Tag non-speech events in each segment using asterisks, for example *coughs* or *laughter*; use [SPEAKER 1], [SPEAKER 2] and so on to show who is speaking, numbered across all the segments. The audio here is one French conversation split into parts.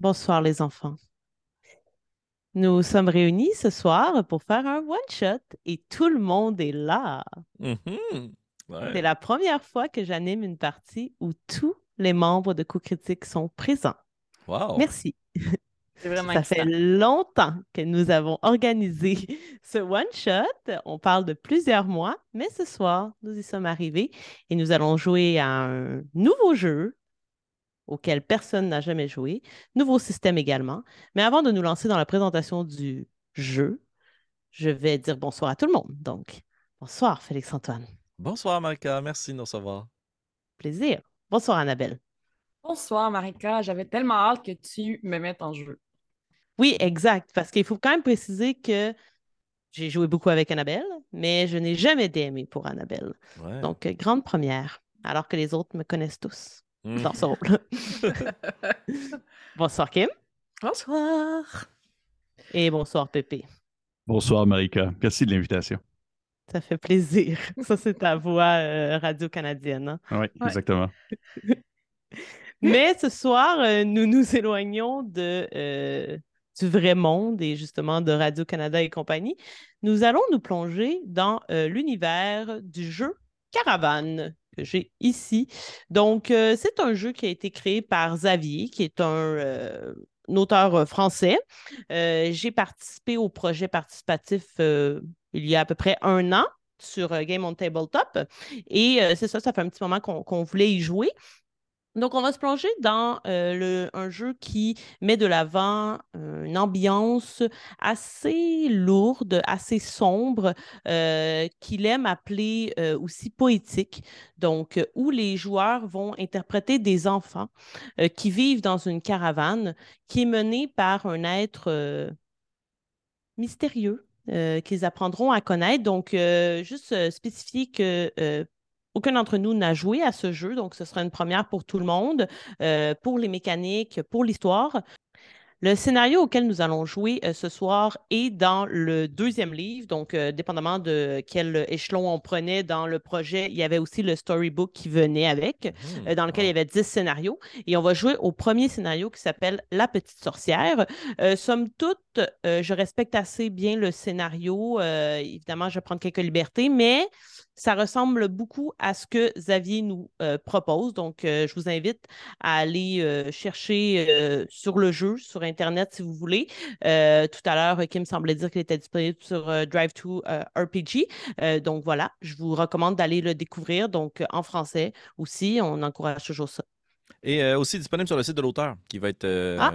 [SPEAKER 1] Bonsoir les enfants. Nous sommes réunis ce soir pour faire un one-shot et tout le monde est là.
[SPEAKER 2] Mhm. Ouais.
[SPEAKER 1] C'est la première fois que j'anime une partie où tous les membres de Coup Critique sont présents.
[SPEAKER 2] Wow.
[SPEAKER 1] Merci.
[SPEAKER 3] C'est vraiment
[SPEAKER 1] Ça fait longtemps que nous avons organisé ce one-shot. On parle de plusieurs mois, mais ce soir, nous y sommes arrivés et nous allons jouer à un nouveau jeu auquel personne n'a jamais joué, nouveau système également. Mais avant de nous lancer dans la présentation du jeu, je vais dire bonsoir à tout le monde. Donc, bonsoir Félix-Antoine.
[SPEAKER 2] Bonsoir, Marika. Merci de nous recevoir.
[SPEAKER 1] Plaisir. Bonsoir Annabelle.
[SPEAKER 3] Bonsoir, Marika. J'avais tellement hâte que tu me mettes en jeu.
[SPEAKER 1] Oui, exact, parce qu'il faut quand même préciser que j'ai joué beaucoup avec Annabelle, mais je n'ai jamais DM pour Annabelle.
[SPEAKER 2] Ouais.
[SPEAKER 1] Donc, euh, grande première, alors que les autres me connaissent tous
[SPEAKER 2] Mhm.
[SPEAKER 1] dans ce rôle. *laughs* bonsoir Kim
[SPEAKER 3] Bonsoir.
[SPEAKER 1] et bonsoir Pépé.
[SPEAKER 4] Bonsoir Marika, merci de l'invitation.
[SPEAKER 1] Ça fait plaisir. *laughs* Ça, c'est ta voix euh, radio-canadienne. hein.
[SPEAKER 4] Oui,
[SPEAKER 3] Ouais.
[SPEAKER 4] exactement. *laughs*
[SPEAKER 1] Mais ce soir, euh, nous nous éloignons de, euh, du vrai monde et justement de Radio-Canada et compagnie. Nous allons nous plonger dans euh, l'univers du jeu Caravane j'ai ici. Donc, euh, c'est un jeu qui a été créé par Xavier, qui est un, euh, auteur euh, français. J'ai participé au projet participatif il y a à peu près un an sur Game on Tabletop. Et c'est ça, ça fait un petit moment qu'on voulait y jouer. Donc, on va se plonger dans euh, le- un jeu qui met de l'avant euh, une ambiance assez lourde, assez sombre, euh, qu'il aime appeler aussi poétique. Donc, où les joueurs vont interpréter des enfants qui vivent dans une caravane qui est menée par un être mystérieux qu'ils apprendront à connaître. Donc, juste spécifier que aucun d'entre nous n'a joué à ce jeu, donc ce sera une première pour tout le monde, euh, pour les mécaniques, pour l'histoire. Le scénario auquel nous allons jouer euh, ce soir est dans le deuxième livre, donc euh, dépendamment de quel échelon on prenait dans le projet, il y avait aussi le storybook qui venait avec, euh, dans lequel il y avait 10 scénarios. Et on va jouer au premier scénario qui s'appelle La petite sorcière. Somme toute, je respecte assez bien le scénario. Évidemment, je vais prendre quelques libertés, mais ça ressemble beaucoup à ce que Xavier nous euh, propose. Donc, euh, je vous invite à aller euh, chercher sur le jeu, sur Internet si vous voulez. Tout à l'heure, Kim semblait dire qu'il était disponible sur Drive to RPG. Donc voilà, je vous recommande d'aller le découvrir. Donc, en français aussi, on encourage toujours ça.
[SPEAKER 2] Et aussi disponible sur le site de l'auteur, qui va être
[SPEAKER 1] Ah.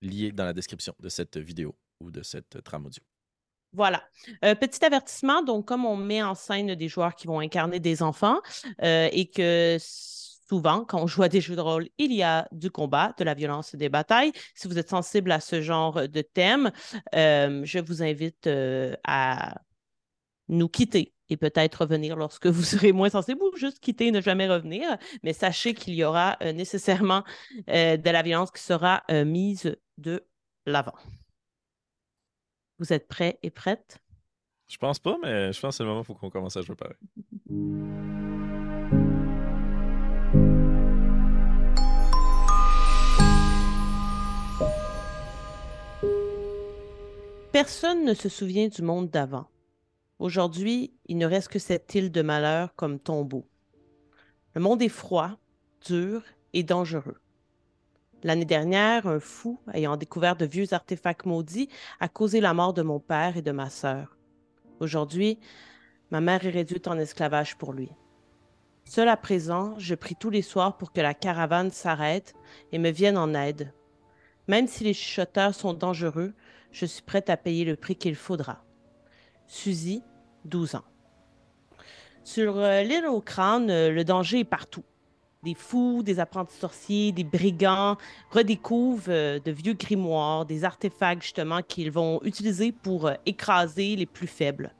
[SPEAKER 2] lié dans la description de cette vidéo ou de cette trame audio.
[SPEAKER 1] Voilà. Euh, petit avertissement, donc comme on met en scène des joueurs qui vont incarner des enfants euh, et que souvent, quand on joue à des jeux de rôle, il y a du combat, de la violence et des batailles. Si vous êtes sensible à ce genre de thème, euh, je vous invite à nous quitter et peut-être revenir lorsque vous serez moins sensible ou juste quitter et ne jamais revenir. Mais sachez qu'il y aura nécessairement de la violence qui sera mise de l'avant. Vous êtes prêts et prêtes?
[SPEAKER 2] Je pense pas, mais je pense que c'est le moment où il faut qu'on commence à jouer pareil.
[SPEAKER 1] Personne ne se souvient du monde d'avant. Aujourd'hui, il ne reste que cette île de malheur comme tombeau. Le monde est froid, dur et dangereux. L'année dernière, un fou, ayant découvert de vieux artefacts maudits, a causé la mort de mon père et de ma sœur. Aujourd'hui, ma mère est réduite en esclavage pour lui. Seul à présent, je prie tous les soirs pour que la caravane s'arrête et me vienne en aide. Même si les chuchoteurs sont dangereux, je suis prête à payer le prix qu'il faudra. Suzy, 12 ans. Sur euh, l'île au crâne, euh, le danger est partout. Des fous, des apprentis sorciers, des brigands redécouvrent euh, de vieux grimoires, des artefacts justement qu'ils vont utiliser pour euh, écraser les plus faibles.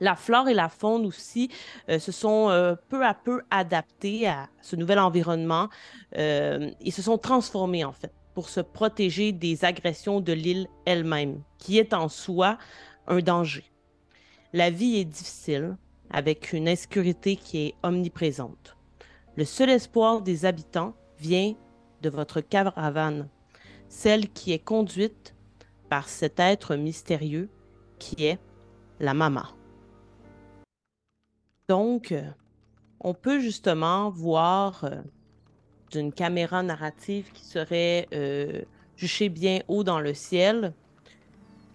[SPEAKER 1] La flore et la faune aussi euh, se sont peu à peu adaptés à ce nouvel environnement et se sont transformés en fait pour se protéger des agressions de l'île elle-même, qui est en soi un danger. La vie est difficile, avec une insécurité qui est omniprésente. Le seul espoir des habitants vient de votre caravane. celle qui est conduite par cet être mystérieux qui est la maman. Donc, on peut justement voir euh, d'une caméra narrative qui serait euh, juchée bien haut dans le ciel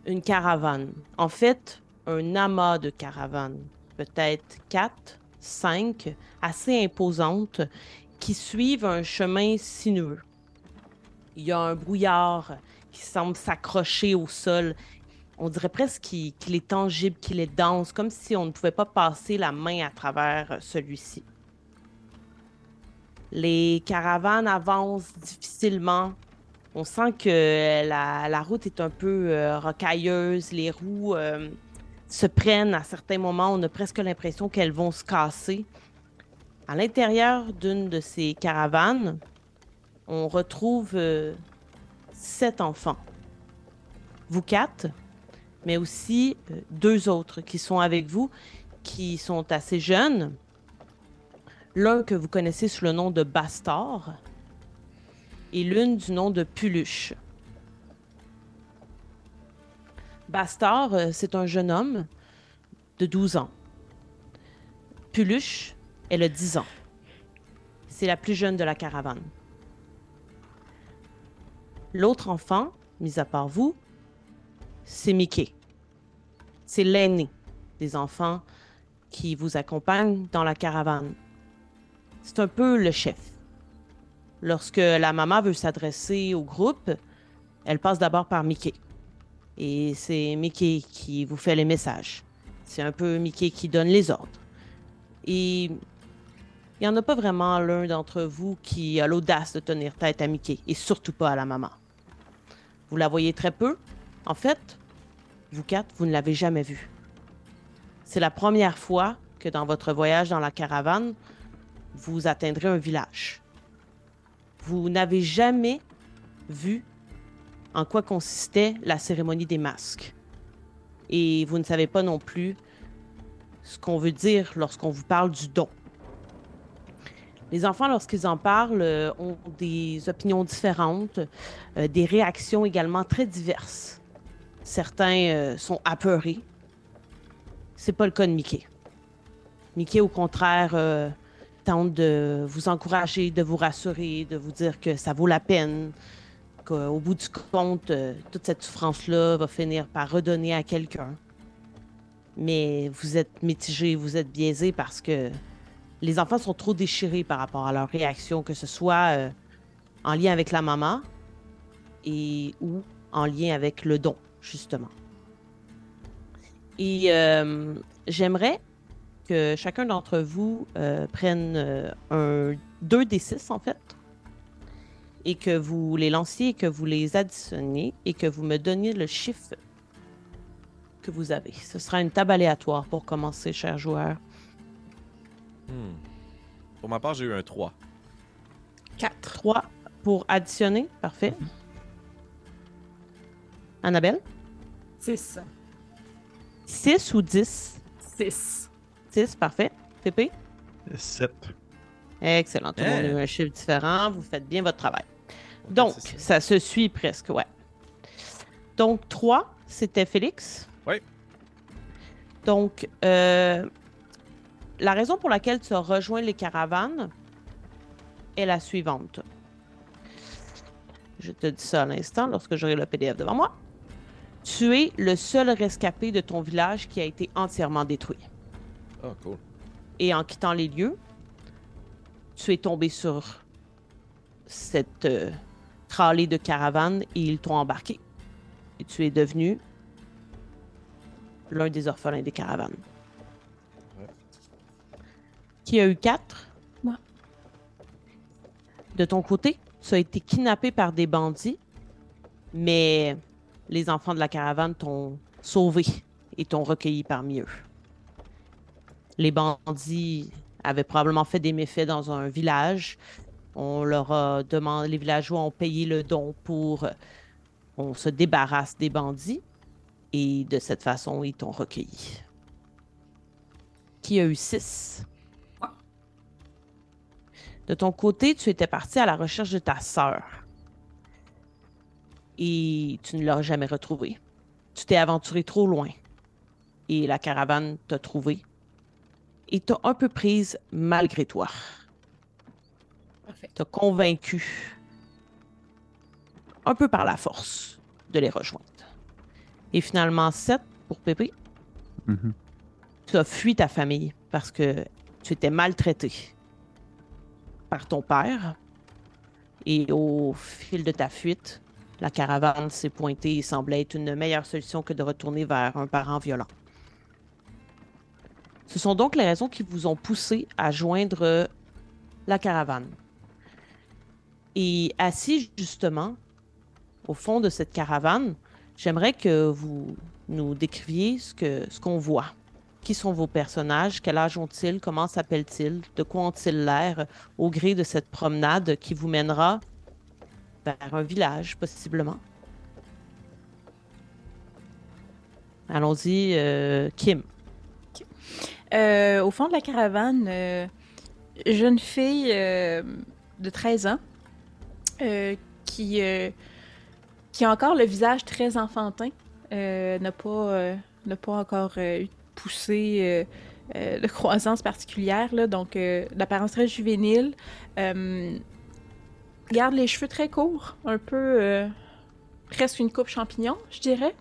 [SPEAKER 1] une caravane. En fait, un amas de caravanes, peut-être quatre, cinq, assez imposantes, qui suivent un chemin sinueux. Il y a un brouillard qui semble s'accrocher au sol. On dirait presque qu'il est tangible, qu'il est dense, comme si on ne pouvait pas passer la main à travers celui-ci. Les caravanes avancent difficilement. On sent que la, la route est un peu euh, rocailleuse. Les roues euh, se prennent à certains moments. On a presque l'impression qu'elles vont se casser. À l'intérieur d'une de ces caravanes, on retrouve euh, sept enfants. Vous quatre, mais aussi euh, deux autres qui sont avec vous, qui sont assez jeunes. L'un que vous connaissez sous le nom de Bastor et l'une du nom de Puluche. Bastor, euh, c'est un jeune homme de 12 ans. Puluche, elle a 10 ans. C'est la plus jeune de la caravane. L'autre enfant, mis à part vous, c'est Mickey. C'est l'aîné des enfants qui vous accompagnent dans la caravane. C'est un peu le chef. Lorsque la maman veut s'adresser au groupe, elle passe d'abord par Mickey. Et c'est Mickey qui vous fait les messages. C'est un peu Mickey qui donne les ordres. Et il n'y en a pas vraiment l'un d'entre vous qui a l'audace de tenir tête à Mickey, et surtout pas à la maman. Vous la voyez très peu. En fait, vous quatre, vous ne l'avez jamais vue. C'est la première fois que dans votre voyage dans la caravane, vous atteindrez un village. Vous n'avez jamais vu en quoi consistait la cérémonie des masques. Et vous ne savez pas non plus ce qu'on veut dire lorsqu'on vous parle du don. Les enfants, lorsqu'ils en parlent, euh, ont des opinions différentes, euh, des réactions également très diverses. Certains euh, sont apeurés. C'est pas le cas de Mickey. Mickey, au contraire, tente de vous encourager, de vous rassurer, de vous dire que ça vaut la peine, qu'au bout du compte, euh, toute cette souffrance-là va finir par redonner à quelqu'un. Mais vous êtes mitigé, vous êtes biaisé parce que les enfants sont trop déchirés par rapport à leur réaction, que ce soit euh, en lien avec la maman et ou en lien avec le don, justement. Et euh, j'aimerais que chacun d'entre vous prenne un 2 des 6 en fait et que vous les lanciez et que vous les additionniez et que vous me donniez le chiffre que vous avez. Ce sera une table aléatoire pour commencer, chers joueurs.
[SPEAKER 2] Hmm. Pour ma part, j'ai eu un 3.
[SPEAKER 3] 4.
[SPEAKER 1] 3 pour additionner? Parfait. Annabelle?
[SPEAKER 3] 6.
[SPEAKER 1] 6 ou 10?
[SPEAKER 3] 6.
[SPEAKER 1] 6, parfait. Pépé?
[SPEAKER 4] 7.
[SPEAKER 1] Excellent. Tout le monde a eu un chiffre différent. Vous faites bien votre travail. Donc, ça se suit presque, ouais. Donc, 3, c'était Félix.
[SPEAKER 2] Oui.
[SPEAKER 1] Donc, euh, la raison pour laquelle tu as rejoint les caravanes est la suivante. Je te dis ça à l'instant lorsque j'aurai le PDF devant moi. Tu es le seul rescapé de ton village qui a été entièrement détruit.
[SPEAKER 2] Oh, cool.
[SPEAKER 1] Et en quittant les lieux, tu es tombé sur cette euh, tralée de caravanes et ils t'ont embarqué. Et tu es devenu l'un des orphelins des caravanes.
[SPEAKER 2] Ouais.
[SPEAKER 1] Qui a eu quatre?
[SPEAKER 3] Moi.
[SPEAKER 1] De ton côté, tu as été kidnappé par des bandits, mais les enfants de la caravane t'ont sauvé et t'ont recueilli parmi eux. Les bandits avaient probablement fait des méfaits dans un village. On leur a demandé, les villageois ont payé le don pour on se débarrasse des bandits et de cette façon, ils t'ont recueilli. Qui a eu six? De ton côté, tu étais parti à la recherche de ta sœur. et tu ne l'as jamais retrouvé. Tu t'es aventuré trop loin et la caravane t'a trouvé et t'a un peu prise malgré toi.
[SPEAKER 3] Parfait.
[SPEAKER 1] T'a convaincu un peu par la force de les rejoindre. Et finalement, 7 pour Pépé,
[SPEAKER 4] Mhm.
[SPEAKER 1] tu as fui ta famille parce que tu étais maltraité par ton père. Et au fil de ta fuite, la caravane s'est pointée et semblait être une meilleure solution que de retourner vers un parent violent. Ce sont donc les raisons qui vous ont poussé à joindre la caravane. Et assis justement au fond de cette caravane, j'aimerais que vous nous décriviez ce que ce qu'on voit. Qui sont vos personnages? Quel âge ont-ils? Comment s'appellent-ils? De quoi ont-ils l'air au gré de cette promenade qui vous mènera vers un village, possiblement? Allons-y, euh, Kim.
[SPEAKER 5] Euh, au fond de la caravane, euh, jeune fille euh, de 13 ans qui, qui a encore le visage très enfantin, n'a pas, n'a pas encore eu de de croissance particulière, là, donc d'apparence très juvénile. garde les cheveux très courts, un peu presque une coupe champignon, je dirais.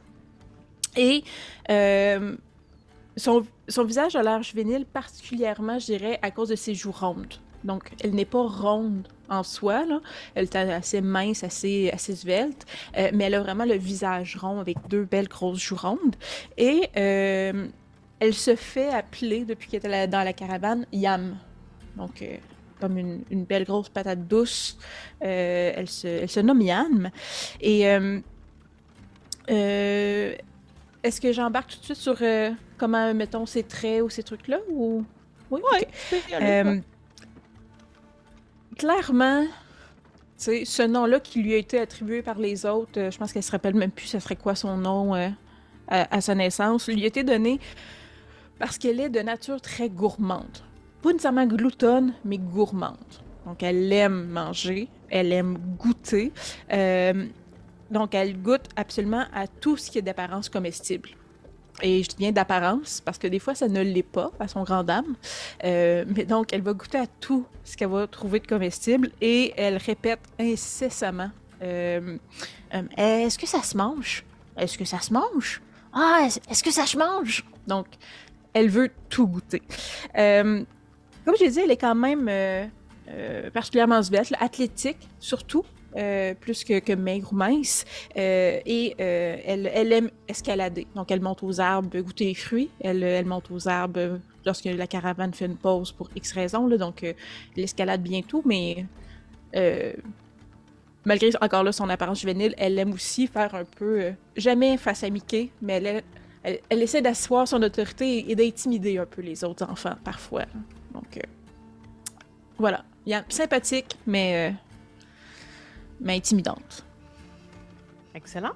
[SPEAKER 5] Et son, son visage a l'air juvénile particulièrement, je dirais, à cause de ses joues rondes. Donc, elle n'est pas ronde en soi, là. Elle est assez mince, assez, assez svelte, euh, mais elle a vraiment le visage rond avec deux belles grosses joues rondes. Et euh, elle se fait appeler, depuis qu'elle est dans la caravane, Yam. Donc, euh, comme une, belle grosse patate douce. Elle, se, nomme Yam. Et est-ce que j'embarque tout de suite sur euh, comment, mettons, ses traits ou ces trucs-là? Ou... Oui,
[SPEAKER 1] aller.
[SPEAKER 5] Euh, clairement, ce nom-là qui lui a été attribué par les autres, euh, je pense qu'elle se rappelle même plus ce serait quoi son nom à, à sa naissance, lui a été donné parce qu'elle est de nature très gourmande. Pas nécessairement gloutonne, mais gourmande. Donc, elle aime manger, elle aime goûter. euh, donc, elle goûte absolument à tout ce qui est d'apparence comestible. Et je dis bien d'apparence, parce que des fois, ça ne l'est pas, à son grand dame. Euh, mais donc, elle va goûter à tout ce qu'elle va trouver de comestible et elle répète incessamment euh, euh, Est-ce que ça se mange? Est-ce que ça se mange? Ah, est-ce- que ça se mange Donc, elle veut tout goûter. Comme je l'ai dit, elle est quand même particulièrement svelte, athlétique surtout. Euh, plus que, maigre ou mince. Euh, et euh, elle, aime escalader. Donc, elle monte aux arbres, goûter les fruits. Elle, monte aux arbres lorsque la caravane fait une pause pour X raisons. Là, donc, euh, elle escalade bientôt, mais malgré encore là son apparence juvénile, elle aime aussi faire un peu, jamais face à Mickey, mais elle, essaie d'asseoir son autorité et d'intimider un peu les autres enfants parfois. Donc, voilà. A sympathique, mais, mais intimidante.
[SPEAKER 1] Excellent.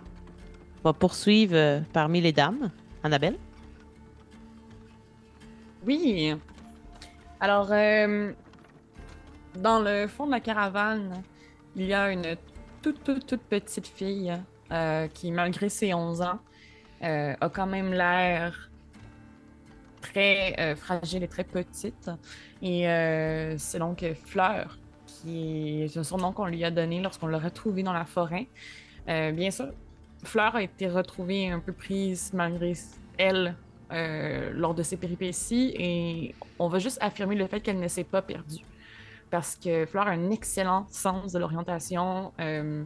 [SPEAKER 1] On va poursuivre euh, parmi les dames. Annabelle?
[SPEAKER 3] Oui. Alors, euh, dans le fond de la caravane, il y a une toute, toute, toute petite fille euh, qui, malgré ses 11 ans, euh, a quand même l'air très euh, fragile et très petite. Et euh, c'est donc Fleur, qui est son nom qu'on lui a donné lorsqu'on l'a retrouvée dans la forêt. Euh, bien sûr, Fleur a été retrouvée un peu prise malgré elle euh, lors de ses péripéties et on va juste affirmer le fait qu'elle ne s'est pas perdue. Parce que Fleur a un excellent sens de l'orientation, euh,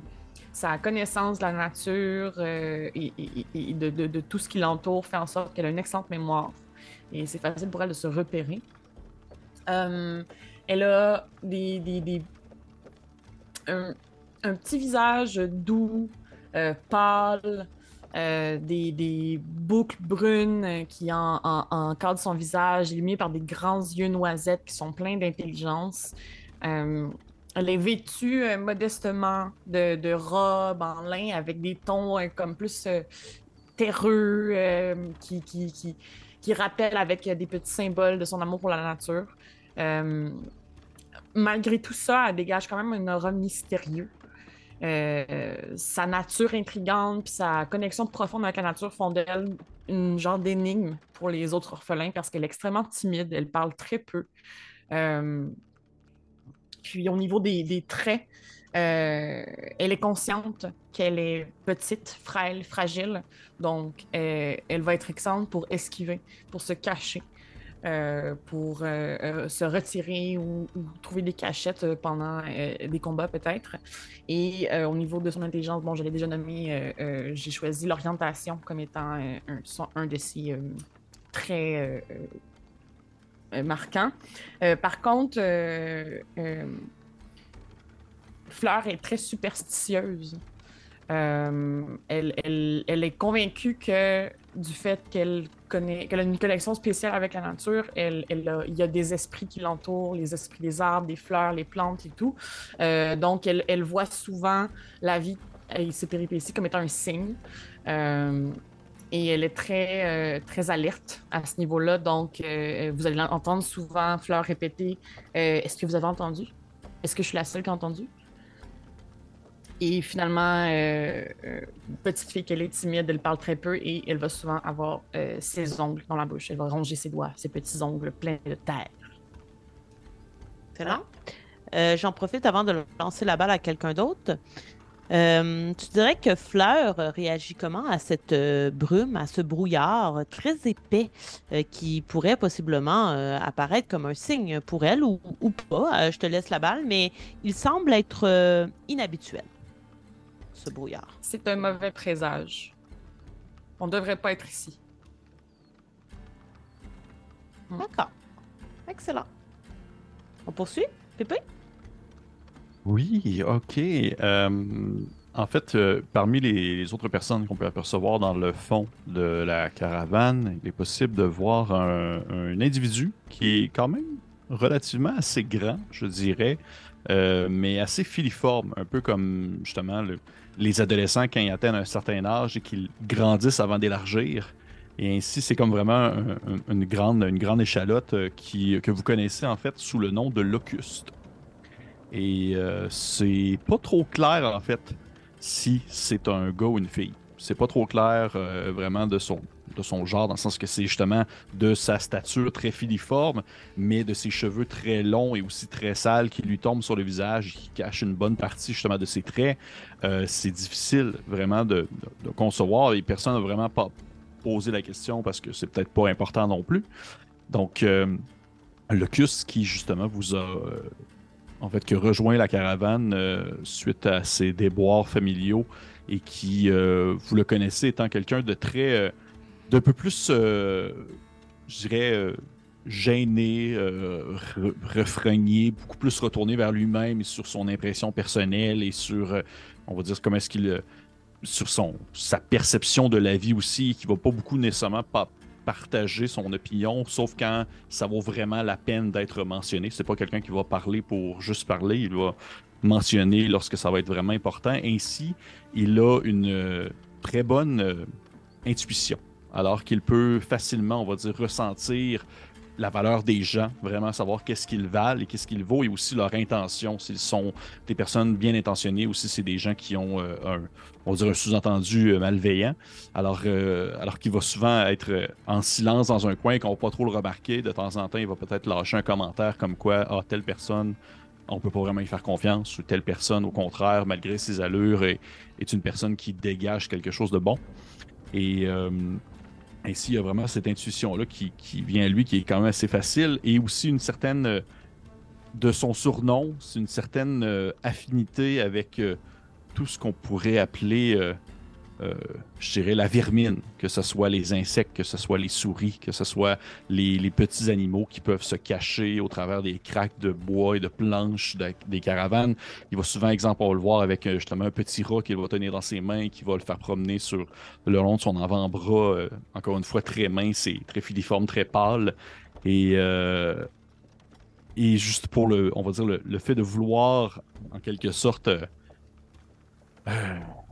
[SPEAKER 3] sa connaissance de la nature et, de tout ce qui l'entoure fait en sorte qu'elle a une excellente mémoire et c'est facile pour elle de se repérer. Elle a des, des- un, un petit visage doux, euh, pâle, euh, des, des boucles brunes euh, qui en, en- encadrent son visage, illuminé par des grands yeux noisettes qui sont pleins d'intelligence. Elle est vêtue modestement de, de robes en lin avec des tons comme plus terreux qui, qui, qui, qui rappellent avec des petits symboles de son amour pour la nature. Euh, malgré tout ça, elle dégage quand même un aura mystérieux. euh, sa nature intrigante puis sa connexion profonde avec la nature font d'elle une genre d'énigme pour les autres orphelins parce qu'elle est extrêmement timide, elle parle très peu. Euh, puis au niveau des, des traits, elle est consciente qu'elle est petite, frêle, fragile, donc elle va être excellente pour esquiver, pour se cacher. Euh, pour euh, euh, se retirer ou, ou trouver des cachettes pendant des combats peut-être. Et au niveau de son intelligence, bon, je l'ai déjà nommé, j'ai choisi l'orientation comme étant un, un de ses traits marquants. Par contre, Fleur est très superstitieuse. Euh, elle, est convaincue que du fait qu'elle connaît, qu'elle a une connexion spéciale avec la nature, il y a des esprits qui l'entourent, les esprits des arbres, des fleurs, les plantes et tout. Euh, donc, elle, voit souvent la vie et ses péripéties comme étant un signe. Euh, et elle est très, très alerte à ce niveau-là. Donc, vous allez entendre souvent Fleur répéter euh, Est-ce que vous avez entendu? Est-ce que je suis la seule qui a entendu? Et finalement, euh, euh, petite fille qu'elle est timide, elle parle très peu et elle va souvent avoir euh, ses ongles dans la bouche. Elle va ronger ses doigts, ses petits ongles pleins de terre.
[SPEAKER 1] Excellent. Euh, J'en profite avant de lancer la balle à quelqu'un d'autre. Euh, tu dirais que Fleur réagit comment à cette brume, à ce brouillard très épais qui pourrait possiblement apparaître comme un signe pour elle ou, ou pas? Je te laisse la balle, mais il semble être inhabituel, ce brouillard.
[SPEAKER 3] C'est un mauvais présage. On devrait pas être ici. Hmm.
[SPEAKER 1] D'accord. Excellent. On poursuit, Pépé?
[SPEAKER 4] Oui, ok. Euh, en fait, euh, parmi les, les autres personnes qu'on peut apercevoir dans le fond de la caravane, il est possible de voir un, un individu qui est quand même relativement assez grand, je dirais, euh, mais assez filiforme, un peu comme justement le- les adolescents quand ils atteignent un certain âge et qu'ils grandissent avant d'élargir. Et ainsi, c'est comme vraiment un- un- une, grande, échalote euh, que vous connaissez en fait sous le nom de locuste. Et euh, c'est pas trop clair, en fait, si c'est un gars ou une fille. C'est pas trop clair euh, vraiment de son, de son genre, dans le sens que c'est justement de sa stature très filiforme, mais de ses cheveux très longs et aussi très sales qui lui tombent sur le visage et qui cachent une bonne partie justement de ses traits. Euh, c'est difficile vraiment de, concevoir et personne n'a vraiment pas posé la question parce que c'est peut-être pas important non plus. Donc, euh, Locus qui justement vous a euh, en fait, qui rejoint la caravane euh, suite à ses déboires familiaux et qui, vous le connaissez, étant quelqu'un de très, d'un peu plus, euh, je dirais, euh, gêné, euh, beaucoup plus retourné vers lui-même et sur son impression personnelle et sur, euh, on va dire, comment est-ce qu'il, sur son, sa perception de la vie aussi, qui va pas beaucoup nécessairement pas partager son opinion, sauf quand ça vaut vraiment la peine d'être mentionné. C'est pas quelqu'un qui va parler pour juste parler, il va mentionner lorsque ça va être vraiment important. Ainsi, il a une très bonne intuition, alors qu'il peut facilement, on va dire, ressentir la valeur des gens, vraiment savoir qu'est-ce qu'ils valent et qu'est-ce qu'ils vaut, et aussi leur intention, s'ils sont des personnes bien intentionnées ou si c'est des gens qui ont euh, un, on va dire, un sous-entendu euh, malveillant. Alors, euh, alors qu'il va souvent être en silence dans un coin et qu'on va pas trop le remarquer. De temps en temps, il va peut-être lâcher un commentaire comme quoi, ah, telle personne, on peut pas vraiment y faire confiance, ou telle personne, au contraire, malgré ses allures, est, est une personne qui dégage quelque chose de bon. Et ainsi, il y a vraiment cette intuition-là qui, vient à lui, qui est quand même assez facile, et aussi une certaine, euh, de son surnom, c'est une certaine euh, affinité avec euh, tout ce qu'on pourrait appeler, euh, je dirais, la vermine, que ce soit les insectes, que ce soit les souris, que ce soit les, les petits animaux qui peuvent se cacher au travers des craques de bois et de planches de- des caravanes. Il va souvent, exemple, on va le voir avec euh, justement un petit rat qu'il va tenir dans ses mains qui va le faire promener sur le long de son avant-bras, euh, encore une fois très mince et très filiforme, très pâle. Et, euh, et juste pour le, on va dire, le, le fait de vouloir, en quelque sorte, euh,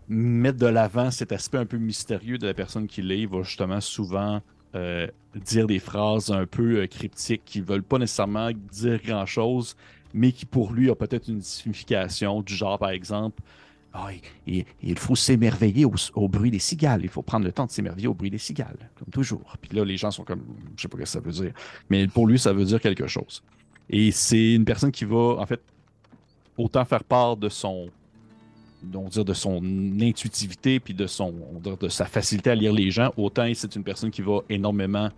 [SPEAKER 4] mettre de l'avant cet aspect un peu mystérieux de la personne qu'il est, il va justement souvent euh, dire des phrases un peu euh, cryptiques qui veulent pas nécessairement dire grand-chose, mais qui pour lui a peut-être une signification du genre, par exemple, Ah, il faut s'émerveiller au, au bruit des cigales. Il faut prendre le temps de s'émerveiller au bruit des cigales, comme toujours. Puis là, les gens sont comme, je sais pas ce que ça veut dire, mais pour lui, ça veut dire quelque chose. Et c'est une personne qui va, en fait, autant faire part de son, on dire, de son intuitivité puis de son, de sa facilité à lire les gens, autant c'est une personne qui va énormément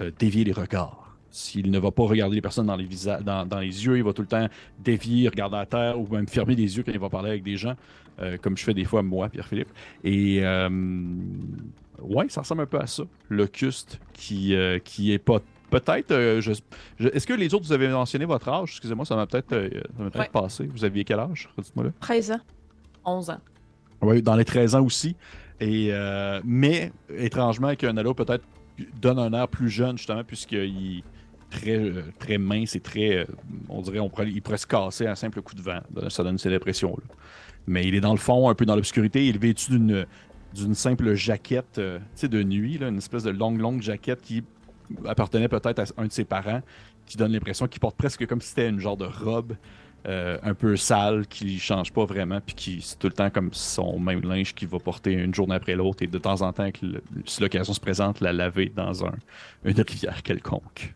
[SPEAKER 4] euh, dévier les regards. S'il ne va pas regarder les personnes dans les, visa- dans, dans les yeux, il va tout le temps dévier, regarder à terre ou même fermer les yeux quand il va parler avec des gens, euh, comme je fais des fois moi, Pierre-Philippe. Et euh, ouais, ça ressemble un peu à ça. Locuste qui, qui est pas. Peut-être. euh, je- je- Est-ce que les autres, vous avez mentionné votre âge? Excusez-moi, ça m'a peut-être euh,
[SPEAKER 3] Ouais.
[SPEAKER 4] passé. Vous aviez quel âge? Dites-moi là.
[SPEAKER 5] 13 ans.
[SPEAKER 3] 11 ans.
[SPEAKER 4] Oui, dans les 13 ans aussi. Et, euh, mais, étrangement, ado peut-être donne un air plus jeune, justement, puisqu'il est très, euh, très mince et très. euh, on dirait on pourrait, pourrait se casser à un simple coup de vent. Ça donne cette impression-là. Mais il est dans le fond, un peu dans l'obscurité. Il est vêtu d'une d'une simple jaquette de nuit, une espèce de longue, longue jaquette qui appartenait peut-être à un de ses parents, qui donne l'impression qu'il porte presque comme si c'était une genre de robe euh, un peu sale, qui change pas vraiment, puis qui c'est tout le temps comme son même linge qu'il va porter une journée après l'autre, et de temps en temps, que le- si l'occasion se présente, la laver dans un, une rivière quelconque.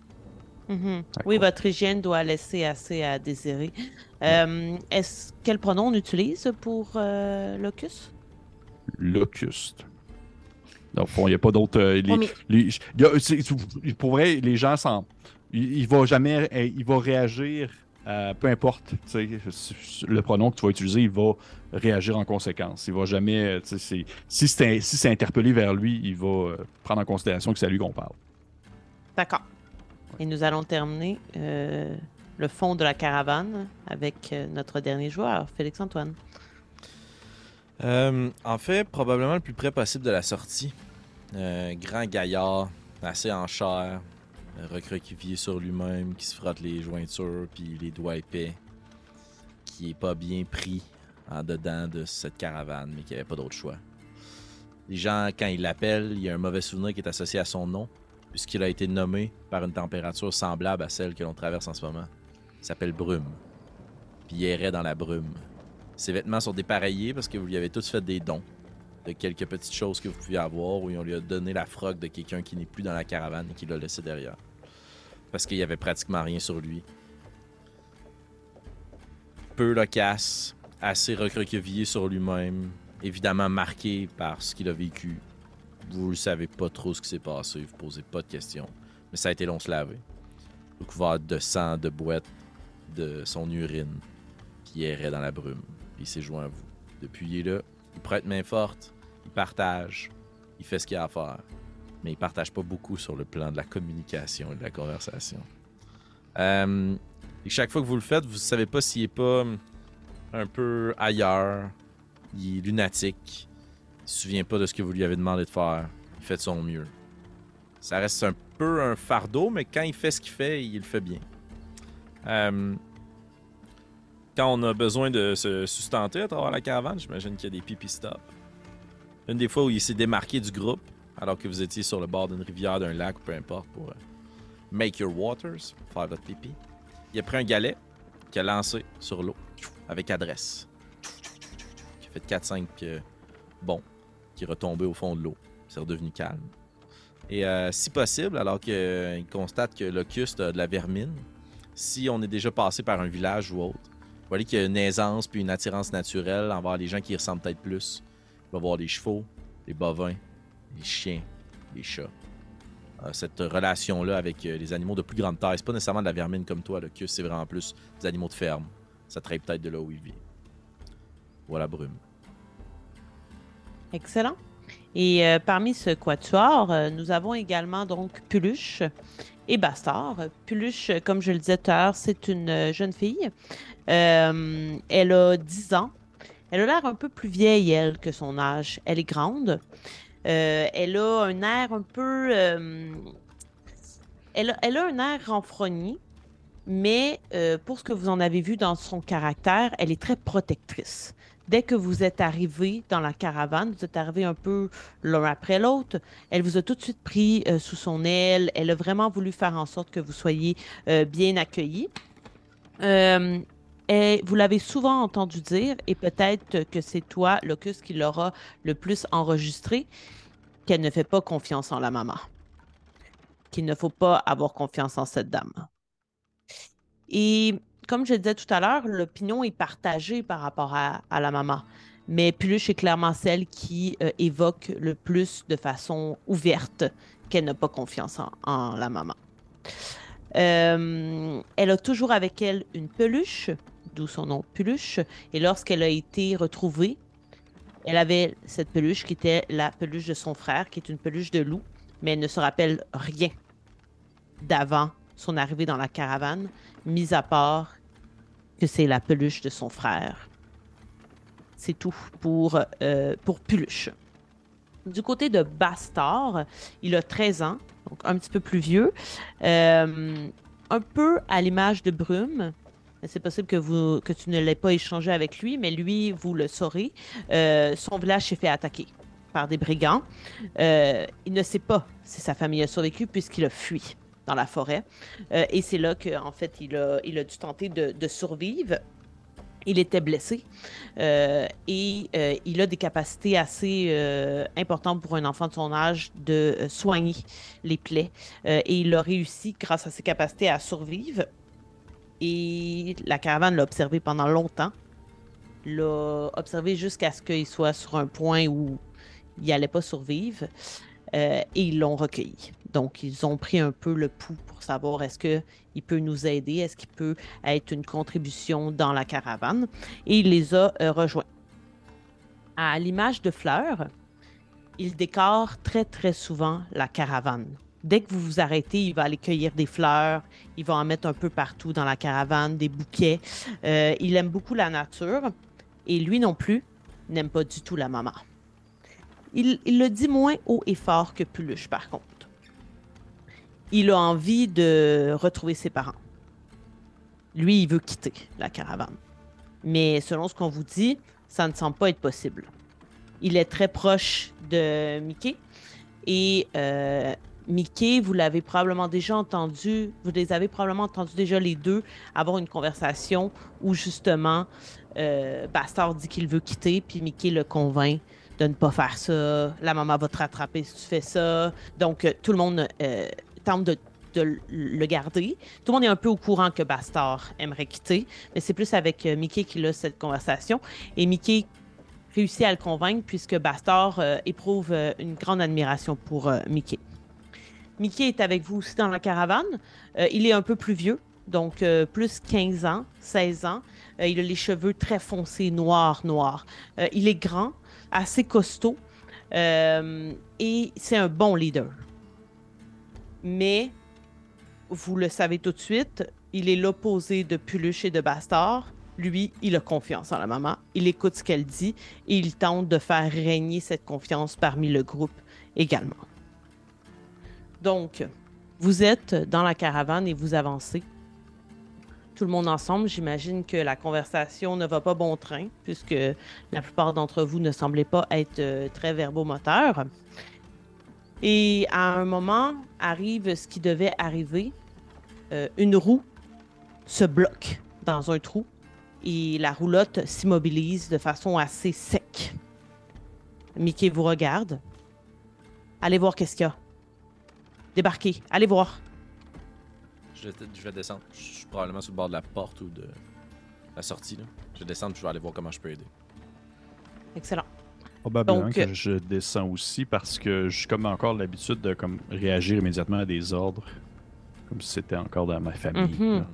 [SPEAKER 1] Mhm.
[SPEAKER 4] Fait
[SPEAKER 1] Oui, votre hygiène doit laisser assez à désirer. Euh, est-ce quel pronom on utilise pour euh, locus?
[SPEAKER 4] Locuste. Fond, il n'y a pas d'autre. euh, les-
[SPEAKER 5] mais-
[SPEAKER 4] les- il y a- c'est- pour vrai, les gens s'en. Il, il va jamais. Il va réagir. Euh, peu importe, le pronom que tu vas utiliser, il va réagir en conséquence. Il va jamais, euh, si c'est si interpellé vers lui, il va euh, prendre en considération que c'est à lui qu'on parle.
[SPEAKER 1] D'accord. Et nous allons terminer euh, le fond de la caravane avec euh, notre dernier joueur, Félix-Antoine.
[SPEAKER 2] Euh, en fait, probablement le plus près possible de la sortie. Euh, grand gaillard, assez en chair, recroquevillé sur lui-même, qui se frotte les jointures puis les doigts épais, qui est pas bien pris en dedans de cette caravane, mais qui avait pas d'autre choix. Les gens, quand ils l'appellent, il y a un mauvais souvenir qui est associé à son nom, puisqu'il a été nommé par une température semblable à celle que l'on traverse en ce moment. Il s'appelle Brume. Puis il errait dans la brume. Ses vêtements sont dépareillés parce que vous lui avez tous fait des dons de quelques petites choses que vous pouviez avoir où on lui a donné la froc de quelqu'un qui n'est plus dans la caravane et qui l'a laissé derrière. Parce qu'il y avait pratiquement rien sur lui. Peu loquace, assez recroquevillé sur lui-même, évidemment marqué par ce qu'il a vécu. Vous ne savez pas trop ce qui s'est passé, vous posez pas de questions. Mais ça a été long se laver. Recouvert de sang, de boîte, de son urine qui errait dans la brume. Il s'est joint à vous. Depuis, il est là. Il prête main forte. Il partage. Il fait ce qu'il a à faire. Mais il partage pas beaucoup sur le plan de la communication et de la conversation. Euh, et chaque fois que vous le faites, vous savez pas s'il est pas hum, un peu ailleurs. Il est lunatique. Il se souvient pas de ce que vous lui avez demandé de faire. Il fait de son mieux. Ça reste un peu un fardeau, mais quand il fait ce qu'il fait, il le fait bien. Euh, quand on a besoin de se sustenter à travers la caravane, j'imagine qu'il y a des pipi stops. Une des fois où il s'est démarqué du groupe, alors que vous étiez sur le bord d'une rivière, d'un lac, peu importe, pour euh, make your waters, faire votre pipi. Il a pris un galet qu'il a lancé sur l'eau avec adresse. Qui a fait 4-5 euh, bons, qui est retombé au fond de l'eau. C'est redevenu calme. Et euh, si possible, alors qu'il constate que Locuste a de la vermine, si on est déjà passé par un village ou autre, vous voyez qu'il y a une aisance puis une attirance naturelle envers les gens qui ressemblent peut-être plus. Il va voir les chevaux, les bovins, les chiens, les chats. Euh, cette relation-là avec euh, les animaux de plus grande taille, c'est pas nécessairement de la vermine comme toi, le que c'est vraiment plus des animaux de ferme. Ça traite peut-être de là où il vit. Voilà Brume.
[SPEAKER 1] Excellent. Et euh, parmi ce quatuor, nous avons également donc Puluche et Bastard. Puluche, comme je le disais tout à l'heure, c'est une jeune fille. Elle a 10 ans. Elle a l'air un peu plus vieille, elle, que son âge. Elle est grande. Euh, elle a un air un peu... euh, elle, a, elle a un air renfrogné, mais euh, pour ce que vous en avez vu dans son caractère, elle est très protectrice dès que vous êtes arrivé dans la caravane, vous êtes arrivé un peu l'un après l'autre, elle vous a tout de suite pris sous son aile. Elle a vraiment voulu faire en sorte que vous soyez bien accueillis. Et vous l'avez souvent entendu dire, et peut-être que c'est toi, Locus, qui l'aura le plus enregistré, qu'elle ne fait pas confiance en la maman. Qu'il ne faut pas avoir confiance en cette dame. Et comme je le disais tout à l'heure, l'opinion est partagée par rapport à, la maman. Mais Puluche est clairement celle qui euh, évoque le plus de façon ouverte qu'elle n'a pas confiance en, la maman. Euh, elle a toujours avec elle une peluche, d'où son nom Peluche. Et lorsqu'elle a été retrouvée, elle avait cette peluche qui était la peluche de son frère, qui est une peluche de loup, mais elle ne se rappelle rien d'avant son arrivée dans la caravane, mis à part que c'est la peluche de son frère. C'est tout pour, euh, pour Peluche. Du côté de Bastard, il a 13 ans, donc un petit peu plus vieux. Euh, un peu à l'image de Brume. C'est possible que, vous, que tu ne l'aies pas échangé avec lui, mais lui, vous le saurez. Euh, son village s'est fait attaquer par des brigands. il ne sait pas si sa famille a survécu puisqu'il a fui dans la forêt. Euh, et c'est là qu'en fait, il a, il a dû tenter de, survivre. Il était blessé euh, et euh, il a des capacités assez importantes pour un enfant de son âge de soigner les plaies. et il a réussi, grâce à ses capacités, à survivre. Et la caravane l'a observé pendant longtemps. L'a observé jusqu'à ce qu'il soit sur un point où il n'allait pas survivre. et ils l'ont recueilli. Donc, ils ont pris un peu le pouls pour savoir est-ce qu'il peut nous aider, est-ce qu'il peut être une contribution dans la caravane. Et il les a euh, rejoints. À l'image de Fleur, il décore très, très souvent la caravane. Dès que vous vous arrêtez, il va aller cueillir des fleurs, il va en mettre un peu partout dans la caravane, des bouquets. Euh, il aime beaucoup la nature et lui non plus n'aime pas du tout la maman. Il, le dit moins haut et fort que Puluche, par contre il a envie de retrouver ses parents. Lui, il veut quitter la caravane. Mais selon ce qu'on vous dit, ça ne semble pas être possible. Il est très proche de Mickey. Et euh, Mickey, vous l'avez probablement déjà entendu, vous les avez probablement entendus déjà les deux avoir une conversation où justement euh, Bastard dit qu'il veut quitter, puis Mickey le convainc de ne pas faire ça. La maman va te rattraper si tu fais ça. Donc, euh, tout le monde tente de, le garder. Tout le monde est un peu au courant que Bastard aimerait quitter, mais c'est plus avec euh, Mickey qu'il a cette conversation. Et Mickey réussit à le convaincre puisque Bastard euh, éprouve euh, une grande admiration pour Mickey. Mickey est avec vous aussi dans la caravane. il est un peu plus vieux, donc plus 15 ans, 16 ans. il a les cheveux très foncés, noirs, noirs. il est grand, assez costaud et c'est un bon leader mais vous le savez tout de suite, il est l'opposé de Puluche et de Bastard. Lui, il a confiance en la maman, il écoute ce qu'elle dit et il tente de faire régner cette confiance parmi le groupe également. Donc, vous êtes dans la caravane et vous avancez. Tout le monde ensemble, j'imagine que la conversation ne va pas bon train, puisque la plupart d'entre vous ne semblez pas être euh, très verbomoteurs. Et à un moment, arrive ce qui devait arriver. Euh, une roue se bloque dans un trou et la roulotte s'immobilise de façon assez sec. Mickey vous regarde. Allez voir qu'est-ce qu'il y a. Débarquez, allez voir.
[SPEAKER 2] Je, vais descendre. Je suis probablement sur le bord de la porte ou de la sortie. Je vais descendre et je vais aller voir comment je peux aider.
[SPEAKER 1] Excellent.
[SPEAKER 4] Probablement que je descends aussi parce que j'ai comme encore l'habitude de comme réagir immédiatement à des ordres, comme si c'était encore dans ma famille.
[SPEAKER 1] Mm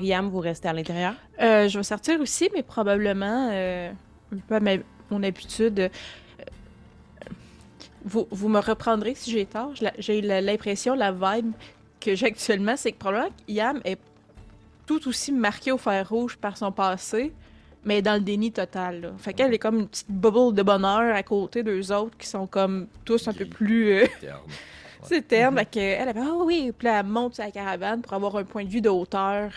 [SPEAKER 1] Yam, vous restez à l'intérieur?
[SPEAKER 5] Euh, je vais sortir aussi, mais probablement, euh, un peu à mon habitude. Vous, vous, me reprendrez si j'ai tort. J'ai l'impression, la vibe que j'ai actuellement, c'est que probablement Yam est tout aussi marqué au fer rouge par son passé mais dans le déni total. Là. Fait qu'elle est comme une petite bubble de bonheur à côté d'eux autres qui sont comme tous un peu plus. Euh... C'est terne. *laughs* Fait qu'elle, elle, ah oui, puis là, elle monte sa caravane pour avoir un point de vue de hauteur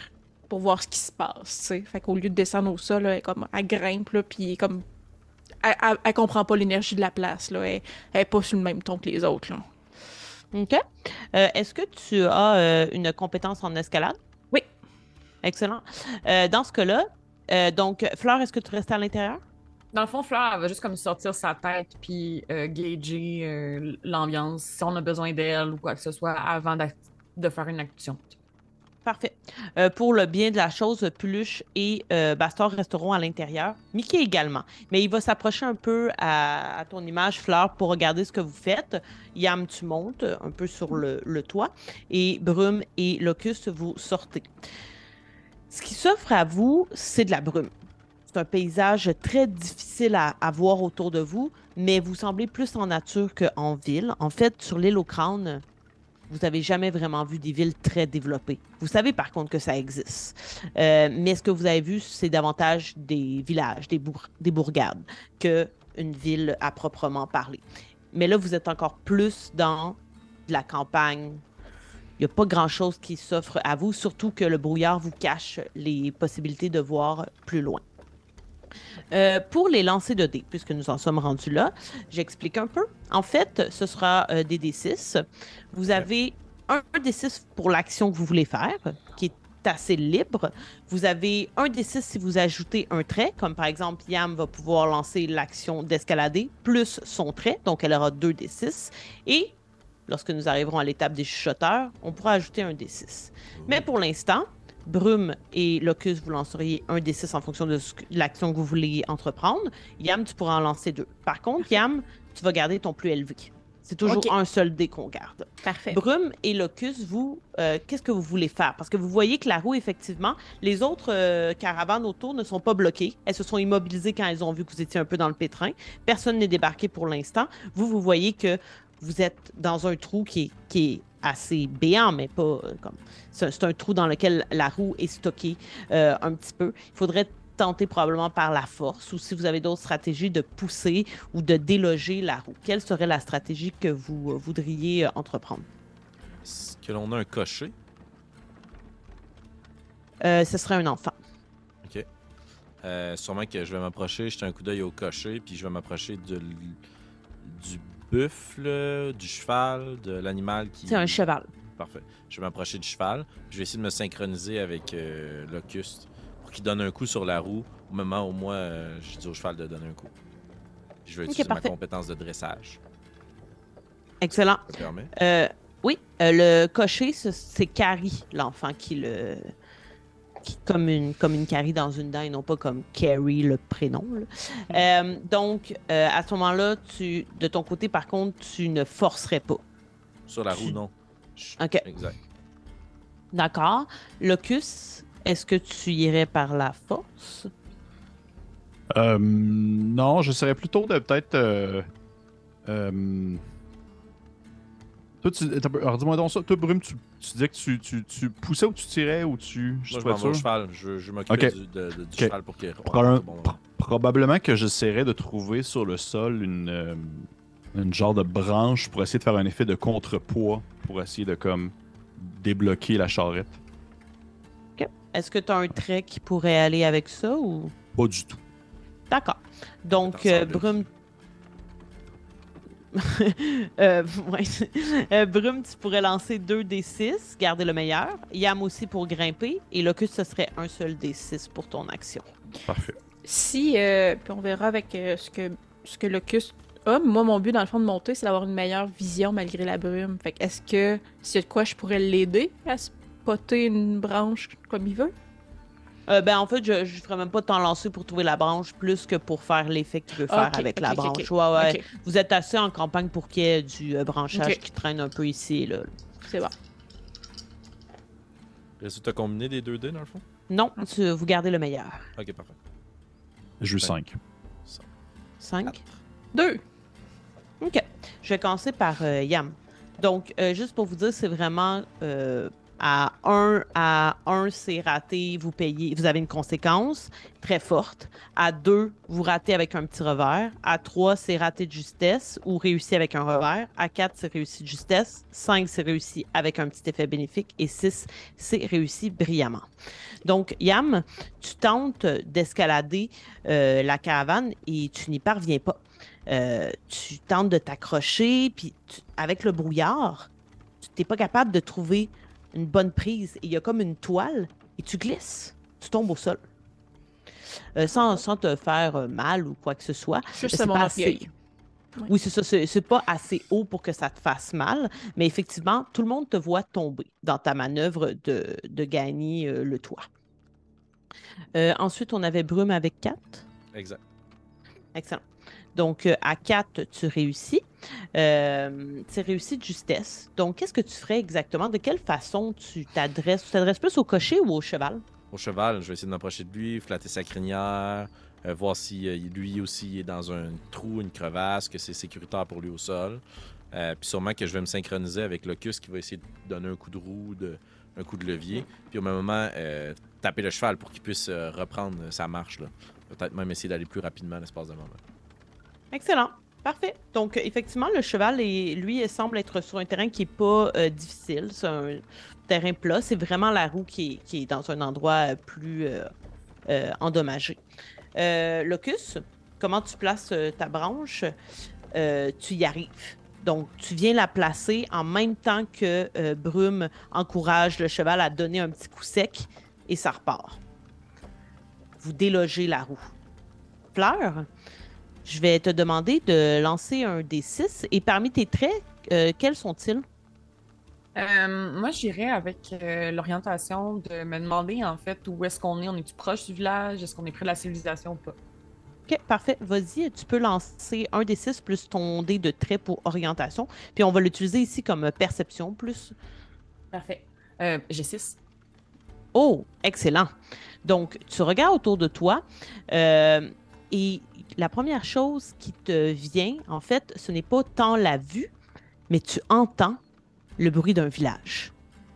[SPEAKER 5] pour voir ce qui se passe. sais. Fait qu'au lieu de descendre au sol, elle, comme, elle grimpe, là, puis comme. Elle, elle, comprend pas l'énergie de la place. Là. Elle, elle est pas sur le même ton que les autres. Là.
[SPEAKER 1] OK. Euh, est-ce que tu as euh, une compétence en escalade?
[SPEAKER 5] Oui.
[SPEAKER 1] Excellent. Euh, dans ce cas-là, euh, donc, Fleur, est-ce que tu restes à l'intérieur?
[SPEAKER 3] Dans le fond, Fleur, elle va juste comme sortir sa tête puis euh, gager euh, l'ambiance, si on a besoin d'elle ou quoi que ce soit, avant de faire une action.
[SPEAKER 1] Parfait. Euh, pour le bien de la chose, Peluche et euh, Bastor resteront à l'intérieur. Mickey également. Mais il va s'approcher un peu à, ton image, Fleur, pour regarder ce que vous faites. Yam, tu montes un peu sur le, toit. Et Brume et Locust, vous sortez. Ce qui s'offre à vous, c'est de la brume. C'est un paysage très difficile à, à voir autour de vous, mais vous semblez plus en nature qu'en ville. En fait, sur l'île au crâne, vous n'avez jamais vraiment vu des villes très développées. Vous savez par contre que ça existe. Euh, mais ce que vous avez vu, c'est davantage des villages, des, bour- des bourgades, qu'une ville à proprement parler. Mais là, vous êtes encore plus dans de la campagne. Il n'y a pas grand-chose qui s'offre à vous, surtout que le brouillard vous cache les possibilités de voir plus loin. Euh, pour les lancers de dés, puisque nous en sommes rendus là, j'explique un peu. En fait, ce sera euh, des D6. Vous avez un, un D6 pour l'action que vous voulez faire, qui est assez libre. Vous avez un D6 si vous ajoutez un trait, comme par exemple, Yam va pouvoir lancer l'action d'escalader plus son trait, donc elle aura deux D6. Et lorsque nous arriverons à l'étape des chuchoteurs, on pourra ajouter un D6. Mais pour l'instant, Brume et Locus, vous lanceriez un D6 en fonction de l'action que vous voulez entreprendre. Yam, tu pourras en lancer deux. Par contre, Yam, tu vas garder ton plus élevé. C'est toujours un seul dé qu'on garde.
[SPEAKER 5] Parfait.
[SPEAKER 1] Brume et Locus, vous, euh, qu'est-ce que vous voulez faire? Parce que vous voyez que la roue, effectivement, les autres euh, caravanes autour ne sont pas bloquées. Elles se sont immobilisées quand elles ont vu que vous étiez un peu dans le pétrin. Personne n'est débarqué pour l'instant. Vous, vous voyez que vous êtes dans un trou qui est, qui est assez béant, mais pas euh, comme. C'est un, trou dans lequel la roue est stockée euh, un petit peu. Il faudrait tenter probablement par la force ou si vous avez d'autres stratégies de pousser ou de déloger la roue. Quelle serait la stratégie que vous euh, voudriez entreprendre?
[SPEAKER 2] Est-ce que l'on a un cocher?
[SPEAKER 1] Euh, ce serait un enfant.
[SPEAKER 2] Euh, sûrement que je vais m'approcher, jeter un coup d'œil au cocher, puis je vais m'approcher du buffle, du cheval, de l'animal qui.
[SPEAKER 1] C'est un cheval.
[SPEAKER 2] Parfait. Je vais m'approcher du cheval. puis Je vais essayer de me synchroniser avec euh, Locust pour qu'il donne un coup sur la roue au moment où moi, euh, je dis au cheval de donner un coup. Je vais utiliser
[SPEAKER 1] parfait.
[SPEAKER 2] ma compétence de dressage.
[SPEAKER 1] Excellent.
[SPEAKER 2] Ça te permet?
[SPEAKER 1] Euh, oui, euh, le cocher, ce- c'est Carrie, l'enfant qui le. Comme, une, comme une Carrie dans une dent et non pas comme Carrie, le prénom. là. Euh, donc, euh, à ce moment-là, tu, de ton côté, par contre, tu ne forcerais pas.
[SPEAKER 2] Sur la roue, non.
[SPEAKER 1] Ok.
[SPEAKER 2] Exact.
[SPEAKER 1] D'accord. Locus, est-ce que tu irais par la force?
[SPEAKER 4] Euh, non, je serais plutôt de peut-être. Euh, euh, toi, tu, alors, dis-moi donc ça. Toi, Brume, tu, tu disais que tu, tu, tu poussais ou tu tirais ou tu.
[SPEAKER 2] Moi, je
[SPEAKER 4] suis pas
[SPEAKER 2] m'en vais au
[SPEAKER 4] sûr.
[SPEAKER 2] cheval. Je, je du, de- de- du
[SPEAKER 4] Ok.
[SPEAKER 2] cheval pour qu'il
[SPEAKER 4] Probable-
[SPEAKER 2] bon,
[SPEAKER 4] pro- probablement que j'essaierais de trouver sur le sol une, euh, une genre de branche pour essayer de faire un effet de contrepoids pour essayer de comme débloquer la charrette.
[SPEAKER 1] Est-ce que tu as un trait qui pourrait aller avec ça ou?
[SPEAKER 4] Pas du tout.
[SPEAKER 1] D'accord. Donc, euh. Brume. *laughs* Euh, *laughs* ouais. Euh, Brume, tu pourrais lancer 2 D6, garder le meilleur. Yam aussi pour grimper. Et Locus, ce serait un seul D6 pour ton action.
[SPEAKER 4] Parfait.
[SPEAKER 5] Si, euh, puis on verra avec euh, ce que ce que Locus a. Moi, mon but, dans le fond, de monter, c'est d'avoir une meilleure vision malgré la brume. Fait que est-ce que s'il y a de quoi je pourrais l'aider à spotter une branche comme il veut?
[SPEAKER 1] Euh, ben, en fait, je ne ferais même pas t'en lancer pour trouver la branche plus que pour faire l'effet que tu veux faire avec la branche. Ouais, ouais. Vous êtes assez en campagne pour qu'il y ait du euh, branchage qui traîne un peu ici et là.
[SPEAKER 5] c'est bon.
[SPEAKER 2] Est-ce que tu as combiné les deux dés dans le fond?
[SPEAKER 1] Non, tu- vous gardez le meilleur.
[SPEAKER 2] Ok, parfait.
[SPEAKER 4] Je veux
[SPEAKER 2] Ouais.
[SPEAKER 4] 5.
[SPEAKER 1] 5.
[SPEAKER 5] Deux.
[SPEAKER 1] OK. Je vais commencer par euh, Yam. Donc, euh, juste pour vous dire, c'est vraiment euh, à 1 à 1, c'est raté, vous payez, vous avez une conséquence très forte. À 2, vous ratez avec un petit revers. À 3, c'est raté de justesse ou réussi avec un revers. À 4, c'est réussi de justesse. 5, c'est réussi avec un petit effet bénéfique. Et 6, c'est réussi brillamment. Donc, Yam, tu tentes d'escalader euh, la caravane et tu n'y parviens pas. Euh, tu tentes de t'accrocher, puis avec le brouillard, tu n'es pas capable de trouver une bonne prise. Et il y a comme une toile et tu glisses. Tu tombes au sol. Euh, sans, sans te faire euh, mal ou quoi que ce soit.
[SPEAKER 5] Juste
[SPEAKER 1] c'est
[SPEAKER 5] à mon
[SPEAKER 1] pas assez- Oui, c'est ça. C'est c'est pas assez haut pour que ça te fasse mal, mais effectivement, tout le monde te voit tomber dans ta manœuvre de, de gagner euh, le toit. Euh, ensuite, on avait Brume avec 4.
[SPEAKER 2] Exact.
[SPEAKER 1] Excellent. Donc, euh, à 4, tu réussis. Euh, c'est réussi de justesse. Donc, qu'est-ce que tu ferais exactement? De quelle façon tu t'adresses? Tu t'adresses plus au cocher ou au cheval?
[SPEAKER 2] Au cheval, je vais essayer de m'approcher de lui, flatter sa crinière, euh, voir si lui aussi est dans un trou, une crevasse, que c'est sécuritaire pour lui au sol. Puis sûrement que je vais me synchroniser avec Locus qui va essayer de donner un coup de roue, un coup de levier. Puis au même moment, taper le cheval pour qu'il puisse reprendre sa marche. Peut-être même essayer d'aller plus rapidement à l'espace d'un moment.
[SPEAKER 1] Excellent. Parfait. Donc, effectivement, le cheval, lui, semble être sur un terrain qui n'est pas euh, difficile. C'est un terrain plat. C'est vraiment la roue qui est, dans un endroit euh, plus euh, endommagé. Locus, comment tu places ta branche? Tu y arrives. Donc, tu viens la placer en même temps que Brume encourage le cheval à donner un petit coup sec et ça repart. Vous délogez la roue. Fleur, je vais te demander de lancer un D6 et parmi tes traits, euh, quels sont-ils?
[SPEAKER 3] Euh, moi, j'irais avec euh, l'orientation de me demander en fait où est-ce qu'on est? On est-tu proche du village? Est-ce qu'on est près de la civilisation ou pas?
[SPEAKER 1] Ok, parfait. Vas-y, tu peux lancer un D6 plus ton dé de trait pour orientation. Puis on va l'utiliser ici comme perception plus.
[SPEAKER 3] Parfait. Euh, J'ai 6.
[SPEAKER 1] Oh, excellent. Donc, tu regardes autour de toi euh, et la première chose qui te vient, en fait, ce n'est pas tant la vue, mais tu entends le bruit d'un village.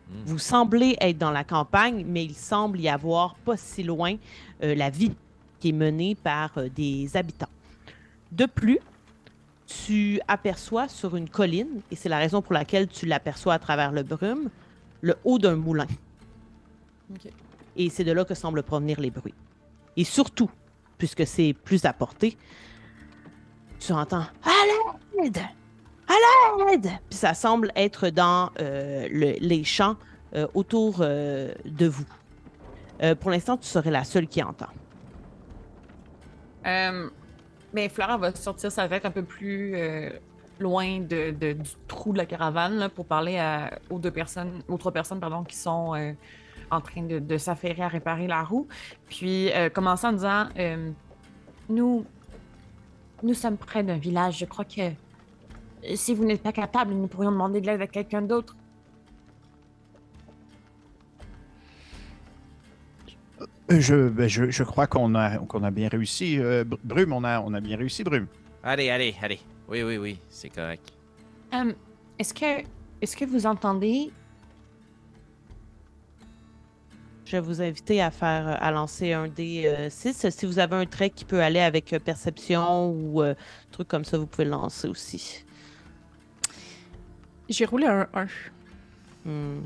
[SPEAKER 2] Hmm.
[SPEAKER 1] Vous semblez être dans la campagne, mais il semble y avoir pas si loin euh, la vie qui est menée par euh, des habitants. De plus, tu aperçois sur une colline, et c'est la raison pour laquelle tu l'aperçois à travers le brume, le haut d'un moulin. Et c'est de là que semblent provenir les bruits. Et surtout, puisque c'est plus à portée, tu entends À l'aide À l'aide Puis ça semble être dans euh, le- les champs euh, autour euh, de vous. Pour l'instant, tu serais la seule qui entend.
[SPEAKER 3] Mais Flora va sortir sa tête un peu plus loin de, du trou de la caravane pour parler aux deux personnes, trois personnes pardon, qui sont en train de, de s'affairer à réparer la roue. Puis euh, commencer en disant euh, Nous, nous sommes près d'un village. Je crois que euh, si vous n'êtes pas capable, nous pourrions demander de l'aide à quelqu'un d'autre.
[SPEAKER 6] Je, ben, je, je crois qu'on a, qu'on a bien réussi. euh, Br- Brume, on a, on a bien réussi, Brume.
[SPEAKER 2] Allez, allez, allez. Oui, oui, oui, c'est correct.
[SPEAKER 3] Euh, est-ce que, est-ce que vous entendez
[SPEAKER 1] Je vais vous inviter à faire euh, à lancer un D6. Si vous avez un trait qui peut aller avec euh, perception ou euh, truc comme ça, vous pouvez le lancer aussi.
[SPEAKER 5] J'ai roulé un 1.
[SPEAKER 1] Hmm.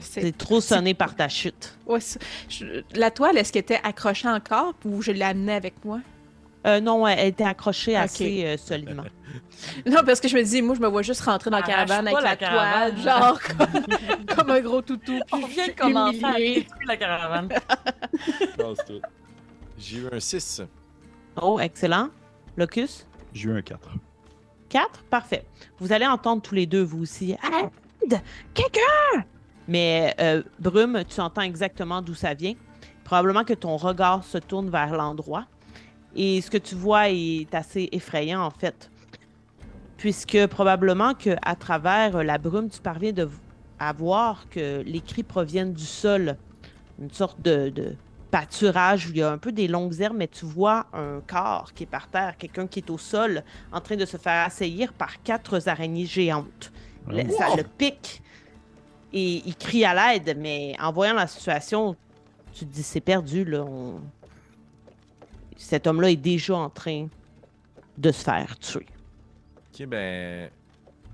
[SPEAKER 5] C'est
[SPEAKER 1] trop sonné par ta chute.
[SPEAKER 5] Ouais, c'est- je- la toile, est-ce qu'elle était accrochée encore ou je l'ai amenée avec moi?
[SPEAKER 1] Euh, non, elle était accrochée
[SPEAKER 5] Ok.
[SPEAKER 1] assez euh, solidement. *laughs*
[SPEAKER 5] Non, parce que je me dis, moi, je me vois juste rentrer dans la caravane avec la,
[SPEAKER 3] la caravane.
[SPEAKER 5] toile, genre comme, comme un gros toutou. Puis
[SPEAKER 3] On vient de commencer à détruire la caravane. *laughs* *laughs*
[SPEAKER 2] J'ai eu un 6.
[SPEAKER 1] Oh, excellent. Locus?
[SPEAKER 4] J'ai eu un 4.
[SPEAKER 1] 4? Parfait. Vous allez entendre tous les deux, vous aussi. Aide! Quelqu'un! Mais euh, Brume, tu entends exactement d'où ça vient. Probablement que ton regard se tourne vers l'endroit. Et ce que tu vois est assez effrayant, en fait. Puisque probablement que à travers la brume, tu parviens de, à voir que les cris proviennent du sol. Une sorte de, de pâturage où il y a un peu des longues herbes, mais tu vois un corps qui est par terre, quelqu'un qui est au sol en train de se faire assaillir par quatre araignées géantes. Le- ça le pique et il crie à l'aide, mais en voyant la situation, tu te dis c'est perdu. Là, on- Cet homme-là est déjà en train de se faire tuer.
[SPEAKER 2] Ok, ben.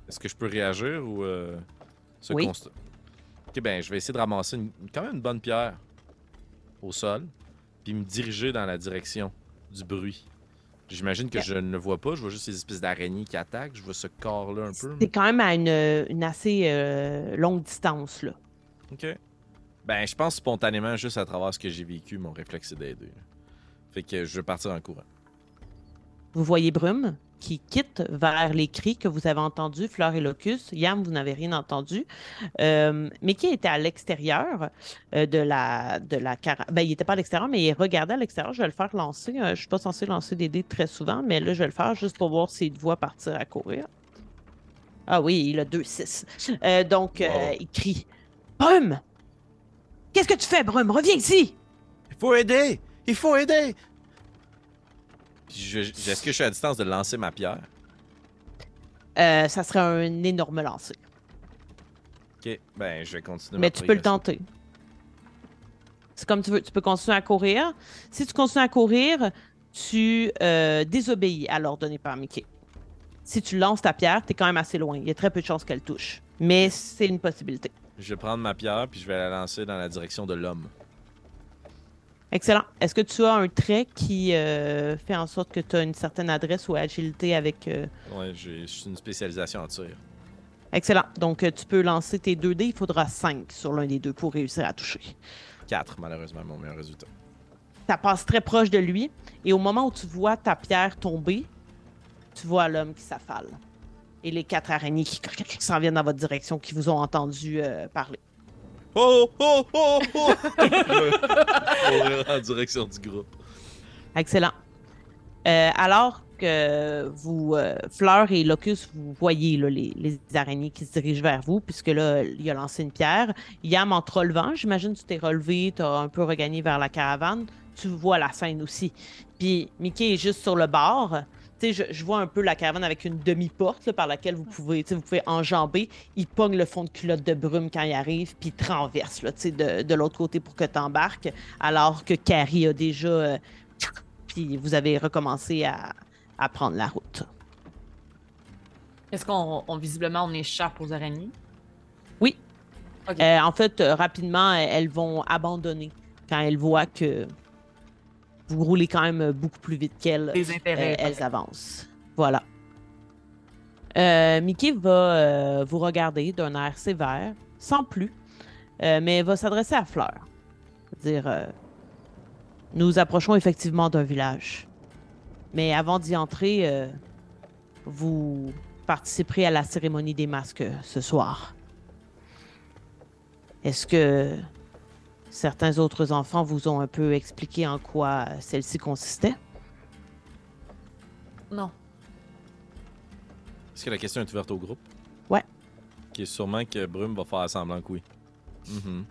[SPEAKER 2] Est-ce que je peux réagir ou. euh, ce
[SPEAKER 1] Oui.
[SPEAKER 2] constat? Ok, ben, je vais essayer de ramasser une- quand même une bonne pierre au sol, puis me diriger dans la direction du bruit. J'imagine que je ne le vois pas, je vois juste ces espèces d'araignées qui attaquent, je vois ce corps-là un peu.
[SPEAKER 1] C'est quand même à une, une assez euh, longue distance. Là.
[SPEAKER 2] Ok. Ben, je pense spontanément, juste à travers ce que j'ai vécu, mon réflexe c'est d'aider. Fait que je vais partir en courant.
[SPEAKER 1] Vous voyez Brume qui quitte vers les cris que vous avez entendus, Fleur et Locus. Yam, vous n'avez rien entendu. Euh, mais qui était à l'extérieur euh, de la, de la caravane. Ben, il n'était pas à l'extérieur, mais il regardait à l'extérieur. Je vais le faire lancer. Euh, je ne suis pas censé lancer des dés très souvent, mais là, je vais le faire juste pour voir s'il voit partir à courir. Ah oui, il a 2-6. donc,
[SPEAKER 2] Wow.
[SPEAKER 1] il crie Brume Qu'est-ce que tu fais, Brume? Reviens ici
[SPEAKER 2] Il faut aider! Il faut aider! Est-ce que je suis à distance de lancer ma pierre?
[SPEAKER 1] Euh, Ça serait un énorme lancer.
[SPEAKER 2] Ok, ben je vais continuer.
[SPEAKER 1] Mais
[SPEAKER 2] ma
[SPEAKER 1] tu peux le tenter. C'est comme tu veux. Tu peux continuer à courir. Si tu continues à courir, tu euh, désobéis à l'ordre donné par Mickey. Si tu lances ta pierre, tu es quand même assez loin. Il y a très peu de chances qu'elle touche. Mais c'est une possibilité.
[SPEAKER 2] Je vais prendre ma pierre puis je vais la lancer dans la direction de l'homme.
[SPEAKER 1] Excellent. Est-ce que tu as un trait qui euh, fait en sorte que tu as une certaine adresse ou agilité avec. euh,
[SPEAKER 2] Ouais, j'ai une spécialisation en tir.
[SPEAKER 1] Excellent. Donc, euh, tu peux lancer tes 2 dés. Il faudra 5 sur l'un des deux pour réussir à toucher.
[SPEAKER 2] 4, malheureusement, mon meilleur résultat.
[SPEAKER 1] ça passe très proche de lui. Et au moment où tu vois ta pierre tomber, tu vois l'homme qui s'affale. Et les quatre araignées qui, qui s'en viennent dans votre direction, qui vous ont entendu euh, parler.
[SPEAKER 2] Oh, oh, oh, oh! *laughs* Courir en direction du groupe.
[SPEAKER 1] Excellent. Euh, alors que vous, euh, Fleur et Locus, vous voyez là, les, les araignées qui se dirigent vers vous, puisque là, il a lancé une pierre. Yam, en te relevant, j'imagine que tu t'es relevé, tu as un peu regagné vers la caravane. Tu vois la scène aussi. Puis Mickey est juste sur le bord. Je, je vois un peu la caravane avec une demi-porte par laquelle vous pouvez, vous pouvez enjamber. Il pogne le fond de culotte de brume quand il arrive, puis renverse là, de, de l'autre côté pour que tu embarques, alors que Carrie a déjà euh, puis vous avez recommencé à, à prendre la route.
[SPEAKER 3] Est-ce qu'on on- visiblement on échappe aux araignées?
[SPEAKER 1] Oui. Euh, en fait, euh, rapidement, elles vont abandonner quand elles voient que vous roulez quand même beaucoup plus vite qu'elles. Euh, elles avancent. Voilà. Euh, Mickey va euh, vous regarder d'un air sévère, sans plus, euh, mais va s'adresser à Fleur. Dire euh, Nous approchons effectivement d'un village. Mais avant d'y entrer, euh, vous participerez à la cérémonie des masques euh, ce soir. Est-ce que certains autres enfants vous ont un peu expliqué en quoi celle-ci consistait?
[SPEAKER 3] Non.
[SPEAKER 2] Est-ce que la question est ouverte au groupe?
[SPEAKER 1] Ouais.
[SPEAKER 2] Ok, sûrement que Brume va faire semblant que oui. Mhm.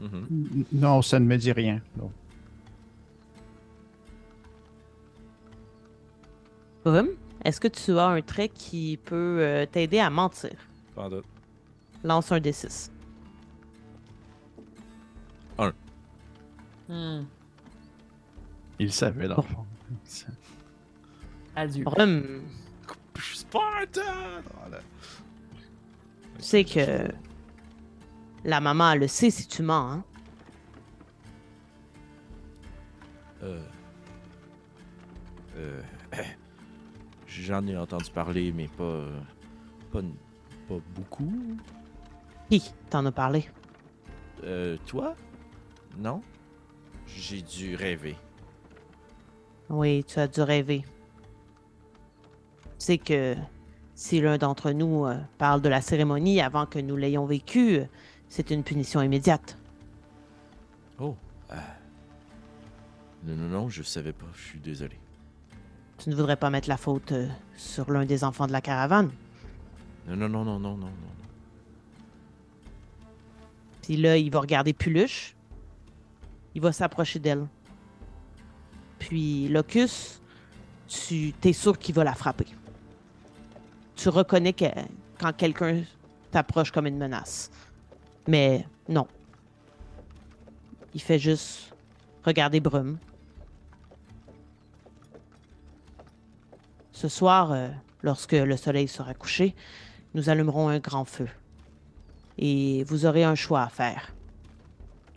[SPEAKER 2] Mhm.
[SPEAKER 6] N- Non, ça ne me dit rien. non.
[SPEAKER 1] Brume, est-ce que tu as un trait qui peut euh, t'aider à mentir?
[SPEAKER 2] Pas doute.
[SPEAKER 1] Lance un D6.
[SPEAKER 3] Hmm.
[SPEAKER 4] Il savait, dans le fond. *laughs*
[SPEAKER 3] Adieu.
[SPEAKER 2] Spartan! Voilà.
[SPEAKER 1] tu sais que la maman elle le sait si tu mens, hein?
[SPEAKER 2] Euh. Euh. J'en ai entendu parler, mais pas. Pas, pas beaucoup.
[SPEAKER 1] Qui t'en a parlé?
[SPEAKER 2] Euh, toi? Non? J'ai dû rêver.
[SPEAKER 1] Oui, tu as dû rêver. Tu sais que si l'un d'entre nous euh, parle de la cérémonie avant que nous l'ayons vécue, euh, c'est une punition immédiate.
[SPEAKER 2] Oh. ah. Non, non, non, je savais pas. Je suis désolé.
[SPEAKER 1] Tu ne voudrais pas mettre la faute euh, sur l'un des enfants de la caravane?
[SPEAKER 2] Non, non, non, non, non, non, non.
[SPEAKER 1] Puis là, il va regarder Puluche. Il va s'approcher d'elle. Puis Locus, tu t'es sûr qu'il va la frapper. Tu reconnais que quand quelqu'un t'approche comme une menace. Mais non. Il fait juste regarder Brume. Ce soir, euh, lorsque le soleil sera couché, nous allumerons un grand feu et vous aurez un choix à faire.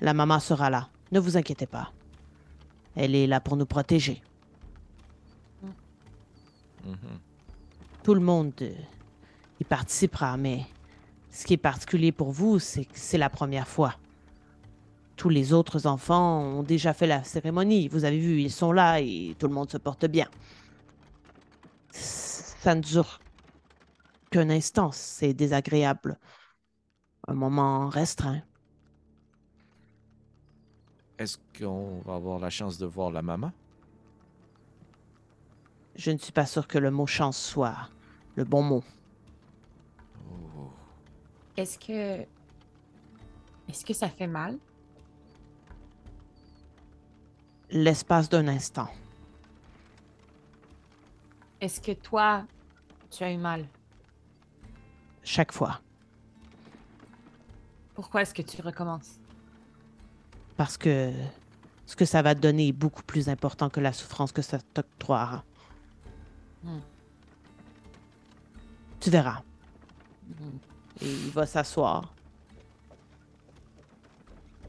[SPEAKER 1] La maman sera là. Ne vous inquiétez pas. Elle est là pour nous protéger.
[SPEAKER 2] Mhm.
[SPEAKER 1] Tout le monde euh, y participera, mais Ce qui est particulier pour vous, c'est que c'est la première fois. Tous les autres enfants ont déjà fait la cérémonie. Vous avez vu, ils sont là et tout le monde se porte bien. Ça ne dure qu'un instant. C'est désagréable. Un moment restreint.
[SPEAKER 2] Est-ce qu'on va avoir la chance de voir la maman?
[SPEAKER 1] Je ne suis pas sûr que le mot chance soit le bon mot.
[SPEAKER 2] Oh.
[SPEAKER 3] Est-ce que. Est-ce que ça fait mal?
[SPEAKER 1] L'espace d'un instant.
[SPEAKER 3] Est-ce que toi, tu as eu mal?
[SPEAKER 1] Chaque fois.
[SPEAKER 3] Pourquoi est-ce que tu recommences?
[SPEAKER 1] Parce que ce que ça va te donner est beaucoup plus important que la souffrance que ça t'octroiera.
[SPEAKER 3] Hmm.
[SPEAKER 1] Tu verras.
[SPEAKER 3] Hmm.
[SPEAKER 1] Et il va s'asseoir.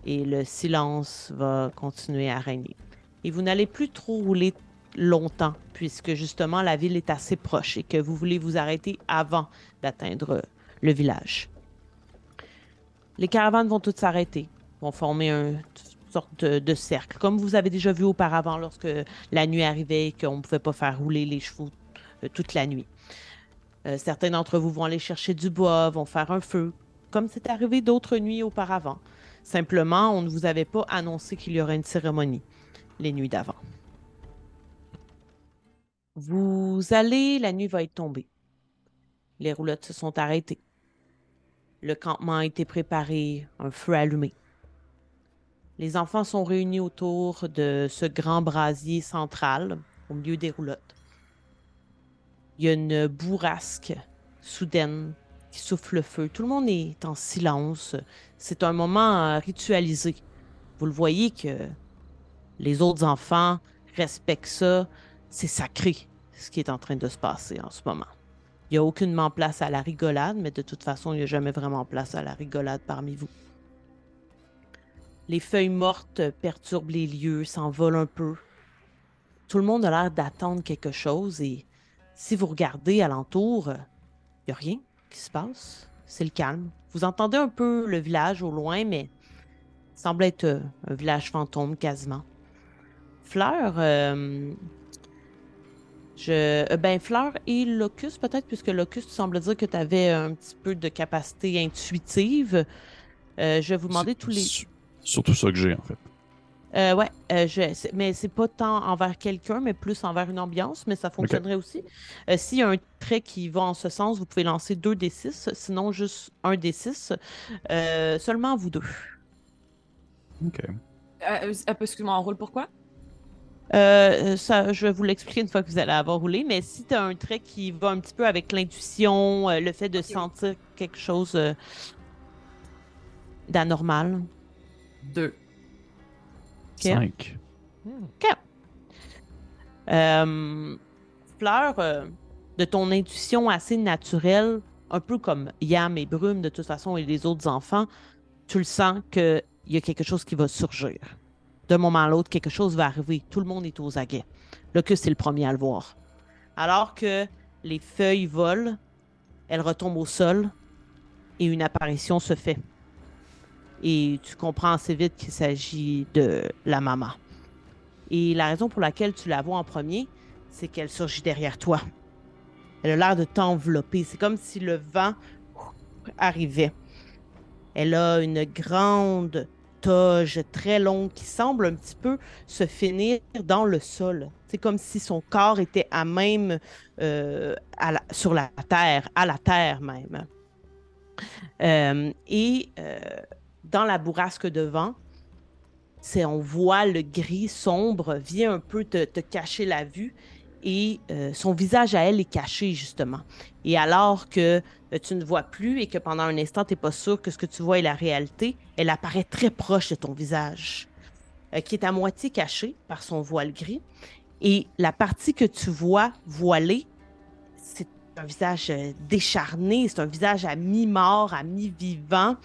[SPEAKER 1] Et le silence va continuer à régner. Et vous n'allez plus trop rouler longtemps, puisque justement la ville est assez proche et que vous voulez vous arrêter avant d'atteindre le village. Les caravanes vont toutes s'arrêter, vont former une sorte de, cercle, comme vous avez déjà vu auparavant lorsque la nuit arrivait et qu'on ne pouvait pas faire rouler les chevaux euh, toute la nuit. Euh, certains d'entre vous vont aller chercher du bois, vont faire un feu, comme c'est arrivé d'autres nuits auparavant. Simplement, on ne vous avait pas annoncé qu'il y aurait une cérémonie les nuits d'avant. Vous allez, la nuit va être tombée. Les roulottes se sont arrêtées. Le campement a été préparé, un feu allumé. Les enfants sont réunis autour de ce grand brasier central, au milieu des roulottes. Il y a une bourrasque soudaine qui souffle le feu. Tout le monde est en silence. C'est un moment euh, ritualisé. Vous le voyez que les autres enfants respectent ça. C'est sacré, ce qui est en train de se passer en ce moment. Il n'y a aucunement place à la rigolade, mais de toute façon, il n'y a jamais vraiment place à la rigolade parmi vous. Les feuilles mortes perturbent les lieux, s'envolent un peu. Tout le monde a l'air d'attendre quelque chose et si vous regardez alentour, il n'y a rien qui se passe. C'est le calme. Vous entendez un peu le village au loin, mais il semble être euh, un village fantôme quasiment. Fleur, euh, je, euh, ben Fleur et Locus peut-être, puisque Locus semble dire que tu avais un petit peu de capacité intuitive. Euh, je vais vous demander tous les.
[SPEAKER 4] su- Surtout ça que j'ai, en fait.
[SPEAKER 1] Euh, ouais, euh, je, mais c'est pas tant envers quelqu'un, mais plus envers une ambiance, mais ça fonctionnerait aussi. Euh, S'il y a un trait qui va en ce sens, vous pouvez lancer 2 des 6, sinon juste un des 6. seulement vous deux.
[SPEAKER 4] OK.
[SPEAKER 3] Euh, euh, Excuse-moi, on roule pourquoi?
[SPEAKER 1] Euh, ça, je vais vous l'expliquer une fois que vous allez avoir roulé, mais si tu as un trait qui va un petit peu avec l'intuition, euh, le fait de sentir quelque chose euh, d'anormal.
[SPEAKER 3] Deux.
[SPEAKER 4] Cinq.
[SPEAKER 1] Euh, Fleur, euh, de ton intuition assez naturelle, un peu comme Yam et Brume de toute façon et les autres enfants, tu le sens qu'il y a quelque chose qui va surgir. D'un moment à l'autre, quelque chose va arriver. Tout le monde est aux aguets. Locus est le premier à le voir. Alors que les feuilles volent, elles retombent au sol et une apparition se fait. Et tu comprends assez vite qu'il s'agit de la maman. Et la raison pour laquelle tu la vois en premier, c'est qu'elle surgit derrière toi. Elle a l'air de t'envelopper. C'est comme si le vent arrivait. Elle a une grande très longue qui semble un petit peu se finir dans le sol. C'est comme si son corps était à même euh, sur la terre, à la terre même. Euh, et euh, dans la bourrasque de vent, on voit le gris sombre vient un peu te cacher la vue et euh, son visage à elle est caché justement. Et alors que euh, tu ne vois plus et que pendant un instant tu n'es pas sûr que ce que tu vois est la réalité, elle apparaît très proche de ton visage, euh, qui est à moitié caché par son voile gris. Et la partie que tu vois voilée, c'est un visage décharné, c'est un visage à mi-mort, à mi-vivant.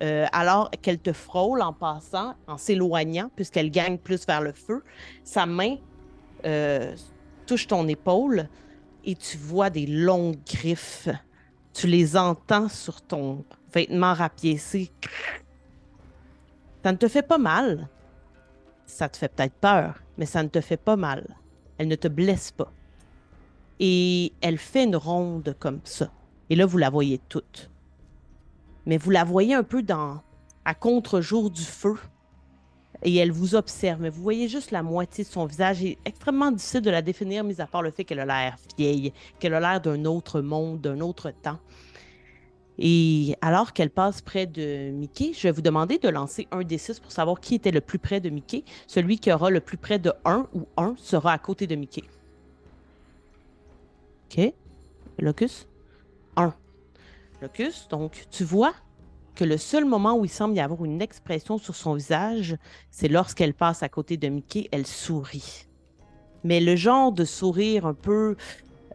[SPEAKER 1] Alors qu'elle te frôle en passant, en s'éloignant, puisqu'elle gagne plus vers le feu, sa main touche ton épaule et tu vois des longues griffes. Tu les entends sur ton vêtement rapiécé. Ça ne te fait pas mal. Ça te fait peut-être peur, mais ça ne te fait pas mal. Elle ne te blesse pas. Et elle fait une ronde comme ça. Et là, vous la voyez toute. Mais vous la voyez un peu dans à contre-jour du feu. Et elle vous observe, mais vous voyez juste la moitié de son visage. Est extrêmement difficile de la définir, mis à part le fait qu'elle a l'air vieille, qu'elle a l'air d'un autre monde, d'un autre temps. Et alors qu'elle passe près de Mickey, je vais vous demander de lancer un des six pour savoir qui était le plus près de Mickey. Celui qui aura le plus près de 1 ou 1 sera à côté de Mickey. OK. Locus? 1. Locus, donc tu vois que le seul moment où il semble y avoir une expression sur son visage, c'est lorsqu'elle passe à côté de Mickey, elle sourit. Mais le genre de sourire un peu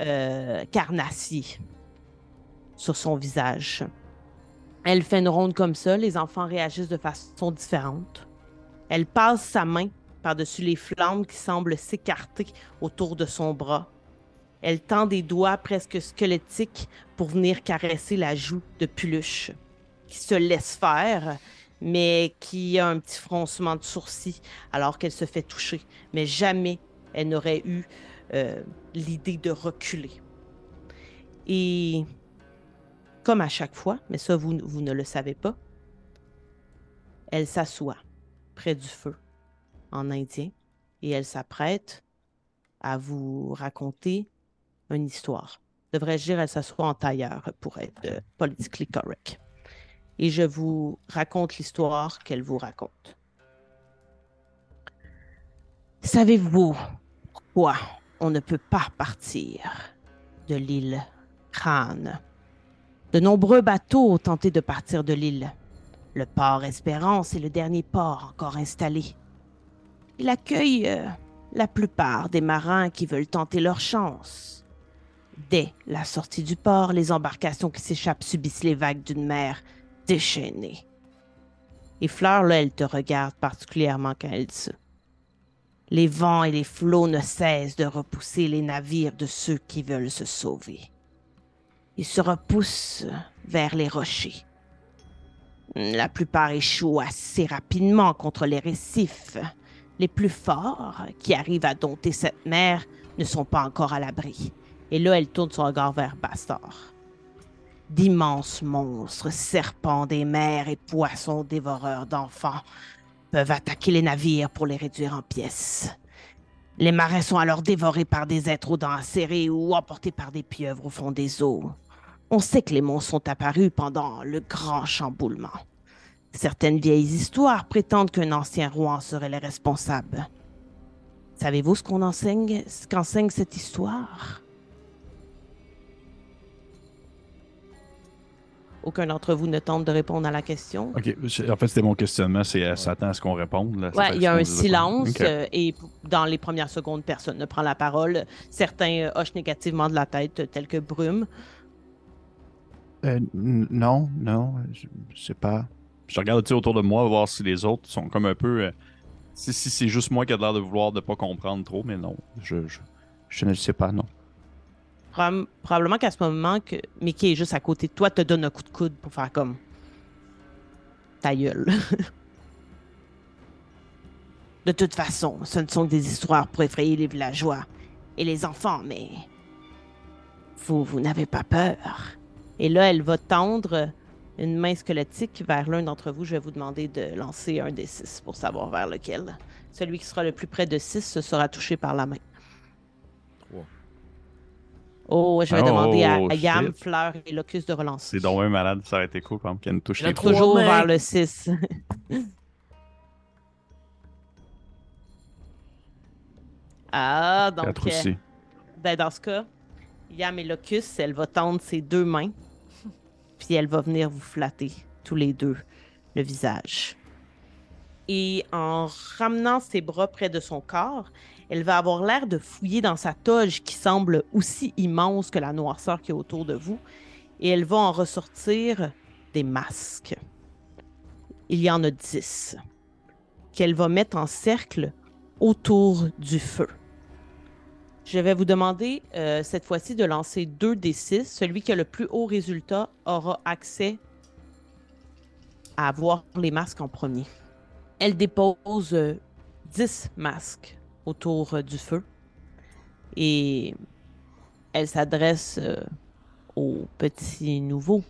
[SPEAKER 1] euh, carnassier sur son visage. Elle fait une ronde comme ça, les enfants réagissent de façon différente. Elle passe sa main par-dessus les flammes qui semblent s'écarter autour de son bras. Elle tend des doigts presque squelettiques pour venir caresser la joue de Puluche, qui se laisse faire, mais qui a un petit froncement de sourcils alors qu'elle se fait toucher. Mais jamais elle n'aurait eu euh, l'idée de reculer. Et comme à chaque fois, mais ça, vous, vous ne le savez pas, elle s'assoit près du feu en indien et elle s'apprête à vous raconter une histoire. Devrais-je dire, elle s'assoit en tailleur pour être euh, politically correct. Et je vous raconte l'histoire qu'elle vous raconte. Savez-vous pourquoi on ne peut pas partir de l'île Crâne? De nombreux bateaux ont tenté de partir de l'île. Le port Espérance est le dernier port encore installé. Il accueille euh, la plupart des marins qui veulent tenter leur chance. Dès la sortie du port, les embarcations qui s'échappent subissent les vagues d'une mer déchaînée. Et Fleur, là, elle te regarde particulièrement quand elle dit. Les vents et les flots ne cessent de repousser les navires de ceux qui veulent se sauver. Ils se repoussent vers les rochers. La plupart échouent assez rapidement contre les récifs. Les plus forts, qui arrivent à dompter cette mer, ne sont pas encore à l'abri. Et là, elle tourne son regard vers Bastard. D'immenses monstres, serpents des mers et poissons dévoreurs d'enfants peuvent attaquer les navires pour les réduire en pièces. Les marins sont alors dévorés par des êtres aux dents acérées ou emportés par des pieuvres au fond des eaux. On sait que les monstres sont apparus pendant le grand chamboulement. Certaines vieilles histoires prétendent qu'un ancien roi en serait le responsable. Savez-vous ce qu'on enseigne, ce qu'enseigne cette histoire? Aucun d'entre vous ne tente de répondre à la question.
[SPEAKER 4] Ok, en fait, c'était mon questionnement, c'est elle s'attend à ce qu'on réponde. Là,
[SPEAKER 1] Ouais, il y a un silence euh, et dans les premières secondes, personne ne prend la parole. Certains euh, hochent négativement de la tête, euh, tels que Brume.
[SPEAKER 6] Euh, non, non, je je sais pas.
[SPEAKER 4] Je regarde tu sais, autour de moi, voir si les autres sont comme un peu. euh, si si c'est juste moi qui a l'air de vouloir de pas comprendre trop, mais non, je, je,
[SPEAKER 6] Je ne sais pas, non.
[SPEAKER 1] Prob- probablement qu'à ce moment que Mickey est juste à côté de toi, te donne un coup de coude pour faire comme ta gueule. *laughs* de toute façon, ce ne sont que des histoires pour effrayer les villageois et les enfants, mais vous, vous n'avez pas peur. Et là, elle va tendre une main squelettique vers l'un d'entre vous. Je vais vous demander de lancer un des six pour savoir vers lequel. Celui qui sera le plus près de six se sera touché par la main. Oh, je vais
[SPEAKER 4] Oh,
[SPEAKER 1] demander à, à Yam,
[SPEAKER 4] shit.
[SPEAKER 1] Fleur et Locus de relancer.
[SPEAKER 4] c'est donc un malade, ça aurait été cool quand même qu'elle nous touche
[SPEAKER 3] Le
[SPEAKER 4] les
[SPEAKER 3] trois.
[SPEAKER 1] Toujours
[SPEAKER 3] mains.
[SPEAKER 1] vers le 6. *laughs* ah, donc, euh, ben, dans ce cas, Yam et Locus, elle va tendre ses deux mains, *laughs* puis elle va venir vous flatter, tous les deux, le visage. Et en ramenant ses bras près de son corps, elle va avoir l'air de fouiller dans sa toge qui semble aussi immense que la noirceur qui est autour de vous, et elle va en ressortir des masques. Il y en a dix qu'elle va mettre en cercle autour du feu. Je vais vous demander euh, cette fois-ci de lancer 2 des 6. Celui qui a le plus haut résultat aura accès à avoir les masques en premier. Elle dépose euh, 10 masques autour euh, du feu et elle s'adresse euh, au petit nouveau.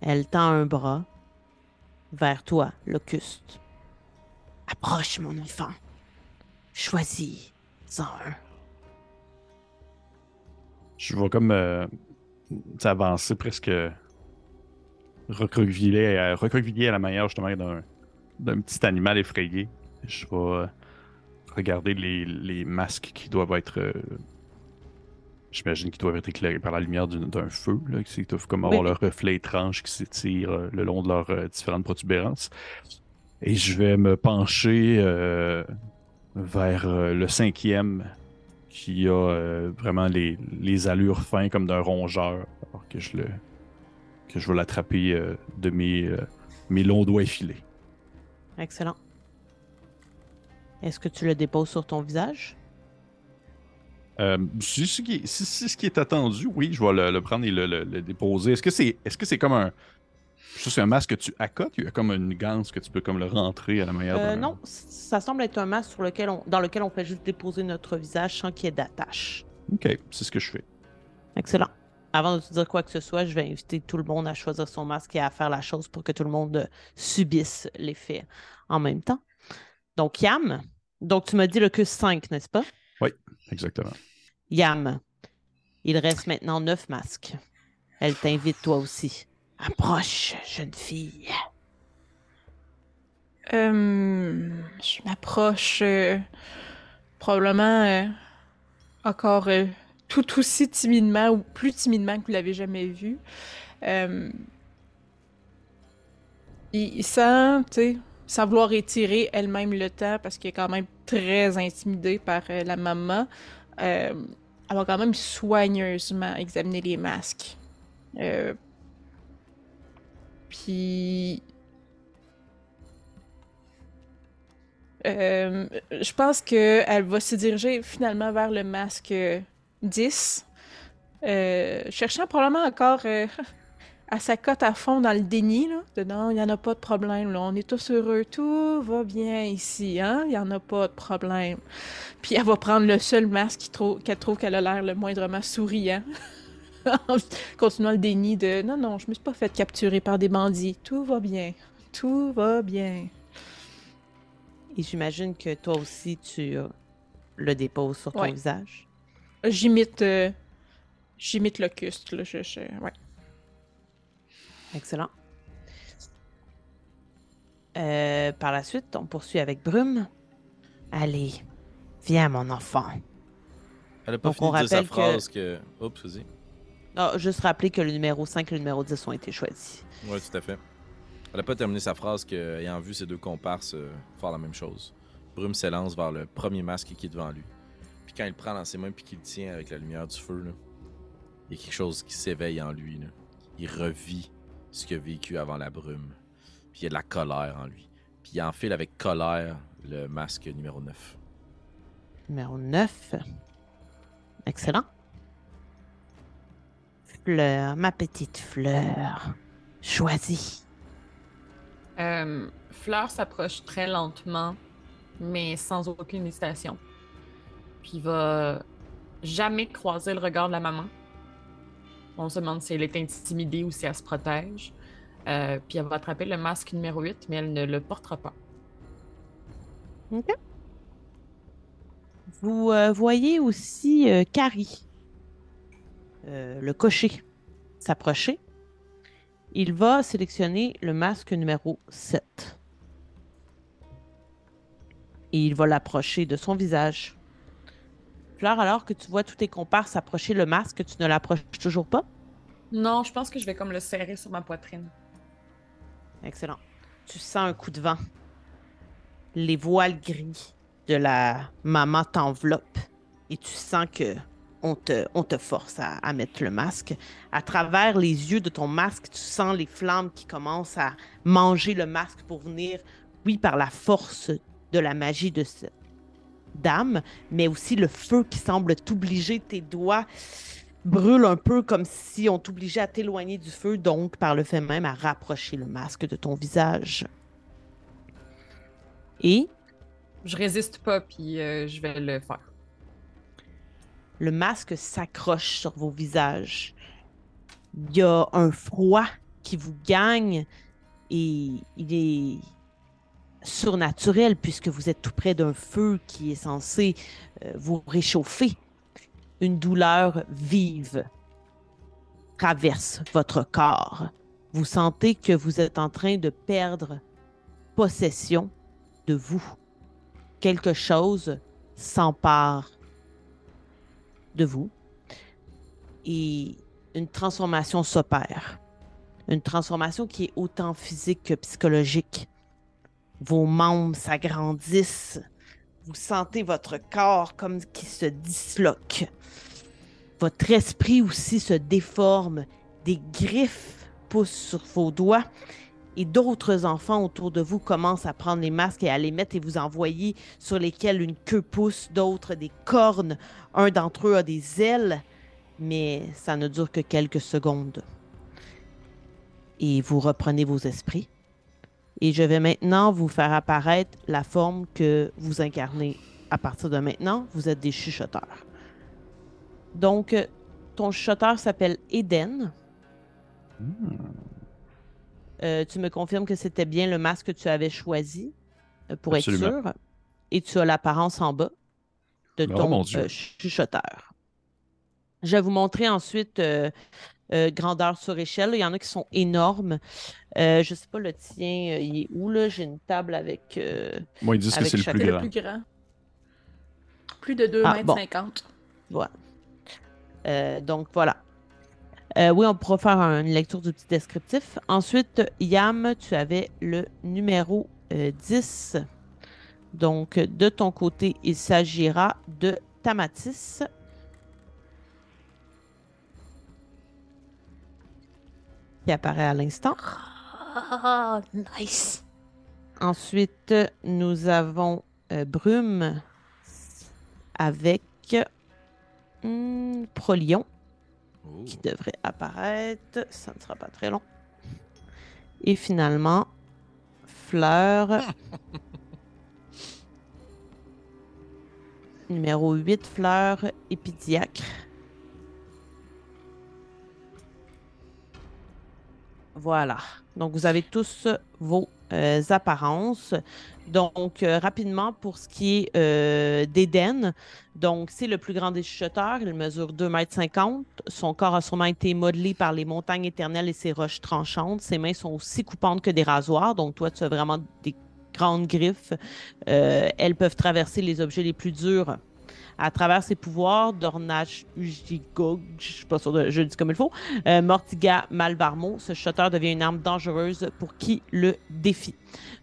[SPEAKER 1] Elle tend un bras vers toi, Locuste. Approche, mon enfant. Choisis-en un.
[SPEAKER 4] Je vais comme euh, avancer presque recroquevillé, à- recroquevillé à la manière justement d'un petit animal effrayé. Je vais euh, regarder les, les masques qui doivent être. euh, J'imagine qu'ils doivent être éclairés par la lumière d'un feu, là, qui doivent comme avoir
[SPEAKER 1] Oui.
[SPEAKER 4] leur reflet étrange qui s'étire euh, le long de leurs euh, différentes protubérances. Et je vais me pencher vers le cinquième qui a vraiment les, les allures fins comme d'un rongeur, alors que je le que je vais l'attraper de mes, mes longs doigts effilés.
[SPEAKER 1] Excellent. Est-ce que tu le déposes sur ton visage?
[SPEAKER 4] Euh, si, ce est, si ce qui est attendu, oui, je vais le, le prendre et le, le- le déposer. Est-ce que c'est que c'est comme un c'est un masque que tu accotes, il y a comme une ganse que tu peux comme le rentrer à la manière
[SPEAKER 1] Euh, non, ça semble être un masque sur lequel on, dans lequel on fait juste déposer notre visage sans qu'il y ait d'attache.
[SPEAKER 4] Ok, c'est ce que je fais.
[SPEAKER 1] Excellent. Avant de te dire quoi que ce soit, je vais inviter tout le monde à choisir son masque et à faire la chose pour que tout le monde subisse l'effet en même temps. Donc, Yam, donc tu m'as dit le que 5, n'est-ce pas?
[SPEAKER 4] Exactement.
[SPEAKER 1] Yam, il reste maintenant neuf masques. Elle t'invite toi aussi. Approche, jeune fille.
[SPEAKER 5] Euh, je m'approche euh, probablement euh, encore euh, tout aussi timidement ou plus timidement que vous l'avez jamais vu. Euh, il, il sent, tu sais, sans vouloir étirer elle-même le temps parce qu'elle est quand même très intimidée par euh, la maman. Euh, elle va quand même soigneusement examiner les masques. Euh, puis je pense qu'elle va se diriger finalement vers le masque euh, 10. Euh, cherchant probablement encore *laughs* à sa cote à fond dans le déni. Là. De non, il n'y en a pas de problème. Là. On est tous heureux. Tout va bien ici. Hein? Il n'y en a pas de problème. Puis elle va prendre le seul masque qu'elle trouve qu'elle a l'air le moindrement souriant. En *laughs* Continuant le déni de non, non, je me suis pas fait capturer par des bandits. Tout va bien. Tout va bien.
[SPEAKER 1] Et j'imagine que toi aussi, tu le déposes sur ton
[SPEAKER 5] Ouais.
[SPEAKER 1] visage?
[SPEAKER 5] J'imite. euh, J'imite Locuste, là. Je, je- ouais.
[SPEAKER 1] Excellent. Euh, par la suite, on poursuit avec Brume. Allez, viens, mon enfant.
[SPEAKER 2] Elle a pas
[SPEAKER 1] Donc,
[SPEAKER 2] fini
[SPEAKER 1] on
[SPEAKER 2] de dire sa
[SPEAKER 1] que-
[SPEAKER 2] phrase que. Oups, vas-y.
[SPEAKER 1] Ah, juste rappeler que le numéro 5 et le numéro 10 ont été choisis.
[SPEAKER 2] Ouais, tout à fait. Elle a pas terminé sa phrase que, ayant vu ses deux comparses euh, faire la même chose. Brume s'élance vers le premier masque qui est devant lui. Puis quand il le prend dans ses mains puis qu'il le tient avec la lumière du feu, là, il y a quelque chose qui s'éveille en lui. là. Il revit ce qu'il a vécu avant la brume. Puis il y a de la colère en lui. Puis il enfile avec colère le masque numéro 9.
[SPEAKER 1] Numéro 9. Excellent. Fleur, ma petite fleur. Choisis.
[SPEAKER 3] Euh, Fleur s'approche très lentement, mais sans aucune hésitation. Puis il va jamais croiser le regard de la maman. On se demande si elle est intimidée ou si elle se protège. Euh, puis elle va attraper le masque numéro 8, mais elle ne le portera pas.
[SPEAKER 1] Vous euh, voyez aussi euh, Carrie, le cocher, s'approcher. Il va sélectionner le masque numéro 7. Et il va l'approcher de son visage. Alors que tu vois tous tes comparses approcher le masque, tu ne l'approches toujours pas?
[SPEAKER 3] Non, je pense que je vais comme le serrer sur ma poitrine.
[SPEAKER 1] Excellent. Tu sens un coup de vent. Les voiles gris de la maman t'enveloppent et tu sens que on te, on te force à, à mettre le masque. À travers les yeux de ton masque, tu sens les flammes qui commencent à manger le masque pour venir, oui, par la force de la magie de ce d'âme, mais aussi le feu qui semble t'obliger, tes doigts brûlent un peu comme si on t'obligeait à t'éloigner du feu, donc par le fait même à rapprocher le masque de ton visage. Et?
[SPEAKER 3] Je résiste pas, puis euh, je vais le faire.
[SPEAKER 1] le masque s'accroche sur vos visages. Il y a un froid qui vous gagne et il est surnaturel puisque vous êtes tout près d'un feu qui est censé euh, vous réchauffer. Une douleur vive traverse votre corps. Vous sentez que vous êtes en train de perdre possession de vous. Quelque chose s'empare de vous et une transformation s'opère. Une transformation qui est autant physique que psychologique. Vos membres s'agrandissent. Vous sentez votre corps comme qui se disloque. Votre esprit aussi se déforme. Des griffes poussent sur vos doigts et d'autres enfants autour de vous commencent à prendre les masques et à les mettre et vous envoyer sur lesquels une queue pousse, d'autres des cornes. Un d'entre eux a des ailes, mais ça ne dure que quelques secondes. Et vous reprenez vos esprits. Et je vais maintenant vous faire apparaître la forme que vous incarnez. À partir de maintenant, vous êtes des chuchoteurs. Donc, euh, ton chuchoteur s'appelle Eden. Euh, tu me confirmes que c'était bien le masque que tu avais choisi euh, pour
[SPEAKER 4] Absolument.
[SPEAKER 1] être sûr. Et tu as l'apparence en bas de
[SPEAKER 4] Oh,
[SPEAKER 1] ton euh, chuchoteur. Je vais vous montrer ensuite euh, euh, grandeur sur échelle. Il y en a qui sont énormes. Euh, je sais pas le tien, euh, il est où là? J'ai une table avec. euh,
[SPEAKER 4] Moi, ils disent que c'est le plus grand.
[SPEAKER 5] le plus grand. Plus de 2
[SPEAKER 1] Ah,
[SPEAKER 5] mètres
[SPEAKER 1] bon.
[SPEAKER 5] 50.
[SPEAKER 1] Voilà. Euh, donc voilà. Euh, oui, on pourra faire une lecture du petit descriptif. Ensuite, Yam, tu avais le numéro euh, 10. Donc, de ton côté, il s'agira de Tamatis. Qui apparaît à l'instant.
[SPEAKER 5] Ah, nice.
[SPEAKER 1] Ensuite, nous avons euh, Brume avec hmm, Prolion
[SPEAKER 2] Oh.
[SPEAKER 1] qui devrait apparaître. Ça ne sera pas très long. Et finalement, Fleur. *laughs* Numéro 8, Fleur Épidiacre. Voilà. Donc, vous avez tous vos euh, apparences. Donc, euh, rapidement, pour ce qui est euh, d'Éden, donc c'est le plus grand des chuchoteurs. Il mesure 2,50 m. Son corps a sûrement été modelé par les montagnes éternelles et ses roches tranchantes. Ses mains sont aussi coupantes que des rasoirs. Donc, toi, tu as vraiment des grandes griffes. Elles peuvent traverser les objets les plus durs. À travers ses pouvoirs, Dornach Ujigog, je suis pas sûr de, je dis comme il faut, euh, Mortiga Malvarmo, ce shutter devient une arme dangereuse pour qui le défie.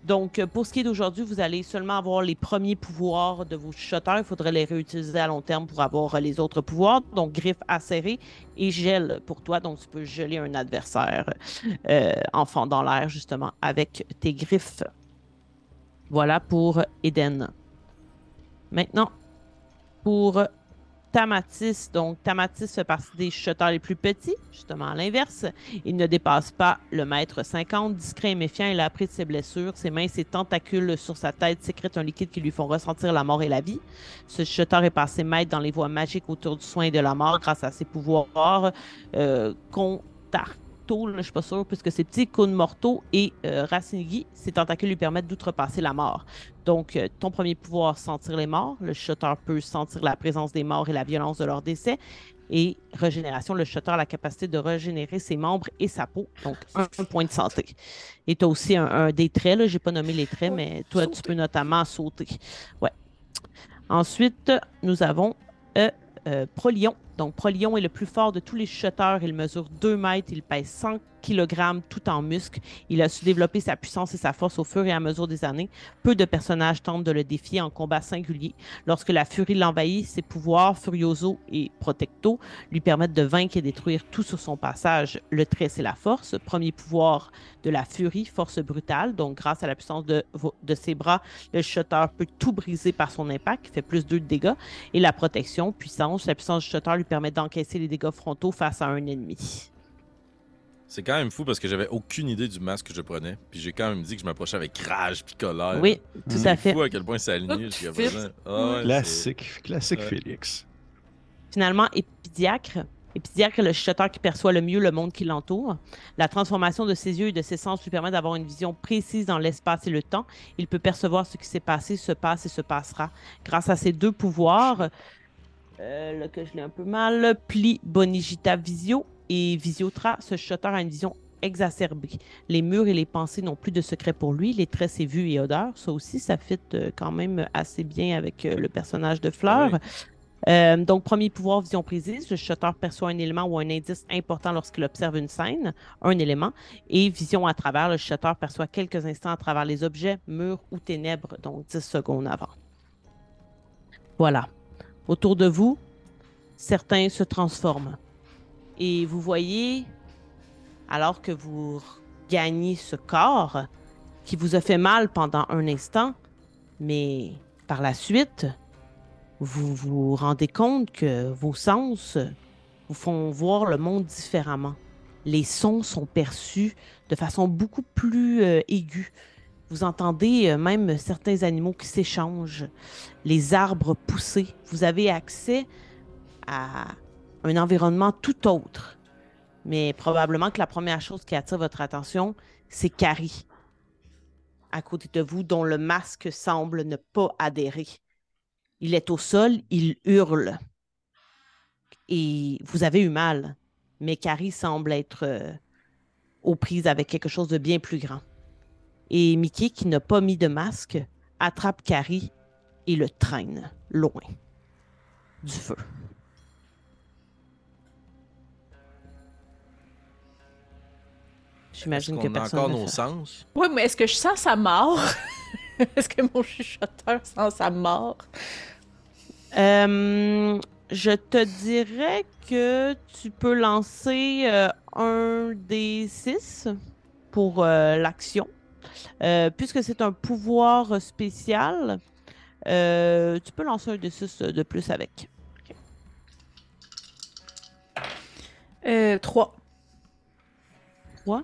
[SPEAKER 1] Donc, euh, pour ce qui est d'aujourd'hui, vous allez seulement avoir les premiers pouvoirs de vos shutters. Il faudrait les réutiliser à long terme pour avoir euh, les autres pouvoirs. Donc, griffe acérée et gel pour toi. Donc, tu peux geler un adversaire euh, enfant dans l'air, justement, avec tes griffes. Voilà pour Eden. Maintenant, pour Tamatis, donc Tamatis fait partie des chuchoteurs les plus petits, justement à l'inverse. Il ne dépasse pas le mètre 50, discret et méfiant, il a appris de ses blessures. Ses mains ses tentacules sur sa tête sécrètent un liquide qui lui font ressentir la mort et la vie. Ce chuchoteur est passé maître dans les voies magiques autour du soin et de la mort grâce à ses pouvoirs euh, Contarto, là, je suis pas sûre, puisque c'est petit, Kun Morto et euh, Racinigi, ses tentacules lui permettent d'outrepasser la mort. Donc, euh, ton premier pouvoir, sentir les morts. Le shutter peut sentir la présence des morts et la violence de leur décès. Et régénération, le shutter a la capacité de régénérer ses membres et sa peau. Donc, un, un point de santé. Et tu as aussi un, un des traits, je n'ai pas nommé les traits, mais toi, tu peux notamment sauter. Ouais. Ensuite, nous avons euh, euh, Prolion. Donc, Prolion est le plus fort de tous les shutters. Il mesure 2 mètres, il pèse 100 kg tout en muscles. Il a su développer sa puissance et sa force au fur et à mesure des années. Peu de personnages tentent de le défier en combat singulier. Lorsque la furie l'envahit, ses pouvoirs, Furioso et Protecto, lui permettent de vaincre et détruire tout sur son passage. Le trait, c'est la force. Premier pouvoir de la furie, force brutale. Donc, grâce à la puissance de, ses bras, le shutter peut tout briser par son impact, fait plus 2 de dégâts. Et la protection, puissance. La puissance du shutter lui permet d'encaisser les dégâts frontaux face à un ennemi.
[SPEAKER 2] C'est quand même fou parce que j'avais aucune idée du masque que je prenais. Puis j'ai quand même dit que je m'approchais avec rage puis colère.
[SPEAKER 1] Oui, tout
[SPEAKER 2] C'est
[SPEAKER 1] à fait.
[SPEAKER 2] fou à quel point c'est aligné jusqu'à
[SPEAKER 3] Fit.
[SPEAKER 2] présent. Ah ouais,
[SPEAKER 4] Classique, classique
[SPEAKER 2] Ouais.
[SPEAKER 4] Félix.
[SPEAKER 1] Finalement, épidiacre. Épidiacre est le chuchoteur qui perçoit le mieux le monde qui l'entoure. La transformation de ses yeux et de ses sens lui permet d'avoir une vision précise dans l'espace et le temps. Il peut percevoir ce qui s'est passé, se passe et se passera. Grâce à ces deux pouvoirs, euh, là que je l'ai un peu mal, Pli Bonigita Visio et Visiotra, ce chuchoteur a une vision exacerbée. Les murs et les pensées n'ont plus de secret pour lui. Les traits, c'est vue et odeur. Ça aussi, ça fit euh, quand même assez bien avec euh, le personnage de Fleur.
[SPEAKER 2] Oui.
[SPEAKER 1] Euh, donc, premier pouvoir, vision précise. Le shutter perçoit un élément ou un indice important lorsqu'il observe une scène, un élément. Et vision à travers, le shutter perçoit quelques instants à travers les objets, murs ou ténèbres, donc 10 secondes avant. Voilà. Autour de vous, certains se transforment. Et vous voyez, alors que vous gagnez ce corps qui vous a fait mal pendant un instant, mais par la suite, vous vous rendez compte que vos sens vous font voir le monde différemment. Les sons sont perçus de façon beaucoup plus euh, aiguë. Vous entendez euh, même certains animaux qui s'échangent, les arbres pousser. Vous avez accès à un environnement tout autre. Mais probablement que la première chose qui attire votre attention, c'est Carrie, à côté de vous, dont le masque semble ne pas adhérer. Il est au sol, il hurle. Et vous avez eu mal. Mais Carrie semble être euh, aux prises avec quelque chose de bien plus grand. Et Mickey, qui n'a pas mis de masque, attrape Carrie et le traîne loin du feu. J'imagine que
[SPEAKER 2] personne. a encore nos sens?
[SPEAKER 5] Oui, mais est-ce que je sens sa mort? *laughs* est-ce que mon chuchoteur sent sa mort?
[SPEAKER 1] Euh, je te dirais que tu peux lancer euh, un des six pour euh, l'action. puisque c'est un pouvoir spécial, tu peux lancer un des six de plus avec.
[SPEAKER 5] Trois.
[SPEAKER 1] Trois?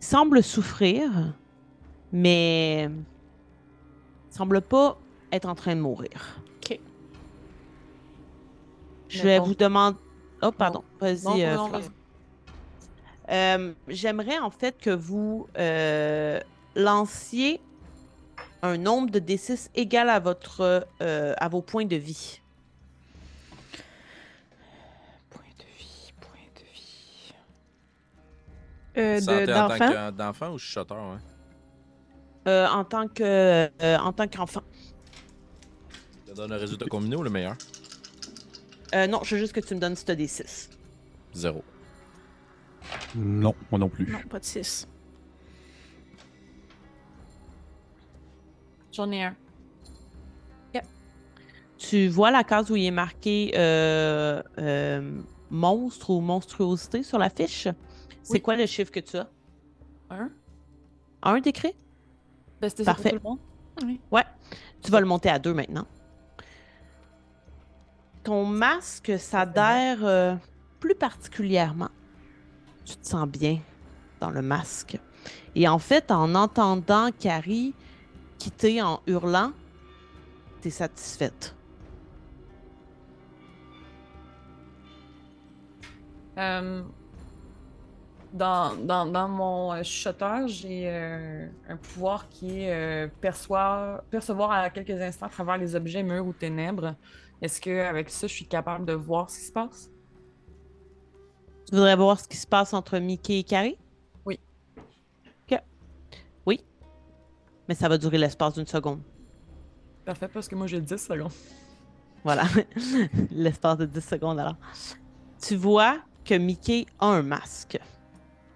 [SPEAKER 1] Semble souffrir, mais semble pas être en train de mourir.
[SPEAKER 5] Ok.
[SPEAKER 1] Je vais vous demander. Oh, pardon. Vas-y.
[SPEAKER 3] Non,
[SPEAKER 1] euh. Euh, J'aimerais en fait que vous euh, lanciez un nombre de D6 égal à votre à vos points de vie.
[SPEAKER 5] Point de vie, point de vie. Euh,
[SPEAKER 2] Santé
[SPEAKER 5] de-
[SPEAKER 2] en tant
[SPEAKER 5] d'enfant?
[SPEAKER 2] que- d'enfant ou chuchoteur, ouais?
[SPEAKER 1] Euh, en tant que euh, en tant qu'enfant.
[SPEAKER 2] Ça donne un résultat combiné ou le meilleur?
[SPEAKER 1] Euh, non, je veux juste que tu me donnes ce D6.
[SPEAKER 2] Zéro.
[SPEAKER 4] Non, moi non plus.
[SPEAKER 5] Non, pas de six.
[SPEAKER 3] J'en ai un.
[SPEAKER 1] Tu vois la case où il est marqué euh, euh, monstre ou monstruosité sur la fiche? C'est
[SPEAKER 3] Oui.
[SPEAKER 1] quoi le chiffre que tu as?
[SPEAKER 3] Un.
[SPEAKER 1] Un décrit?
[SPEAKER 3] Ben, c'était ça pour
[SPEAKER 1] Parfait.
[SPEAKER 3] tout le monde.
[SPEAKER 1] Ouais. Tu vas le monter à deux maintenant. Ton masque s'adhère euh, plus particulièrement. Tu te sens bien dans le masque. Et en fait, en entendant Carrie quitter en hurlant, t'es satisfaite.
[SPEAKER 3] Euh, dans, dans, dans mon euh, chuchoteur, j'ai euh, un pouvoir qui est euh, percevoir à quelques instants à travers les objets, murs ou ténèbres. Est-ce qu'avec ça, je suis capable de voir ce qui se passe?
[SPEAKER 1] Tu voudrais voir ce qui se passe entre Mickey et Carrie?
[SPEAKER 3] Oui.
[SPEAKER 1] OK. Oui. Mais ça va durer l'espace d'une seconde.
[SPEAKER 3] Parfait, parce que moi j'ai 10 secondes.
[SPEAKER 1] Voilà. *laughs* L'espace de 10 secondes alors. Tu vois que Mickey a un masque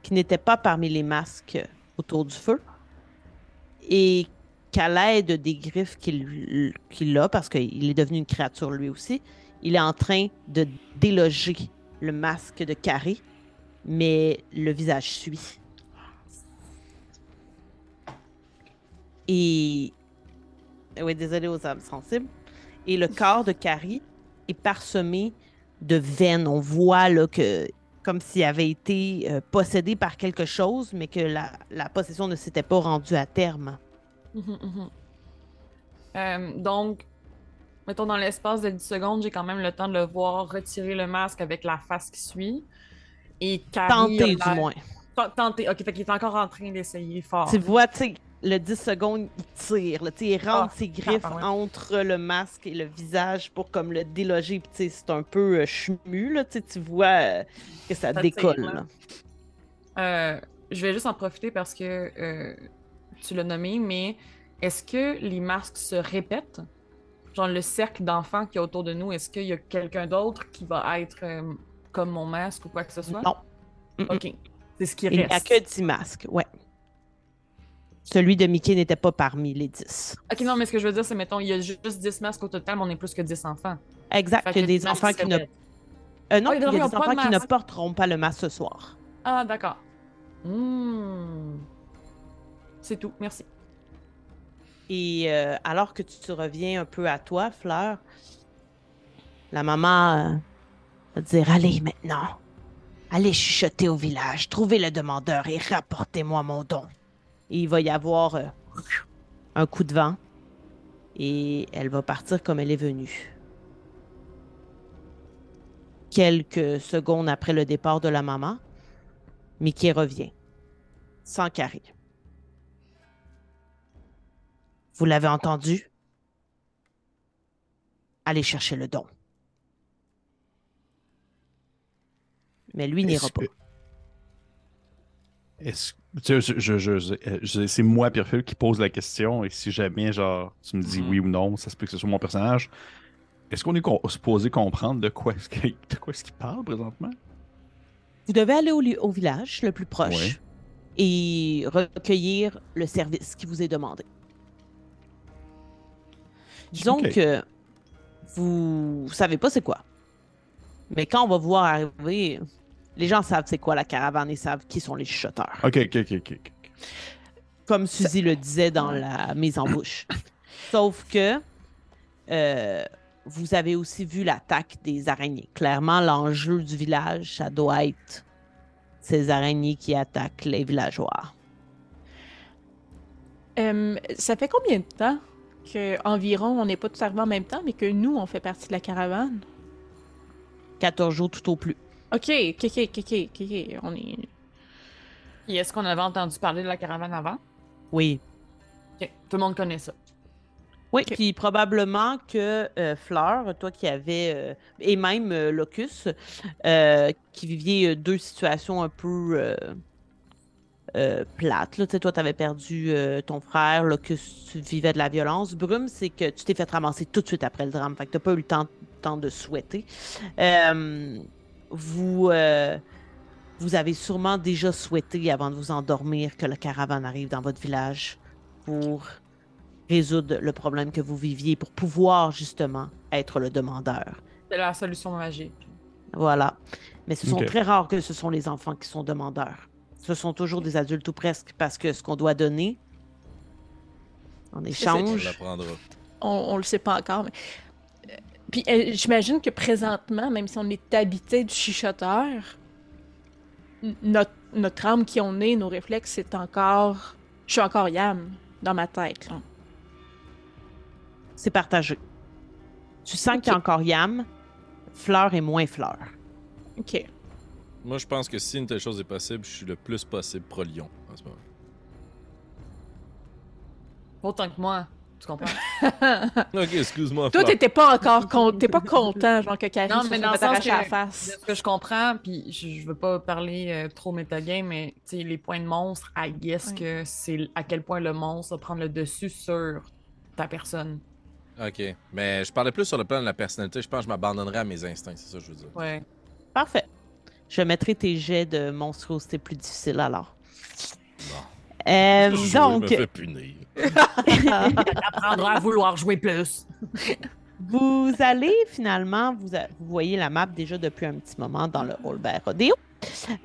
[SPEAKER 1] qui n'était pas parmi les masques autour du feu et qu'à l'aide des griffes qu'il a, parce qu'il est devenu une créature lui aussi, il est en train de déloger le masque de Carré, mais le visage suit. Et. Oui, désolé aux âmes sensibles. Et le corps de Carrie est parsemé de veines. On voit là, que, comme s'il avait été euh, possédé par quelque chose, mais que la, la possession ne s'était pas rendue à terme.
[SPEAKER 3] Mhm, mhm. Euh, donc, mettons dans l'espace de 10 secondes, j'ai quand même le temps de le voir retirer le masque avec la face qui suit. Et Carrie
[SPEAKER 1] Tenter, du moins.
[SPEAKER 3] Tenter. Ok, fait qu'il est encore en train d'essayer fort.
[SPEAKER 1] Tu vois, tu sais, le 10 secondes, il tire. Là, il rentre
[SPEAKER 3] Ah,
[SPEAKER 1] ses griffes
[SPEAKER 3] tabarouette.
[SPEAKER 1] entre le masque et le visage pour comme le déloger. Puis, c'est un peu euh, chemu, là. Tu vois euh, que ça
[SPEAKER 3] Ça
[SPEAKER 1] décolle.
[SPEAKER 3] tire, là.
[SPEAKER 1] là.
[SPEAKER 3] Euh, je vais juste en profiter parce que euh, tu l'as nommé, mais est-ce que les masques se répètent? Genre le cercle d'enfants qui est autour de nous, est-ce qu'il y a quelqu'un d'autre qui va être comme mon masque ou quoi que ce soit?
[SPEAKER 1] Non.
[SPEAKER 3] Ok. C'est ce qui
[SPEAKER 1] Il n'y a
[SPEAKER 3] reste.
[SPEAKER 1] que 10 masques, ouais. Celui de Mickey n'était pas parmi les 10.
[SPEAKER 3] Ok, non, mais ce que je veux dire, c'est, mettons, il y a juste 10 masques au total, mais on est plus que 10 enfants.
[SPEAKER 1] Exact, il y a des enfants qui ne... Euh, non, il y
[SPEAKER 3] les
[SPEAKER 1] a des
[SPEAKER 3] enfants de
[SPEAKER 1] qui ne porteront pas le masque ce soir.
[SPEAKER 3] Ah, d'accord. Hmm. C'est tout, merci.
[SPEAKER 1] Et euh, alors que tu te reviens un peu à toi, Fleur, la maman euh, va te dire Allez maintenant, allez chuchoter au village, trouvez le demandeur et rapportez-moi mon don. Et il va y avoir euh, un coup de vent et elle va partir comme elle est venue. Quelques secondes après le départ de la maman, Mickey revient, sans carré. Vous l'avez entendu? Allez chercher le don. Mais lui n'ira pas.
[SPEAKER 4] Est-ce je, je- je- je- je- c'est moi, Pierre-Phil, qui pose la question, et si jamais, genre, tu me dis
[SPEAKER 2] Mhm.
[SPEAKER 4] oui ou non, ça se peut que ce soit mon personnage. Est-ce qu'on est co- supposé comprendre de quoi est-ce qu'il de quoi est-ce qu'il parle présentement?
[SPEAKER 1] Vous devez aller au, au village le plus proche
[SPEAKER 4] Ouais.
[SPEAKER 1] et recueillir le service qui vous est demandé. Disons que vous savez pas c'est quoi. Mais quand on va vous voir arriver, les gens savent c'est quoi la caravane et savent qui sont les chuchoteurs.
[SPEAKER 4] Ok, ok, ok, ok.
[SPEAKER 1] Comme Suzy le disait dans la mise en bouche. *coughs* Sauf que euh, vous avez aussi vu l'attaque des araignées. Clairement, l'enjeu du village, ça doit être ces araignées qui attaquent les villageois.
[SPEAKER 5] Euh, ça fait combien de temps que environ on n'est pas tous arrivés en même temps, mais que nous, on fait partie de la caravane?
[SPEAKER 1] 14 jours tout au plus.
[SPEAKER 5] Ok, ok, ok, ok, ok, on est...
[SPEAKER 3] Et est-ce qu'on avait entendu parler de la caravane avant?
[SPEAKER 1] Oui.
[SPEAKER 3] Ok, tout le monde connaît ça.
[SPEAKER 1] Oui, puis probablement que euh, Fleur, toi qui avais, euh, et même euh, Locus, euh, qui viviez euh, deux situations un peu euh, euh, plates. Là. Tu sais, toi, tu avais perdu euh, ton frère, Locus, tu vivais de la violence. Brume, c'est que tu t'es fait ramasser tout de suite après le drame, fait que tu pas eu le temps, temps de souhaiter. Vous, euh, vous avez sûrement déjà souhaité, avant de vous endormir, que la caravane arrive dans votre village pour résoudre le problème que vous viviez pour pouvoir justement être le demandeur.
[SPEAKER 3] C'est la solution magique.
[SPEAKER 1] Voilà. Mais ce sont très rares que ce sont les enfants qui sont demandeurs. Ce sont toujours des adultes ou presque parce que ce qu'on doit donner en échange.
[SPEAKER 5] On, on le sait pas encore, mais... Puis euh, j'imagine que présentement, même si on est habité du chuchoteur, n- notre, notre âme qui on est, nos réflexes, c'est encore... Je suis encore Yam dans ma tête, là.
[SPEAKER 1] c'est partagé. Tu sens qu'il y a encore Yam, Fleur et moins Fleur.
[SPEAKER 5] Ok.
[SPEAKER 2] Moi, je pense que si une telle chose est possible, je suis le plus possible pro-lion en ce moment.
[SPEAKER 3] Autant que moi, tu comprends? *laughs*
[SPEAKER 2] Ok, excuse-moi.
[SPEAKER 5] Toi, t'étais pas encore con... t'es pas content, genre, que Carrie
[SPEAKER 3] Non,
[SPEAKER 5] se
[SPEAKER 3] mais
[SPEAKER 5] soit
[SPEAKER 3] dans le
[SPEAKER 5] fait
[SPEAKER 3] sens que-
[SPEAKER 5] la face.
[SPEAKER 3] ce que je comprends, puis je, je veux pas parler euh, trop métagame, mais tu sais, les points de monstre, I guess que c'est à quel point le monstre va prendre le dessus sur ta personne.
[SPEAKER 2] Ok, mais je parlais plus sur le plan de la personnalité. Je pense que je m'abandonnerais à mes instincts, c'est ça que je veux dire.
[SPEAKER 3] Ouais.
[SPEAKER 1] Parfait. Je mettrai tes jets de monstruosité plus difficiles alors.
[SPEAKER 2] Bon.
[SPEAKER 1] Euh,
[SPEAKER 2] Je
[SPEAKER 1] donc,
[SPEAKER 2] me fais punir. *laughs*
[SPEAKER 3] Apprendra à vouloir jouer plus.
[SPEAKER 1] Vous allez finalement, vous, voyez la map déjà depuis un petit moment dans le Hallberg Rodeo.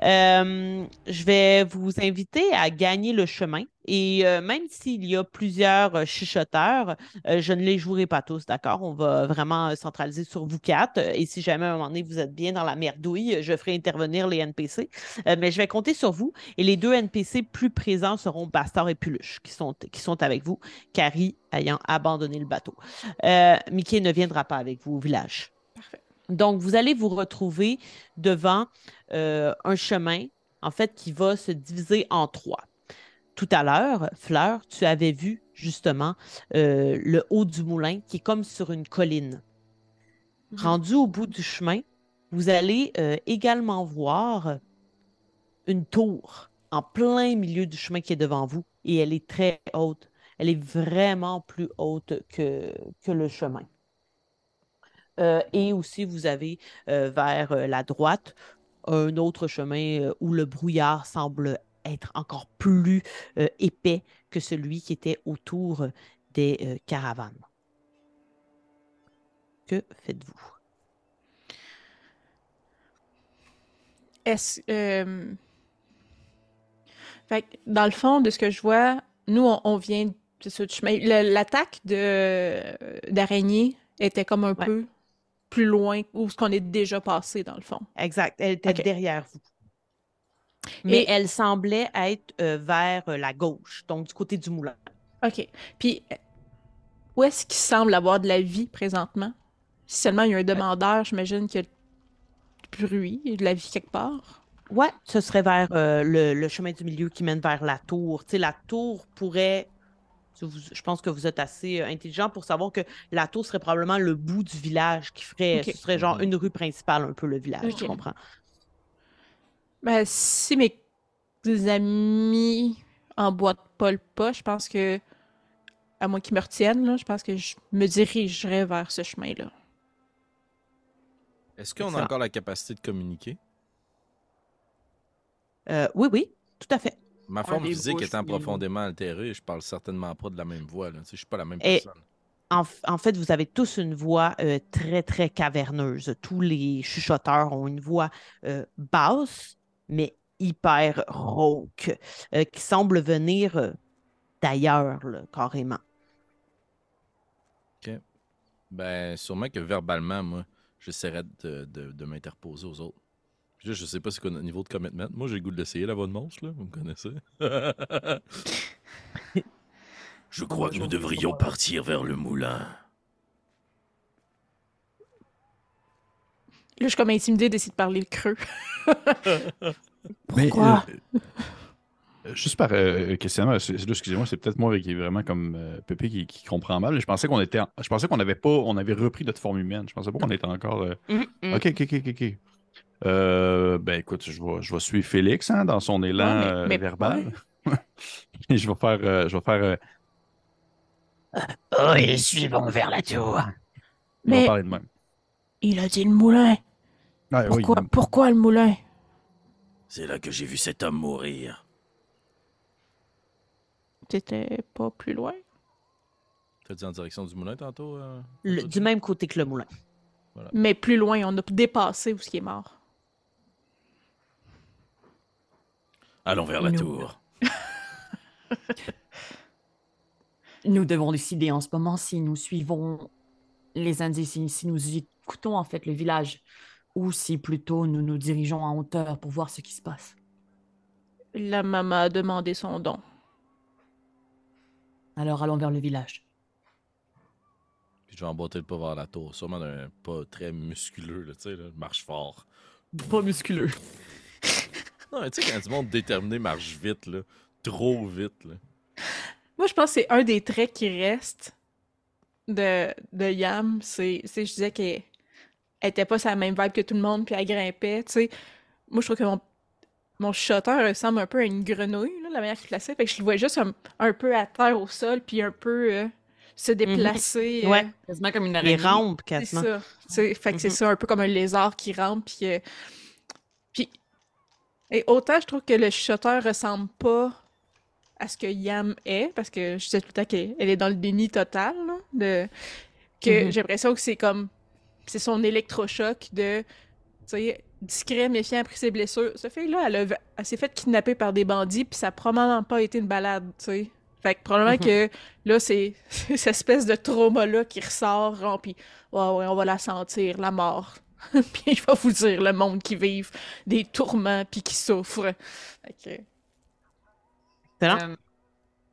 [SPEAKER 1] Euh, je vais vous inviter à gagner le chemin. Et euh, même s'il y a plusieurs euh, chuchoteurs, euh, je ne les jouerai pas tous, d'accord? On va vraiment centraliser sur vous quatre. Et si jamais à un moment donné vous êtes bien dans la merdouille, je ferai intervenir les NPC. Mais je vais compter sur vous. Et les deux NPC plus présents seront Bastard et Puluche, qui sont, qui sont avec vous, Carrie ayant abandonné le bateau. Mickey ne viendra pas avec vous au village.
[SPEAKER 5] Parfait.
[SPEAKER 1] Donc, vous allez vous retrouver devant euh, un chemin, en fait, qui va se diviser en trois. Tout à l'heure, Fleur, tu avais vu justement euh, le haut du moulin qui est comme sur une colline.
[SPEAKER 5] Mhm.
[SPEAKER 1] Rendu au bout du chemin, vous allez euh, également voir une tour en plein milieu du chemin qui est devant vous et elle est très haute. Elle est vraiment plus haute que, que le chemin. Euh, et aussi, vous avez euh, vers euh, la droite un autre chemin où le brouillard semble être encore plus épais que celui qui était autour des caravanes. Que faites-vous?
[SPEAKER 5] Est-ce. euh, Fait que, dans le fond, de ce que je vois, nous, on, on vient de ce chemin. L'attaque d'araignée était comme un
[SPEAKER 1] Ouais.
[SPEAKER 5] peu plus loin où ce qu'on est déjà passé, dans le fond.
[SPEAKER 1] Exact, elle était derrière vous. Mais
[SPEAKER 5] Et-
[SPEAKER 1] elle semblait être euh, vers euh, la gauche, donc du côté du moulin.
[SPEAKER 5] OK. Puis, euh, où est-ce qu'il semble avoir de la vie présentement? Si seulement il y a un demandeur, j'imagine qu'il y a du bruit, de la vie quelque part.
[SPEAKER 1] Ouais, ce serait vers euh, le, le chemin du milieu qui mène vers la tour. Tu sais, la tour pourrait. Vous- je pense que vous êtes assez euh, intelligent pour savoir que la tour serait probablement le bout du village qui ferait. Ce serait genre une rue principale, un peu le village, tu
[SPEAKER 5] Ok.
[SPEAKER 1] comprends?
[SPEAKER 5] Ben, si mes amis en boîte pas le pas, je pense que, à moins qu'ils me retiennent, là, je pense que je me dirigerais vers ce chemin-là.
[SPEAKER 2] Est-ce qu'on a encore la capacité de communiquer?
[SPEAKER 1] Euh, oui, oui, tout à fait.
[SPEAKER 2] Ma forme physique étant profondément altérée, je parle certainement pas de la même voix. Là. Je suis pas la même
[SPEAKER 1] Et-
[SPEAKER 2] personne.
[SPEAKER 1] En, en fait, vous avez tous une voix euh, très, très caverneuse. Tous les chuchoteurs ont une voix euh, basse, mais hyper rauque, euh, qui semble venir d'ailleurs, carrément.
[SPEAKER 2] Ben, sûrement que verbalement, moi, de, de, de m'interposer aux autres. Puis là, je sais pas c'est quoi notre niveau de commitment. Moi, j'ai le goût de l'essayer, la voix de monstre, là. Vous me connaissez. *laughs* je crois que nous devrions partir vers le moulin.
[SPEAKER 5] Là, je suis comme intimidée d'essayer de parler creux. *laughs*
[SPEAKER 6] Mais,
[SPEAKER 5] Pourquoi?
[SPEAKER 6] euh, euh, juste par euh, questionnement, excusez-moi, c'est peut-être moi qui est vraiment comme euh, Pépé qui, qui comprend mal. Je pensais qu'on était, en- je pensais qu'on avait pas, on avait repris notre forme humaine. Je pensais pas qu'on était encore.
[SPEAKER 1] mhm.
[SPEAKER 6] Ok, ok, ok, ok, ok. Euh, ben écoute, je vais, je vais suivre Félix hein, dans son élan
[SPEAKER 5] Ouais, mais-
[SPEAKER 6] euh,
[SPEAKER 5] mais-
[SPEAKER 6] verbal. Et *laughs* je vais faire, euh, je vais faire. euh,
[SPEAKER 7] Oui, suivons vers la tour.
[SPEAKER 6] il va
[SPEAKER 5] Mais-
[SPEAKER 6] parler de même.
[SPEAKER 5] Il a dit le moulin.
[SPEAKER 6] Ah, oui,
[SPEAKER 5] Pourquoi, pourquoi le moulin?
[SPEAKER 2] C'est là que j'ai vu cet homme mourir.
[SPEAKER 5] T'étais pas plus loin?
[SPEAKER 2] T'as dit en direction du moulin tantôt? euh,
[SPEAKER 1] Le- du même côté que le moulin.
[SPEAKER 5] Mais plus loin, on a dépassé où ce qui est mort.
[SPEAKER 2] Allons vers la
[SPEAKER 3] Nous.
[SPEAKER 2] tour. *laughs*
[SPEAKER 3] Nous devons décider en ce moment si nous suivons les indices, si, si nous écoutons en fait le village, ou si plutôt nous nous dirigeons en hauteur pour voir ce qui se passe.
[SPEAKER 5] La maman a demandé son don.
[SPEAKER 3] Alors allons vers le village.
[SPEAKER 2] Puis je vais emboîter le pas vers la tour. Sûrement d'un pas très musculeux, là, tu sais, là. Je marche fort.
[SPEAKER 3] Pas musculeux. *laughs*
[SPEAKER 2] Non, mais tu sais, quand du monde déterminé marche vite, là. Trop vite, là.
[SPEAKER 5] Moi, je pense que c'est un des traits qui reste de, de Yam. C'est, c'est- je disais qu'elle elle était pas sa même vibe que tout le monde, puis elle grimpait. Tu sais, moi, je trouve que mon, mon chuchoteur ressemble un peu à une grenouille, là, la manière qu'il plaçait. Fait que je le voyais juste un, un peu à terre au sol, puis un peu euh, se déplacer. euh,
[SPEAKER 1] Ouais.
[SPEAKER 3] Quasiment comme une araignée.
[SPEAKER 1] rampes,
[SPEAKER 5] c'est
[SPEAKER 1] quasiment.
[SPEAKER 5] ça. Tu sais, fait que c'est
[SPEAKER 1] Mhm.
[SPEAKER 5] ça, un peu comme un lézard qui rampe, puis euh, Puis, et autant je trouve que le chuchoteur ressemble pas à ce que Yam est, parce que je sais tout le temps qu'elle elle est dans le déni total, là, de, que
[SPEAKER 1] Mhm.
[SPEAKER 5] j'ai l'impression que c'est comme, c'est son électrochoc de, tu sais, discret, méfiant, pris ses blessures. Cette fille-là, elle, s'est fait kidnapper par des bandits, puis ça a probablement pas été une balade, tu sais. Fait que probablement
[SPEAKER 1] Mhm.
[SPEAKER 5] que là, c'est *laughs* cette espèce de trauma-là qui ressort, puis ouais, ouais, on va la sentir, la mort. *laughs* puis je vais vous dire, le monde qui vive des tourments puis qui souffre. Fait que-
[SPEAKER 1] Excellent.
[SPEAKER 3] Euh,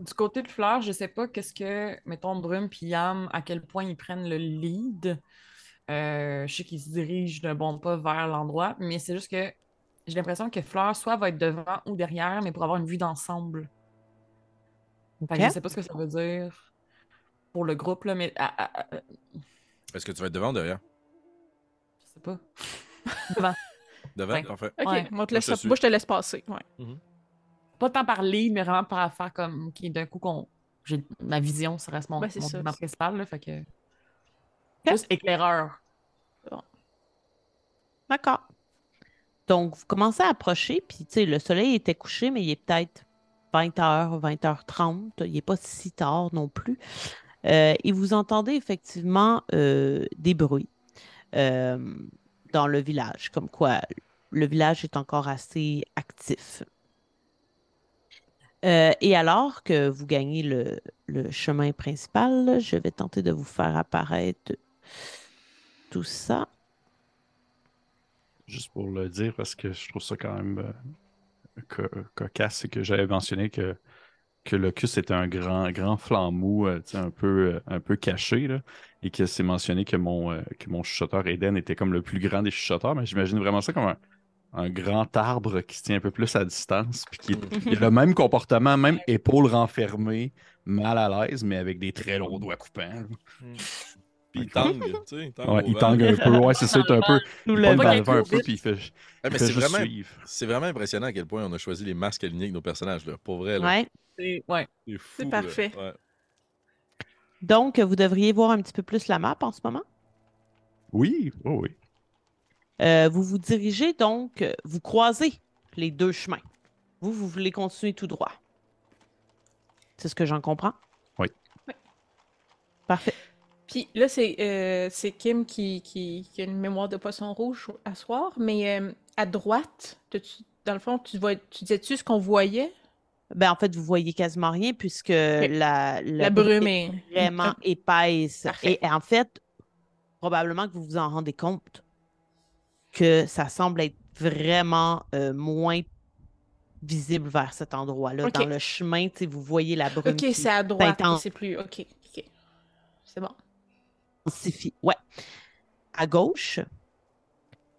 [SPEAKER 3] du côté de Fleur, je sais pas qu'est-ce que, mettons, Brume puis Yam, à quel point ils prennent le lead. Euh, je sais qu'ils se dirigent d'un bon pas vers l'endroit, mais c'est juste que j'ai l'impression que Fleur soit va être devant ou derrière, mais pour avoir une vue d'ensemble. Fait que
[SPEAKER 1] Ok.
[SPEAKER 3] je sais pas ce que ça veut dire pour le groupe, là, mais ah, ah, ah,
[SPEAKER 2] Est-ce que tu vas être devant ou derrière?
[SPEAKER 3] Pas. Devant. *laughs*
[SPEAKER 2] Devant,
[SPEAKER 3] Ouais.
[SPEAKER 2] parfait.
[SPEAKER 5] Ok,
[SPEAKER 3] Ouais.
[SPEAKER 5] moi, je te laisse-
[SPEAKER 2] Moi, je te
[SPEAKER 5] moi, je te laisse passer. Ouais.
[SPEAKER 3] Pas tant par lead, mais vraiment par faire comme, OK, d'un coup, qu'on j'ai ma vision, ça reste mon,
[SPEAKER 5] Ben, c'est
[SPEAKER 3] mon
[SPEAKER 5] ça.
[SPEAKER 3] principal, là, fait que... Juste éclaireur.
[SPEAKER 1] D'accord. Donc, vous commencez à approcher, puis tu sais, le soleil était couché, mais il est peut-être 20h, 20h30. Il n'est pas si tard non plus. Euh, et vous entendez effectivement euh, des bruits euh, dans le village, comme quoi le village est encore assez actif. Euh, et alors que vous gagnez le, le chemin principal, je vais tenter de vous faire apparaître tout ça.
[SPEAKER 4] Juste pour le dire, parce que je trouve ça quand même euh, co- cocasse, c'est que j'avais mentionné que, que Locus était un grand, grand flambeau, euh, un peu, euh, un peu caché, là, et que c'est mentionné que mon, euh, que mon chuchoteur Eden était comme le plus grand des chuchoteurs, mais j'imagine vraiment ça comme un, un grand arbre qui se tient un peu plus à distance, puis qui *laughs* il a le même comportement, même épaules renfermées, mal à l'aise, mais avec des très longs doigts coupants.
[SPEAKER 2] Puis il tangue, tu sais. tangue
[SPEAKER 4] Ouais, il tangue un peu, ouais, c'est ça, un peu. *laughs*
[SPEAKER 1] Nous
[SPEAKER 4] Il
[SPEAKER 3] vent.
[SPEAKER 4] dans le vent un peu, puis il fait,
[SPEAKER 2] Ouais,
[SPEAKER 4] il
[SPEAKER 2] mais
[SPEAKER 4] fait
[SPEAKER 2] c'est
[SPEAKER 4] juste
[SPEAKER 2] vraiment,
[SPEAKER 4] suivre.
[SPEAKER 2] c'est vraiment impressionnant à quel point on a choisi les masques alignés avec nos personnages. Là. Pour vrai, là.
[SPEAKER 1] Ouais.
[SPEAKER 3] C'est- Ouais.
[SPEAKER 5] Parfait.
[SPEAKER 2] Ouais.
[SPEAKER 1] Donc, vous devriez voir un petit peu plus la map en ce moment?
[SPEAKER 4] Oui, oui, oui.
[SPEAKER 1] Euh, vous vous dirigez donc, vous croisez les deux chemins. Vous, vous voulez continuer tout droit. C'est ce que j'en comprends?
[SPEAKER 4] Oui.
[SPEAKER 5] Oui.
[SPEAKER 1] Parfait.
[SPEAKER 5] Puis là, c'est euh, c'est Kim qui, qui, qui a une mémoire de poisson rouge à soir, mais euh, à droite, dans le fond, tu, vois, tu disais-tu ce qu'on voyait?
[SPEAKER 1] Ben, en fait, vous voyez quasiment rien puisque la, la,
[SPEAKER 5] La brume est...
[SPEAKER 1] vraiment *laughs* épaisse.
[SPEAKER 5] Parfait.
[SPEAKER 1] Et en fait, probablement que vous vous en rendez compte que ça semble être vraiment euh, moins visible vers cet endroit-là. Dans le chemin, vous voyez la brume
[SPEAKER 5] Ok,
[SPEAKER 1] qui
[SPEAKER 5] c'est à droite, c'est plus... Ok, ok. C'est bon.
[SPEAKER 1] S'intensifie. Ouais. À gauche,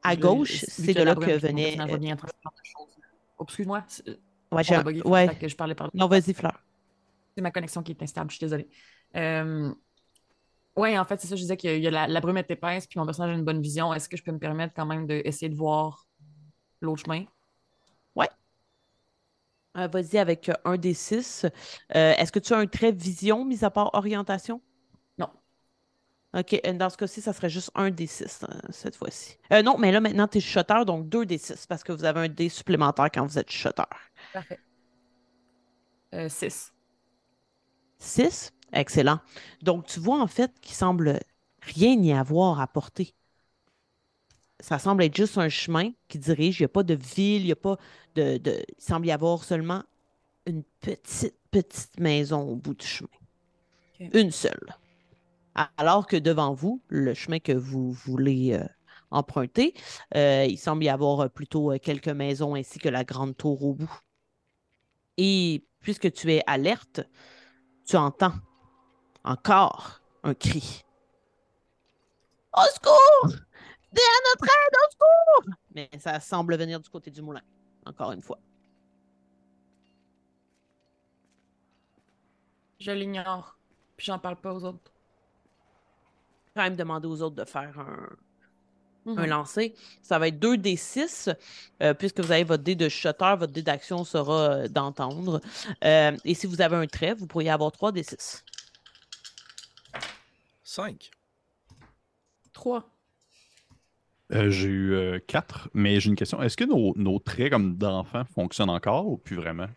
[SPEAKER 1] à
[SPEAKER 3] Je-
[SPEAKER 1] gauche, c'est de là que venait. euh.
[SPEAKER 3] Oh, excuse-moi. c'est-
[SPEAKER 1] ouais, j'ai-
[SPEAKER 3] bugué,
[SPEAKER 1] ouais.
[SPEAKER 3] que je parlais par
[SPEAKER 1] Non, vas-y, Fleur.
[SPEAKER 3] C'est ma connexion qui est instable, je suis désolée. Euh... Ouais, en fait, c'est ça, je disais que y a la, la brume est épaisse, puis mon personnage a une bonne vision. Est-ce que je peux me permettre quand même d'essayer de voir l'autre chemin?
[SPEAKER 1] Euh, Vas-y avec euh, un des six. Euh, Est-ce que tu as un trait vision, mis à part orientation? OK. euh, Dans ce cas-ci, ça serait juste un des six euh, cette fois-ci. Euh, non, mais là, maintenant, tu es chuchoteur, donc deux des six, parce que vous avez un dé supplémentaire quand vous êtes chuchoteur.
[SPEAKER 3] Parfait. Euh, 6.
[SPEAKER 1] 6. Excellent. Donc, tu vois en fait qu'il semble rien y avoir à porter. Ça semble être juste un chemin qui dirige. Il n'y a pas de ville, il n'y a pas de, de- Il semble y avoir seulement une petite, petite maison au bout du chemin. Une seule. Alors que devant vous, le chemin que vous voulez euh, emprunter, euh, il semble y avoir euh, plutôt quelques maisons ainsi que la grande tour au bout. Et puisque tu es alerte, tu entends encore un cri. Au secours! Venez à notre aide, au secours! Mais ça semble venir du côté du moulin, encore une fois.
[SPEAKER 3] Je l'ignore, puis j'en parle pas aux autres.
[SPEAKER 1] Quand même demander aux autres de faire un,
[SPEAKER 3] Mhm.
[SPEAKER 1] un lancer. Ça va être 2 des 6, puisque vous avez votre dé de shutter, votre dé d'action sera euh, d'entendre. Euh, et si vous avez un trait, vous pourriez avoir 3 des 6.
[SPEAKER 2] 5.
[SPEAKER 5] 3.
[SPEAKER 4] Euh, j'ai eu euh, quatre, mais j'ai une question. Est-ce que nos, nos traits comme d'enfants fonctionnent encore ou plus vraiment?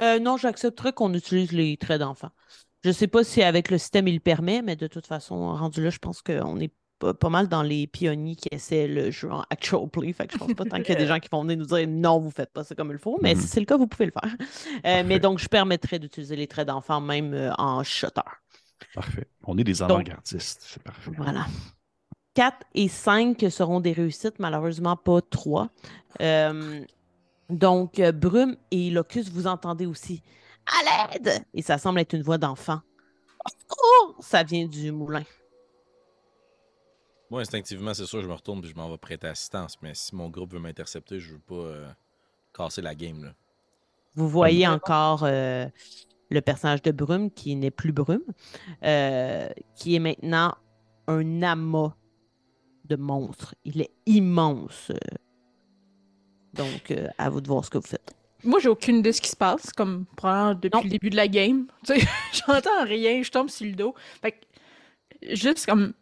[SPEAKER 1] Euh, non, j'accepterais qu'on utilise les traits d'enfant. Je sais pas si avec le système il le permet, mais de toute façon, rendu là, je pense qu'on est pas, pas mal dans les pionniers qui essaient le jeu en actual play. Fait que je pense pas tant qu'il y a des gens qui vont venir nous dire non, vous faites pas ça comme il faut, mais
[SPEAKER 4] Mhm.
[SPEAKER 1] si c'est le cas, vous pouvez le faire. Euh, mais donc, je permettrais d'utiliser les traits d'enfant même euh, en shutter.
[SPEAKER 4] Parfait. On est des avant-gardistes. C'est parfait.
[SPEAKER 1] Voilà. 4 et 5 seront des réussites, malheureusement pas 3. donc, euh, Brume et Locus, vous entendez aussi À l'aide! Et ça semble être une voix d'enfant. Secours! Ça vient du moulin.
[SPEAKER 2] Moi, instinctivement, c'est sûr, je me retourne puis je m'en vais prêter assistance. Mais si mon groupe veut m'intercepter, je veux pas euh, casser la game. Là.
[SPEAKER 1] Vous voyez encore euh, le personnage de Brume, qui n'est plus Brume, euh, qui est maintenant un amas de monstres. Il est immense. Donc, à vous de voir ce que vous faites.
[SPEAKER 5] Moi, j'ai aucune idée de ce qui se passe, comme probablement depuis
[SPEAKER 1] Non.
[SPEAKER 5] le début de la game. *laughs* Tu sais, j'entends rien, je tombe sur le dos. Fait que, juste comme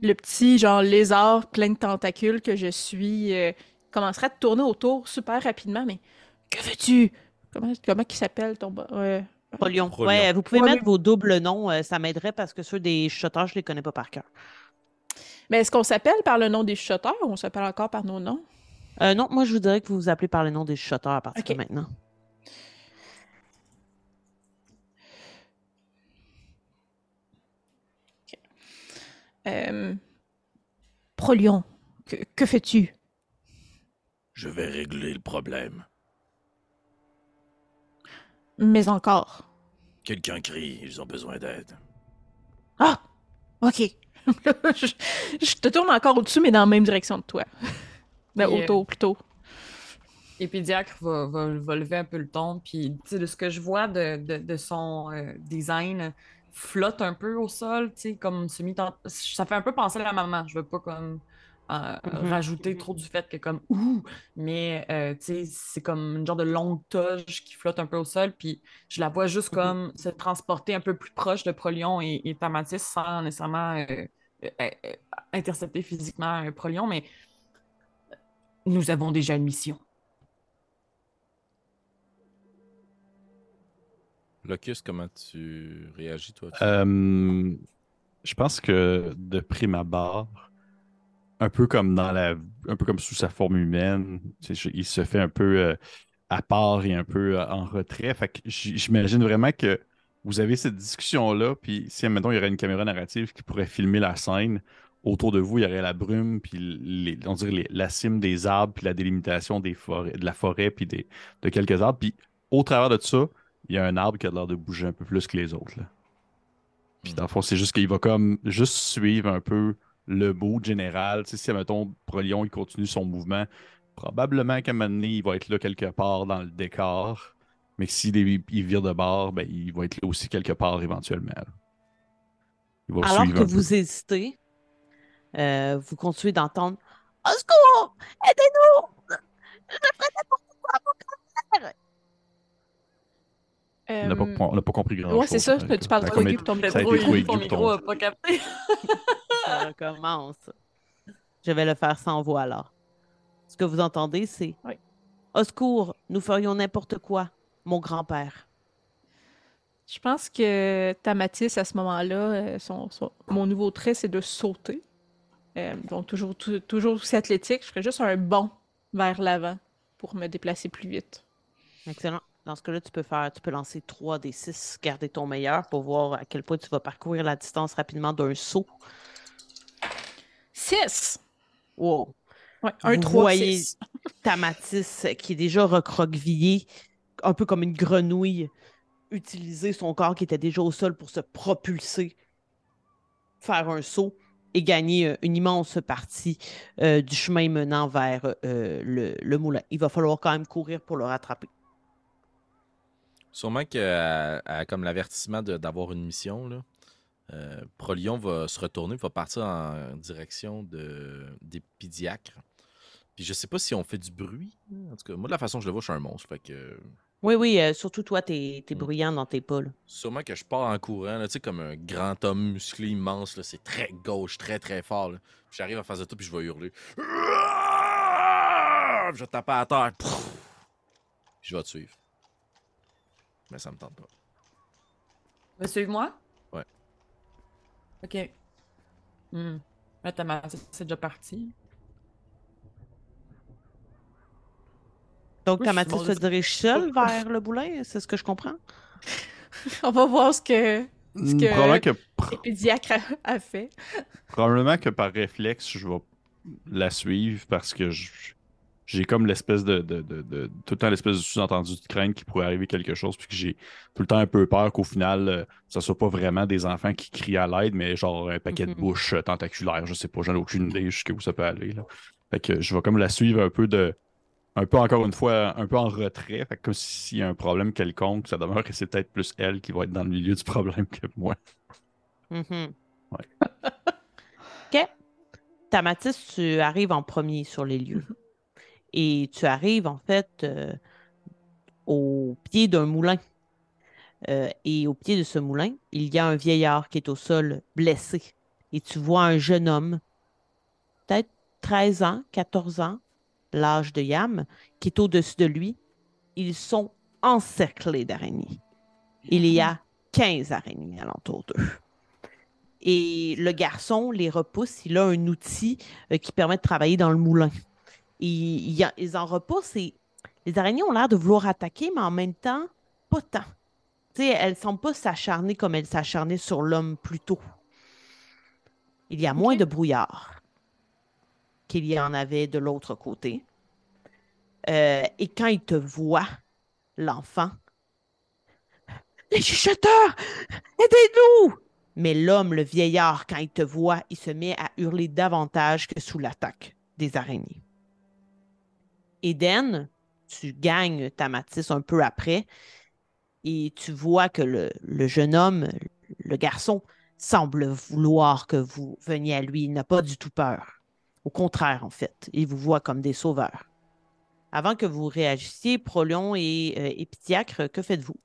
[SPEAKER 5] le petit genre lézard plein de tentacules que je suis euh, commencerait à te tourner autour super rapidement, mais que veux-tu? Comment, comment il s'appelle ton...
[SPEAKER 1] Prolion.
[SPEAKER 2] Prolion.
[SPEAKER 1] Ouais, vous pouvez
[SPEAKER 5] Prolion.
[SPEAKER 1] mettre vos doubles noms, euh, ça m'aiderait parce que ceux des shotters, je les connais pas par cœur.
[SPEAKER 5] Mais est-ce qu'on s'appelle par le nom des shotters ou on s'appelle encore par nos noms?
[SPEAKER 1] Euh, non, moi je vous dirais que vous vous appelez par les noms des shotters à partir de maintenant.
[SPEAKER 5] Euh... Prolion, que, que fais-tu?
[SPEAKER 2] Je vais régler le problème.
[SPEAKER 5] Mais encore.
[SPEAKER 2] Quelqu'un crie, ils ont besoin d'aide.
[SPEAKER 5] Ah! Ok. *laughs* je, je te tourne encore au-dessus, mais dans la même direction de toi. Ben,
[SPEAKER 3] Puis, euh,
[SPEAKER 5] autour, plutôt.
[SPEAKER 3] Épédiacre va, va, va lever un peu le ton, puis tu sais, de ce que je vois de, de, de son euh, design, flotte un peu au sol, tu sais, comme semi Ça fait un peu penser à la maman. Je veux pas comme euh,
[SPEAKER 1] Mhm.
[SPEAKER 3] rajouter trop du fait que comme ouh, mais euh, tu sais, c'est comme une genre de longue toge qui flotte un peu au sol, puis je la vois juste comme se transporter un peu plus proche de Prolion et, et Tamatis sans nécessairement euh, euh, euh, intercepter physiquement euh, Prolion, mais nous avons déjà une mission.
[SPEAKER 2] Locus, comment tu réagis, toi?
[SPEAKER 4] Euh, je pense que de prime abord, un peu comme dans la, un peu comme sous sa forme humaine, il se fait un peu euh, à part et un peu euh, en retrait. Fait j'imagine vraiment que vous avez cette discussion-là, puis si, admettons, il y aurait une caméra narrative qui pourrait filmer la scène, autour de vous, il y aurait la brume, puis les, on dirait les- la cime des arbres, puis la délimitation des forêts, de la forêt, puis des, de quelques arbres. Puis au travers de ça, il y a un arbre qui a l'air de bouger un peu plus que les autres. là. Puis dans le fond, c'est juste qu'il va comme juste suivre un peu le beau général. Tu sais, si, mettons, Prolion, il continue son mouvement, probablement qu'à un moment donné, il va être là quelque part dans le décor. Mais s'il il vire de bord, ben, il va être là aussi quelque part éventuellement. là. Il va
[SPEAKER 1] Alors que
[SPEAKER 4] peu.
[SPEAKER 1] vous hésitez, euh, vous continuez d'entendre Au secours! Aidez-nous! Je ferai n'importe quoi pour
[SPEAKER 4] On n'a pas,
[SPEAKER 5] Euh,
[SPEAKER 4] on n'a pas compris grand-chose.
[SPEAKER 5] Ouais, c'est ça. Tu parles trop aigu ton micro.
[SPEAKER 4] été
[SPEAKER 3] Ton micro
[SPEAKER 4] ton-
[SPEAKER 3] a pas capté.
[SPEAKER 1] Ça recommence. Je vais le faire sans voix alors. Ce que vous entendez, c'est
[SPEAKER 5] Oui.
[SPEAKER 1] Au secours, nous ferions n'importe quoi, mon grand-père.
[SPEAKER 5] Je pense que Tamatis, à ce moment-là, euh, son, son- mon nouveau trait, c'est de sauter. Euh, donc, toujours, tou- toujours aussi athlétique. Je ferais juste un bond vers l'avant pour me déplacer plus vite.
[SPEAKER 1] Excellent. Dans ce cas-là, tu peux faire, tu peux lancer 3 des 6, garder ton meilleur pour voir à quel point tu vas parcourir la distance rapidement d'un saut.
[SPEAKER 5] 6!
[SPEAKER 1] Wow.
[SPEAKER 5] Ouais, un
[SPEAKER 1] Vous
[SPEAKER 5] 3,
[SPEAKER 1] voyez
[SPEAKER 5] 6. *laughs*
[SPEAKER 1] Tamatis qui est déjà recroquevillé, un peu comme une grenouille, utiliser son corps qui était déjà au sol pour se propulser, faire un saut et gagner euh, une immense partie euh, du chemin menant vers euh, le, moulin. Il va falloir quand même courir pour le rattraper.
[SPEAKER 2] Sûrement que, comme l'avertissement d'avoir une mission, Prolion va se retourner, va partir en direction de, des. Puis je sais pas si on fait du bruit. En tout cas, moi, de la façon dont je le vois, je suis un monstre. Fait que
[SPEAKER 1] Oui, oui, euh, surtout toi, t'es es
[SPEAKER 2] Mm.
[SPEAKER 1] bruyant dans tes pas. là.
[SPEAKER 2] sûrement que je pars en courant, là, tu sais, comme un grand homme musclé immense. là, C'est très gauche, très, très fort. Puis J'arrive en face de toi, puis je vais hurler. Je vais te taper à terre. Puis je vais te suivre. Mais ça me tente pas.
[SPEAKER 3] Tu veux suivre moi?
[SPEAKER 2] Ouais.
[SPEAKER 3] Ok. Hmm. Là, ta ma- c'est déjà parti.
[SPEAKER 1] Donc,
[SPEAKER 3] Oui,
[SPEAKER 1] ta
[SPEAKER 3] bon,
[SPEAKER 1] se dirige seule vers le boulin, c'est ce que je comprends? *laughs*
[SPEAKER 5] On va voir ce que Ce que-
[SPEAKER 6] Probablement que,
[SPEAKER 5] Épédiacre a, a fait.
[SPEAKER 6] probablement que par réflexe, je vais la suivre parce que j'ai comme l'espèce de, de- de- de- Tout le temps l'espèce de sous-entendu de crainte qu'il pourrait arriver quelque chose, puis que j'ai tout le temps un peu peur qu'au final, euh, ça soit pas vraiment des enfants qui crient à l'aide, mais genre un paquet de
[SPEAKER 1] Mhm.
[SPEAKER 6] bouches euh, tentaculaires, je sais pas, j'en ai aucune idée jusqu'où ça peut aller. Là. Fait que je vais comme la suivre un peu de. Un peu encore une fois, un peu en retrait. Fait que comme s'il y a un problème quelconque, ça demeure que c'est peut-être plus elle qui va être dans le milieu du problème que moi.
[SPEAKER 1] Mhm.
[SPEAKER 6] Ouais. *laughs*
[SPEAKER 1] OK. Ta Mathis, tu arrives en premier sur les lieux. Et tu arrives, en fait, euh, au pied d'un moulin. Euh, et au pied de ce moulin, il y a un vieillard qui est au sol, blessé. Et tu vois un jeune homme, peut-être 13 ans, 14 ans, l'âge de Yam, qui est au-dessus de lui. Ils sont encerclés d'araignées. Il y a 15 araignées alentour d'eux. Et le garçon les repousse. Il a un outil euh, qui permet de travailler dans le moulin. Et il y a- ils en repoussent et les araignées ont l'air de vouloir attaquer, mais en même temps, pas tant. Elles ne semblent pas s'acharner comme elles s'acharnaient sur l'homme plus tôt. Il y a moins de brouillard qu'il y en avait de l'autre côté. Euh, et quand il te voit, l'enfant, les chuchoteurs, aidez-nous! Mais l'homme, le vieillard, quand il te voit, il se met à hurler davantage que sous l'attaque des araignées. Eden, tu gagnes ta Matisse un peu après et tu vois que le, le jeune homme, le garçon, semble vouloir que vous veniez à lui. Il n'a pas du tout peur. Au contraire, en fait, il vous voit comme des sauveurs. Avant que vous réagissiez, Prolion et euh, que faites-vous?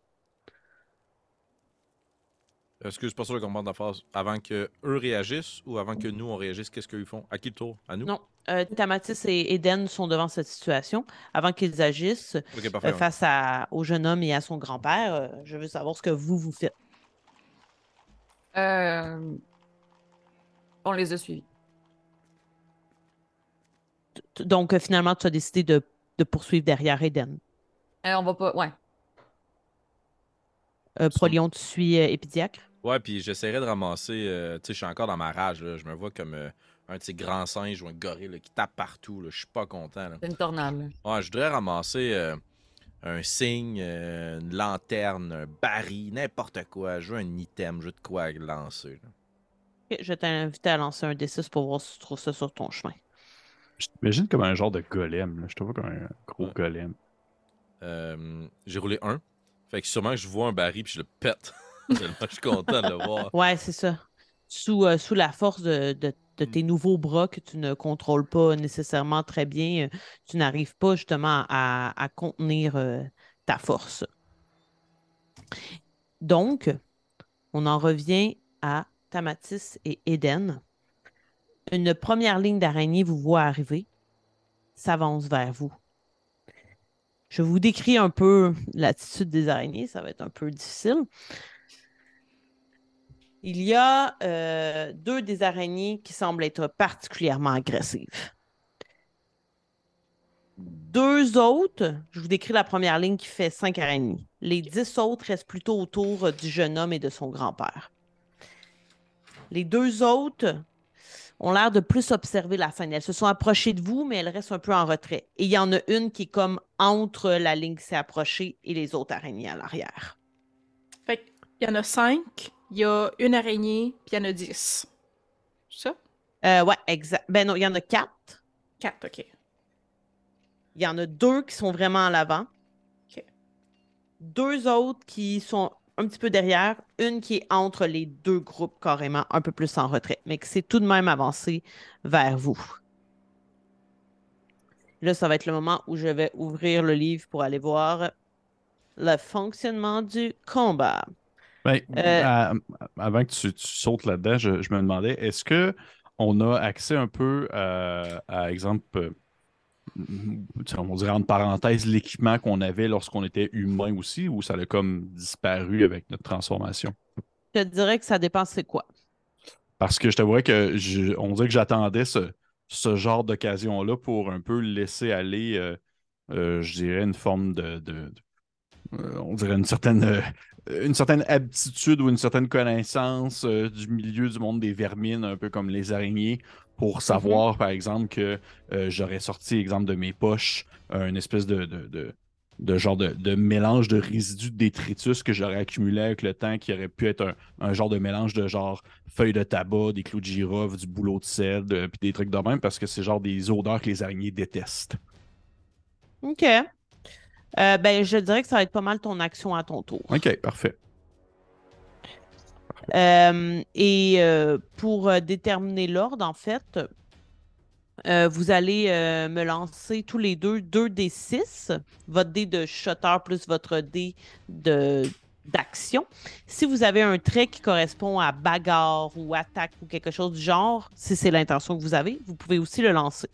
[SPEAKER 2] Est-ce que suis pas sûr de comprendre la phrase? Avant que eux réagissent ou avant que nous on réagisse, qu'est-ce qu'ils font? À qui le tour? À nous?
[SPEAKER 1] Non. Euh, Tamatis et Eden sont devant cette situation. Avant qu'ils agissent
[SPEAKER 2] parfait.
[SPEAKER 1] euh,
[SPEAKER 2] ouais.
[SPEAKER 1] face à- au jeune homme et à son grand-père, euh, je veux savoir ce que vous, vous faites.
[SPEAKER 3] Euh... On les a suivis.
[SPEAKER 1] Donc, euh, finalement, tu as décidé de, de poursuivre derrière Eden.
[SPEAKER 3] Euh, on va pas. Ouais.
[SPEAKER 1] Euh, Prolion, tu suis euh, Épidiacre.
[SPEAKER 2] Ouais, puis j'essaierai de ramasser. euh, tu sais, je suis encore dans ma rage. là. Je me vois comme euh, un de ces grands singes ou un gorille là, qui tape partout. là. Je suis pas content. Là.
[SPEAKER 3] C'est une tornade. là.
[SPEAKER 2] Ouais, je voudrais ramasser euh, un signe, euh, une lanterne, un baril, n'importe quoi. Je veux un item, je veux de quoi lancer. là.
[SPEAKER 1] Ok, Je t'invite à lancer un D6 pour voir si tu trouves ça sur ton chemin.
[SPEAKER 6] Je t'imagine comme un genre de golem. Là. Je te vois comme un gros
[SPEAKER 2] Ouais.
[SPEAKER 6] golem.
[SPEAKER 2] Euh, J'ai roulé un. Fait que sûrement que je vois un baril puis je le pète. *laughs* Je suis content de le voir.
[SPEAKER 1] Ouais, c'est ça. Sous, euh, sous la force de, de- de tes nouveaux bras que tu ne contrôles pas nécessairement très bien, euh, tu n'arrives pas justement à, à contenir euh, ta force. Donc, on en revient à Tamatis et Eden. Une première ligne d'araignée vous voit arriver, s'avance vers vous. Je vous décris un peu l'attitude des araignées, ça va être un peu difficile. Il y a euh, deux des araignées qui semblent être particulièrement agressives. Deux autres, je vous décris la première ligne qui fait cinq araignées. Les dix autres restent plutôt autour du jeune homme et de son grand-père. Les deux autres ont l'air de plus observer la scène. Elles se sont approchées de vous, mais elles restent un peu en retrait. Et il y en a une qui est comme entre la ligne qui s'est approchée et les autres araignées à l'arrière.
[SPEAKER 5] Fait qu'il y en a cinq, il y a une araignée, puis il y en a dix. C'est ça?
[SPEAKER 1] Euh, ouais, exact. Ben non, il y en a quatre.
[SPEAKER 5] Quatre, ok.
[SPEAKER 1] Il y en a deux qui sont vraiment en l'avant.
[SPEAKER 5] OK.
[SPEAKER 1] Deux autres qui sont un petit peu derrière. Une qui est entre les deux groupes, carrément, un peu plus en retrait, mais qui s'est tout de même avancé vers vous. Là, ça va être le moment où je vais ouvrir le livre pour aller voir le fonctionnement du combat.
[SPEAKER 4] Ben,
[SPEAKER 1] Euh,
[SPEAKER 4] à- avant que tu, tu sautes là-dedans, je, je me demandais, est-ce que on a accès un peu à, à exemple, euh, on dirait entre parenthèses, l'équipement qu'on avait lorsqu'on était humain aussi, ou ça a comme disparu avec notre transformation?
[SPEAKER 1] Je te dirais que ça dépend c'est quoi.
[SPEAKER 4] Parce que je t'avouerais que je- on dirait que j'attendais ce, ce genre d'occasion-là pour un peu laisser aller, euh, euh, je dirais, une forme de, de- de- euh, on dirait une certaine, une certaine aptitude ou une certaine connaissance du milieu du monde des vermines, un peu comme les araignées, pour savoir, par exemple, que euh, j'aurais sorti, exemple, de mes poches, euh, une espèce de, de, de- de genre de, de mélange de résidus de détritus que j'aurais accumulé avec le temps, qui aurait pu être un, un genre de mélange de genre feuilles de tabac, des clous de girofle, du boulot de sel, de- puis des trucs de même, parce que c'est genre des odeurs que les araignées détestent.
[SPEAKER 1] OK. Euh, ben, je dirais que ça va être pas mal ton action à ton tour.
[SPEAKER 4] Ok, parfait.
[SPEAKER 1] Euh, et euh, pour euh, déterminer l'ordre, en fait, vous allez me lancer tous les deux 2 des 6, votre dé de shotter plus votre dé de d'action. Si vous avez un trait qui correspond à bagarre ou attaque ou quelque chose du genre, si c'est l'intention que vous avez, vous pouvez aussi le lancer.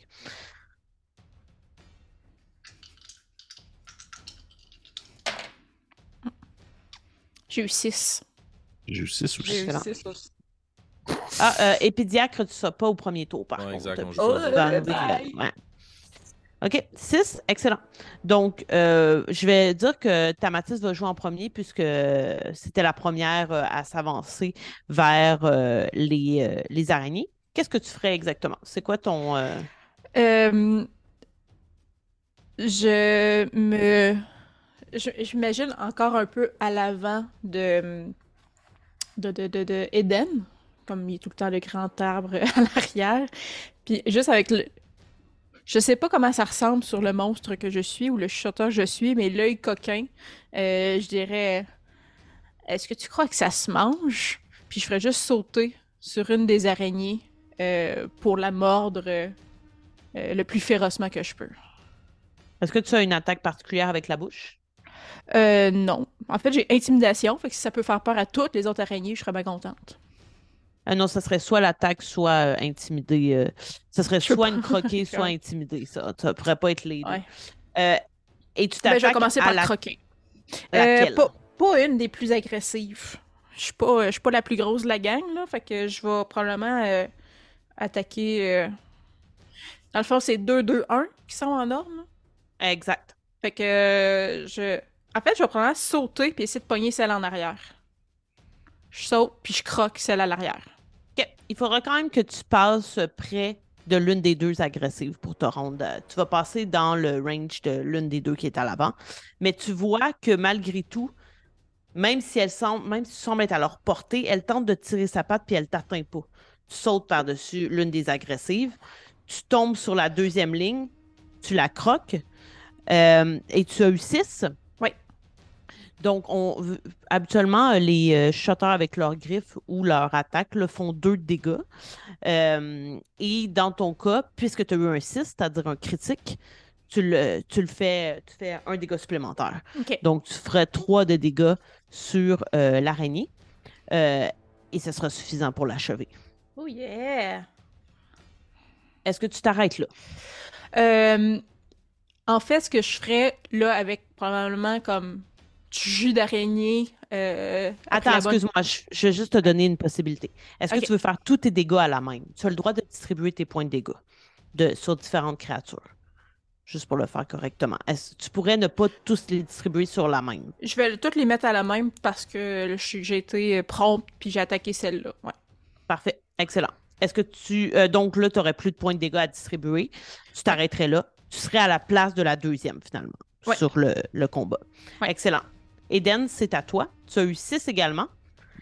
[SPEAKER 5] J'ai eu 6.
[SPEAKER 4] J'ai eu 6
[SPEAKER 3] J'ai
[SPEAKER 4] aussi.
[SPEAKER 3] eu
[SPEAKER 1] Excellent.
[SPEAKER 3] six aussi.
[SPEAKER 1] Ah, euh, épidiacre, tu ne pas au premier tour, par
[SPEAKER 2] Ouais,
[SPEAKER 1] contre.
[SPEAKER 2] exact,
[SPEAKER 1] ouais. OK, 6, excellent. Donc, euh, je vais dire que Tamatis va jouer en premier puisque c'était la première euh, à s'avancer vers euh, les, euh, les araignées. Qu'est-ce que tu ferais exactement? C'est quoi ton... euh,
[SPEAKER 5] Euh, je me. je- J'imagine encore un peu à l'avant de, de, de, de, de Eden, comme il y a tout le temps le grand arbre *laughs* à l'arrière. Puis juste avec le. Je sais pas comment ça ressemble sur le monstre que je suis ou le chuchoteur que je suis, mais l'œil coquin, euh, je dirais Est-ce que tu crois que ça se mange? Puis je ferais juste sauter sur une des araignées euh, pour la mordre euh, le plus férocement que je peux.
[SPEAKER 1] Est-ce que tu as une attaque particulière avec la bouche?
[SPEAKER 5] Euh, non. En fait, j'ai intimidation, fait que si ça peut faire peur à toutes les autres araignées, je serais bien contente.
[SPEAKER 1] Euh, non, ça serait soit l'attaque, soit euh, intimider. euh, ça serait soit une croquer, *laughs* soit intimider. Ça ne pourrait pas être les deux.
[SPEAKER 5] Ouais.
[SPEAKER 1] Euh, et tu
[SPEAKER 5] Ben, je vais
[SPEAKER 1] t'attaques
[SPEAKER 5] commencer
[SPEAKER 1] à
[SPEAKER 5] par
[SPEAKER 1] la...
[SPEAKER 5] croquer. pas, pas une des plus agressives. Je suis pas, je suis pas la plus grosse de la gang, là, fait que je vais probablement attaquer... Dans le fond, c'est 2-2-1 qui sont en ordre. là.
[SPEAKER 1] Exact.
[SPEAKER 5] Fait que je... En fait, je vais probablement sauter puis essayer de pogner celle en arrière. Je saute puis je croque celle à l'arrière.
[SPEAKER 1] Il faudra quand même que tu passes près de l'une des deux agressives pour te rendre. euh, Tu vas passer dans le range de l'une des deux qui est à l'avant. Mais tu vois que malgré tout, même si elle semble, même si tu sembles être à leur portée, elle tente de tirer sa patte puis elle t'atteint pas. Tu sautes par-dessus l'une des agressives. Tu tombes sur la deuxième ligne. Tu la croques. euh, et tu as eu six. Donc, on, habituellement, euh, les euh, shotters avec leurs griffes ou leur attaque là, font deux dégâts. Euh, et dans ton cas, puisque tu as eu un 6, c'est-à-dire un critique, tu le, tu le fais, tu fais un dégât supplémentaire.
[SPEAKER 5] OK.
[SPEAKER 1] Donc, tu ferais trois de dégâts sur euh, l'araignée. Euh, et ce sera suffisant pour l'achever.
[SPEAKER 5] Oh yeah!
[SPEAKER 1] Est-ce que tu t'arrêtes là?
[SPEAKER 5] Euh, en fait, ce que je ferais là avec probablement comme jus d'araignée. euh,
[SPEAKER 1] Attends,
[SPEAKER 5] bonne-
[SPEAKER 1] excuse-moi, je, je vais juste te donner une possibilité. Est-ce que tu veux faire tous tes dégâts à la même? Tu as le droit de distribuer tes points de dégâts de, sur différentes créatures. Juste pour le faire correctement. Est-ce tu pourrais ne pas tous les distribuer sur la même?
[SPEAKER 5] Je vais toutes les mettre à la même parce que j'ai été prompte puis j'ai attaqué celle-là. Ouais.
[SPEAKER 1] Parfait. Excellent. Est-ce que tu. euh, donc là, tu n'aurais plus de points de dégâts à distribuer? Tu t'arrêterais là. Tu serais à la place de la deuxième, finalement,
[SPEAKER 5] Ouais.
[SPEAKER 1] sur le, le combat.
[SPEAKER 5] Ouais.
[SPEAKER 1] Excellent. Eden, c'est à toi. Tu as eu 6 également.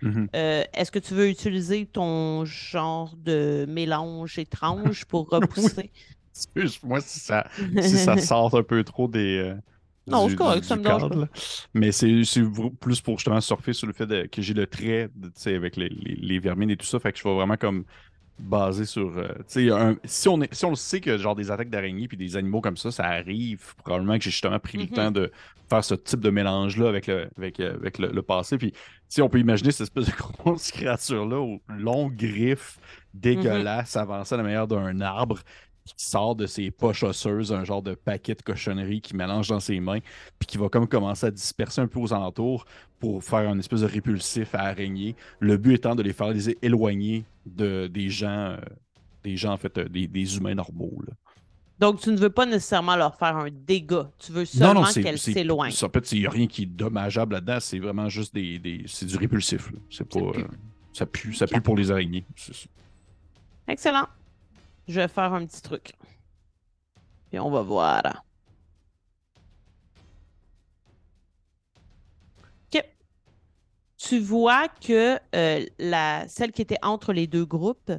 [SPEAKER 4] Mhm.
[SPEAKER 1] Euh, Est-ce que tu veux utiliser ton genre de mélange étrange pour *laughs* repousser?
[SPEAKER 4] Excuse-moi si ça, si ça *laughs* sort un peu trop des. euh,
[SPEAKER 1] Non, c'est correct, ça me
[SPEAKER 4] cadre. Mais c'est plus pour justement surfer sur le fait de- que j'ai le trait de- tu sais, avec les, les, les vermines et tout ça. Fait que je vais vraiment comme basé sur. euh, un- si, on est, si on le sait que genre des attaques d'araignées puis des animaux comme ça, ça arrive, probablement que j'ai justement pris
[SPEAKER 1] Mhm.
[SPEAKER 4] le temps de faire ce type de mélange-là avec le, avec, euh, avec le, le passé. Puis, si on peut imaginer cette espèce de grosse *laughs* créature-là aux longues griffes dégueulasses avançant à la manière d'un arbre qui sort de ses poches osseuses un genre de paquet de cochonneries qui mélange dans ses mains, puis qui va comme commencer à disperser un peu aux alentours pour faire un espèce de répulsif à araignées. Le but étant de les faire les éloigner de, des gens, euh, des gens en fait, euh, des, des humains normaux. là.
[SPEAKER 1] Donc, tu ne veux pas nécessairement leur faire un dégât. Tu veux seulement qu'elles s'éloignent.
[SPEAKER 4] En fait, il n'y a rien qui est dommageable là-dedans. C'est vraiment juste des, des- c'est du répulsif. C'est pas, euh, ça pue, ça pue pour les araignées.
[SPEAKER 1] Excellent. Je vais faire un petit truc. Puis on va voir. OK. Tu vois que euh, celle qui était entre les deux groupes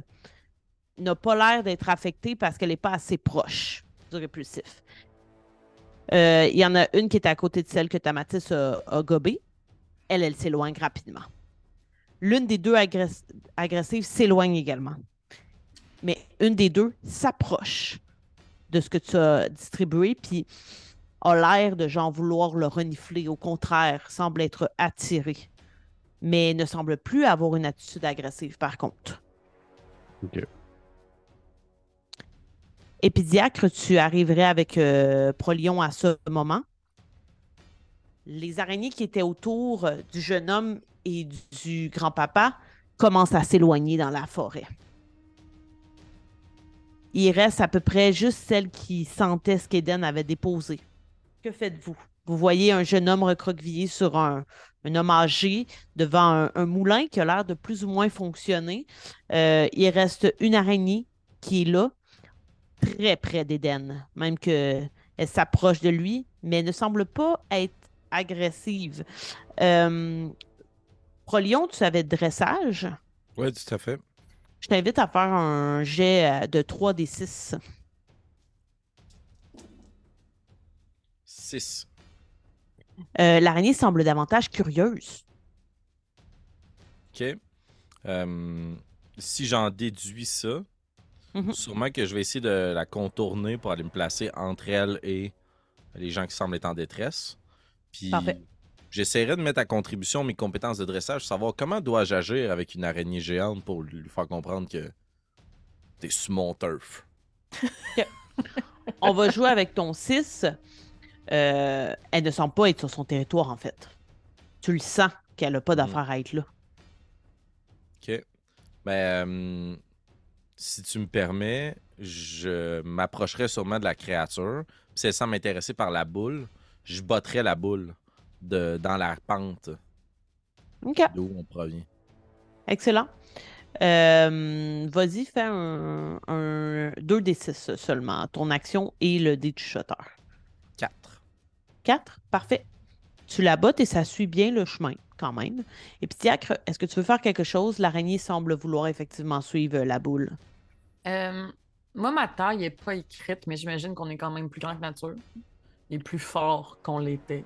[SPEAKER 1] n'a pas l'air d'être affectée parce qu'elle n'est pas assez proche du répulsif. Euh, Il y en a une qui est à côté de celle que Tamatis a, a gobée. Elle, elle s'éloigne rapidement. L'une des deux agress- agressives s'éloigne également mais une des deux s'approche de ce que tu as distribué, puis a l'air de genre vouloir le renifler. Au contraire, semble être attiré, mais ne semble plus avoir une attitude agressive par contre.
[SPEAKER 4] Ok.
[SPEAKER 1] Épidiacre, tu arriverais avec euh, Prolion à ce moment. Les araignées qui étaient autour du jeune homme et du, du grand-papa commencent à s'éloigner dans la forêt. Il reste à peu près juste celle qui sentait ce qu'Eden avait déposé. Que faites-vous? Vous voyez un jeune homme recroquevillé sur un, un homme âgé devant un, moulin qui a l'air de plus ou moins fonctionner. Euh, il reste une araignée qui est là, très près d'Eden, même qu'elle s'approche de lui, mais elle ne semble pas être agressive. Euh, Prolion, tu avais dressage?
[SPEAKER 2] Ouais, tout à fait.
[SPEAKER 1] Je t'invite à faire un jet euh, de 3 des 6.
[SPEAKER 2] 6.
[SPEAKER 1] Euh, L'araignée semble davantage curieuse.
[SPEAKER 2] OK. Euh, si j'en déduis ça,
[SPEAKER 1] Mhm.
[SPEAKER 2] sûrement que je vais essayer de la contourner pour aller me placer entre elle et les gens qui semblent être en détresse. Puis
[SPEAKER 1] Parfait.
[SPEAKER 2] J'essaierai de mettre à contribution mes compétences de dressage, savoir comment dois-je agir avec une araignée géante pour lui faire comprendre que t'es sur mon turf. *laughs*
[SPEAKER 1] On va jouer avec ton 6. Euh, elle ne semble pas être sur son territoire, en fait. Tu le sens qu'elle n'a pas d'affaire à être là.
[SPEAKER 2] OK. Ben, euh, si tu me permets, je m'approcherai sûrement de la créature. Puis si elle semble m'intéresser par la boule, je botterai la boule de, dans la pente
[SPEAKER 1] OK.
[SPEAKER 2] d'où on provient.
[SPEAKER 1] Excellent. Euh, Vas-y, fais un, un 2 des 6 seulement. Ton action et le dé du shutter.
[SPEAKER 2] 4.
[SPEAKER 1] 4, parfait. Tu la bottes et ça suit bien le chemin, quand même. Et puis, Diacre, est-ce que tu veux faire quelque chose? L'araignée semble vouloir effectivement suivre la boule.
[SPEAKER 3] Euh, moi, ma taille n'est pas écrite, mais j'imagine qu'on est quand même plus grand que nature. Et plus fort qu'on l'était.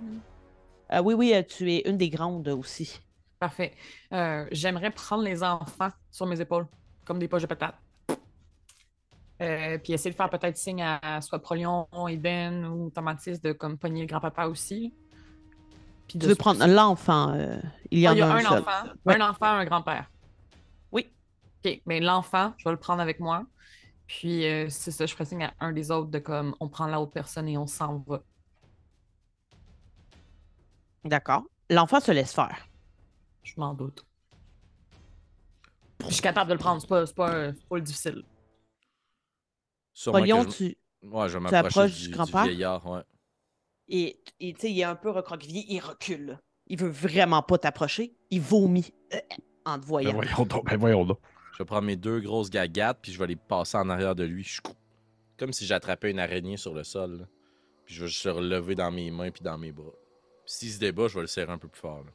[SPEAKER 1] Ah oui, oui, euh, tu es une des grandes aussi.
[SPEAKER 3] Parfait. Euh, J'aimerais prendre les enfants sur mes épaules, comme des poches de patates. Euh, puis essayer de faire peut-être signe à, à soit Prolion, Eden ou Tomatis de comme pogner le grand-papa aussi. Puis
[SPEAKER 1] Tu veux prendre l'enfant. euh, il y
[SPEAKER 3] Ah,
[SPEAKER 1] en
[SPEAKER 3] y
[SPEAKER 1] a, un,
[SPEAKER 3] enfant,
[SPEAKER 1] Ouais.
[SPEAKER 3] un enfant, un grand-père.
[SPEAKER 1] Oui.
[SPEAKER 3] OK, mais l'enfant, je vais le prendre avec moi. Puis euh, c'est ça, je ferai signe à un des autres de comme on prend l'autre personne et on s'en va.
[SPEAKER 1] D'accord. L'enfant se laisse faire.
[SPEAKER 3] Je m'en doute. Je suis capable de le prendre, c'est pas, c'est pas, c'est pas le difficile.
[SPEAKER 2] Sûrement
[SPEAKER 1] Polion,
[SPEAKER 2] que je...
[SPEAKER 1] tu.
[SPEAKER 2] Ouais, je vais
[SPEAKER 1] tu
[SPEAKER 2] m'approcher
[SPEAKER 1] approches
[SPEAKER 2] du,
[SPEAKER 1] du
[SPEAKER 2] du
[SPEAKER 1] grand-père?
[SPEAKER 2] vieillard, ouais.
[SPEAKER 1] Et et, tu sais, il est un peu recroquevillé, il recule. Il veut vraiment pas t'approcher. Il vomit euh, en te
[SPEAKER 4] Ben
[SPEAKER 1] voyant.
[SPEAKER 4] voyons donc, ben voyons donc.
[SPEAKER 2] Je vais prendre mes deux grosses gagates, puis je vais les passer en arrière de lui. Je Comme si j'attrapais une araignée sur le sol. là. Puis je vais juste le relever dans mes mains puis dans mes bras. S'il se débat, je vais le serrer un peu plus fort. là.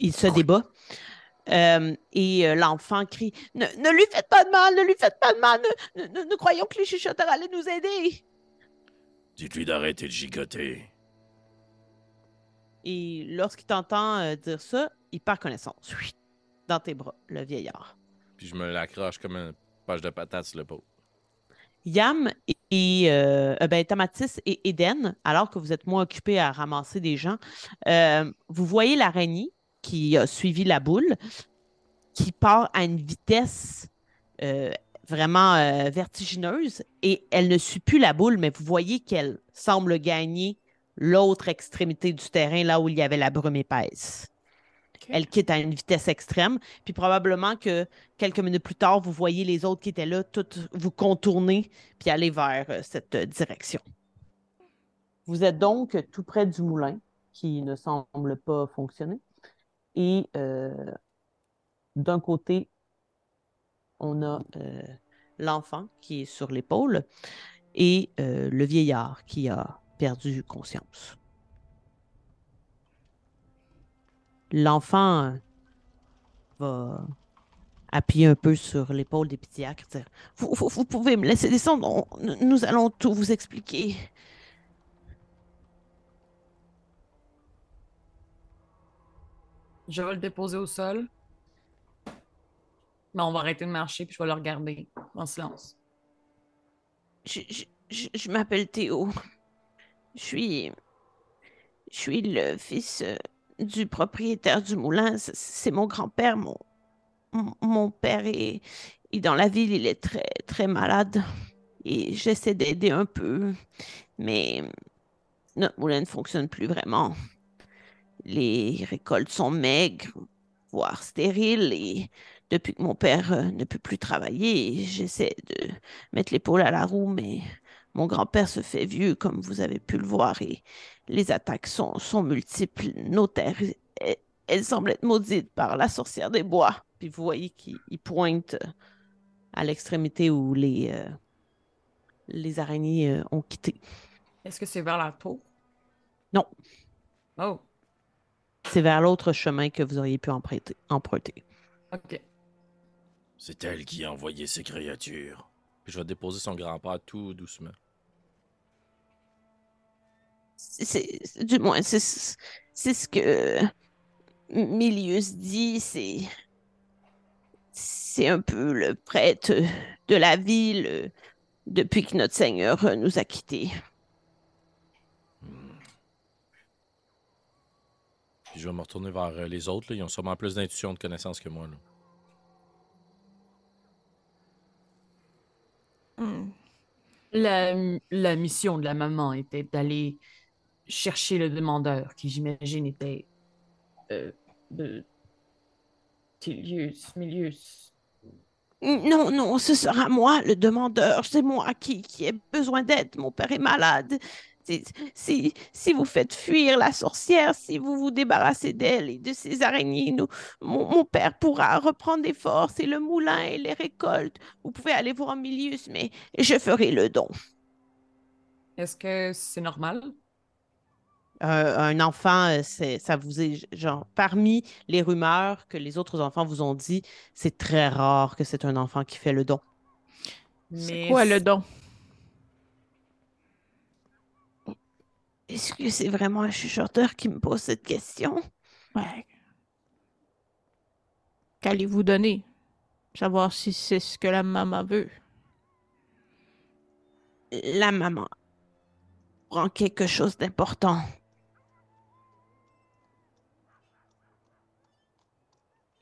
[SPEAKER 1] Il se débat. Euh, et euh, l'enfant crie ne, ne lui faites pas de mal, ne lui faites pas de mal. ne- ne- nous, nous croyons que les chuchoteurs allaient nous aider.
[SPEAKER 2] Dites-lui d'arrêter de gigoter.
[SPEAKER 1] Et lorsqu'il t'entend euh, dire ça, il perd connaissance. Dans tes bras, le vieillard.
[SPEAKER 2] Puis je me l'accroche comme un Poche de patates sur l'épaule.
[SPEAKER 1] Yam et euh, ben, et Eden, alors que vous êtes moins occupés à ramasser des gens, euh, vous voyez l'araignée qui a suivi la boule, qui part à une vitesse euh, vraiment euh, vertigineuse et elle ne suit plus la boule, mais vous voyez qu'elle semble gagner l'autre extrémité du terrain, là où il y avait la brume épaisse. Elle quitte à une vitesse extrême, puis probablement que quelques minutes plus tard, vous voyez les autres qui étaient là, toutes vous contourner, puis aller vers euh, cette euh, direction. Vous êtes donc tout près du moulin, qui ne semble pas fonctionner. Et euh, d'un côté, on a l'enfant qui est sur l'épaule et le vieillard qui a perdu conscience. L'enfant va appuyer un peu sur l'épaule des dire vous, vous- vous pouvez me laisser descendre, on- nous- allons tout vous expliquer.
[SPEAKER 3] Je vais le déposer au sol. Mais on va arrêter de marcher, puis je vais le regarder en silence.
[SPEAKER 1] Je, je- je- je m'appelle Théo. Je suis. Je suis le fils euh, du propriétaire du moulin. C'est mon grand-père. Mon, mon- mon père est, est dans la ville. Il est très, très malade. Et j'essaie d'aider un peu. Mais notre moulin ne fonctionne plus vraiment. Les récoltes sont maigres, voire stériles. Et depuis que mon père euh, ne peut plus travailler, j'essaie de mettre l'épaule à la roue, mais mon grand-père se fait vieux, comme vous avez pu le voir, et les attaques sont, sont multiples. Nos terres, elles, elles semblent être maudites par la sorcière des bois. Puis vous voyez qu'il il pointe euh, à l'extrémité où les, euh, les araignées euh, ont quitté.
[SPEAKER 3] Est-ce que c'est vers la tour?
[SPEAKER 1] Non.
[SPEAKER 3] Oh,
[SPEAKER 1] C'est vers l'autre chemin que vous auriez pu emprunter. emprunter.
[SPEAKER 3] ok.
[SPEAKER 2] C'est elle qui a envoyé ces créatures. Puis je vais déposer son grand-père tout doucement.
[SPEAKER 1] C'est- du moins, c'est c'est ce que Milius dit, c'est c'est un peu le prêtre de la ville depuis que notre Seigneur nous a quittés.
[SPEAKER 2] Puis je vais me retourner vers euh, les autres. là. Ils ont sûrement plus d'intuition, de connaissances que moi. Là.
[SPEAKER 5] Hmm.
[SPEAKER 3] La, la mission de la maman était d'aller chercher le demandeur, qui j'imagine était euh, de Tilius, Milius.
[SPEAKER 1] Non, non, ce sera moi le demandeur. C'est moi qui, qui ai besoin d'aide. Mon père est malade. C'est- Si, si vous faites fuir la sorcière, si vous vous débarrassez d'elle et de ses araignées, nous, mon, mon père pourra reprendre des forces et le moulin et les récoltes. Vous pouvez aller voir Milius, mais je ferai le don.
[SPEAKER 3] Est-ce que c'est normal?
[SPEAKER 1] Euh, un enfant, euh, c'est, ça vous est genre parmi les rumeurs que les autres enfants vous ont dit, c'est très rare que c'est un enfant qui fait le don.
[SPEAKER 5] C'est
[SPEAKER 3] Mais
[SPEAKER 5] quoi le don?
[SPEAKER 1] Est-ce que c'est vraiment un chuchoteur qui me pose cette question?
[SPEAKER 5] Ouais. Qu'allez-vous donner? Savoir si c'est ce que la maman veut.
[SPEAKER 1] La maman prend quelque chose d'important.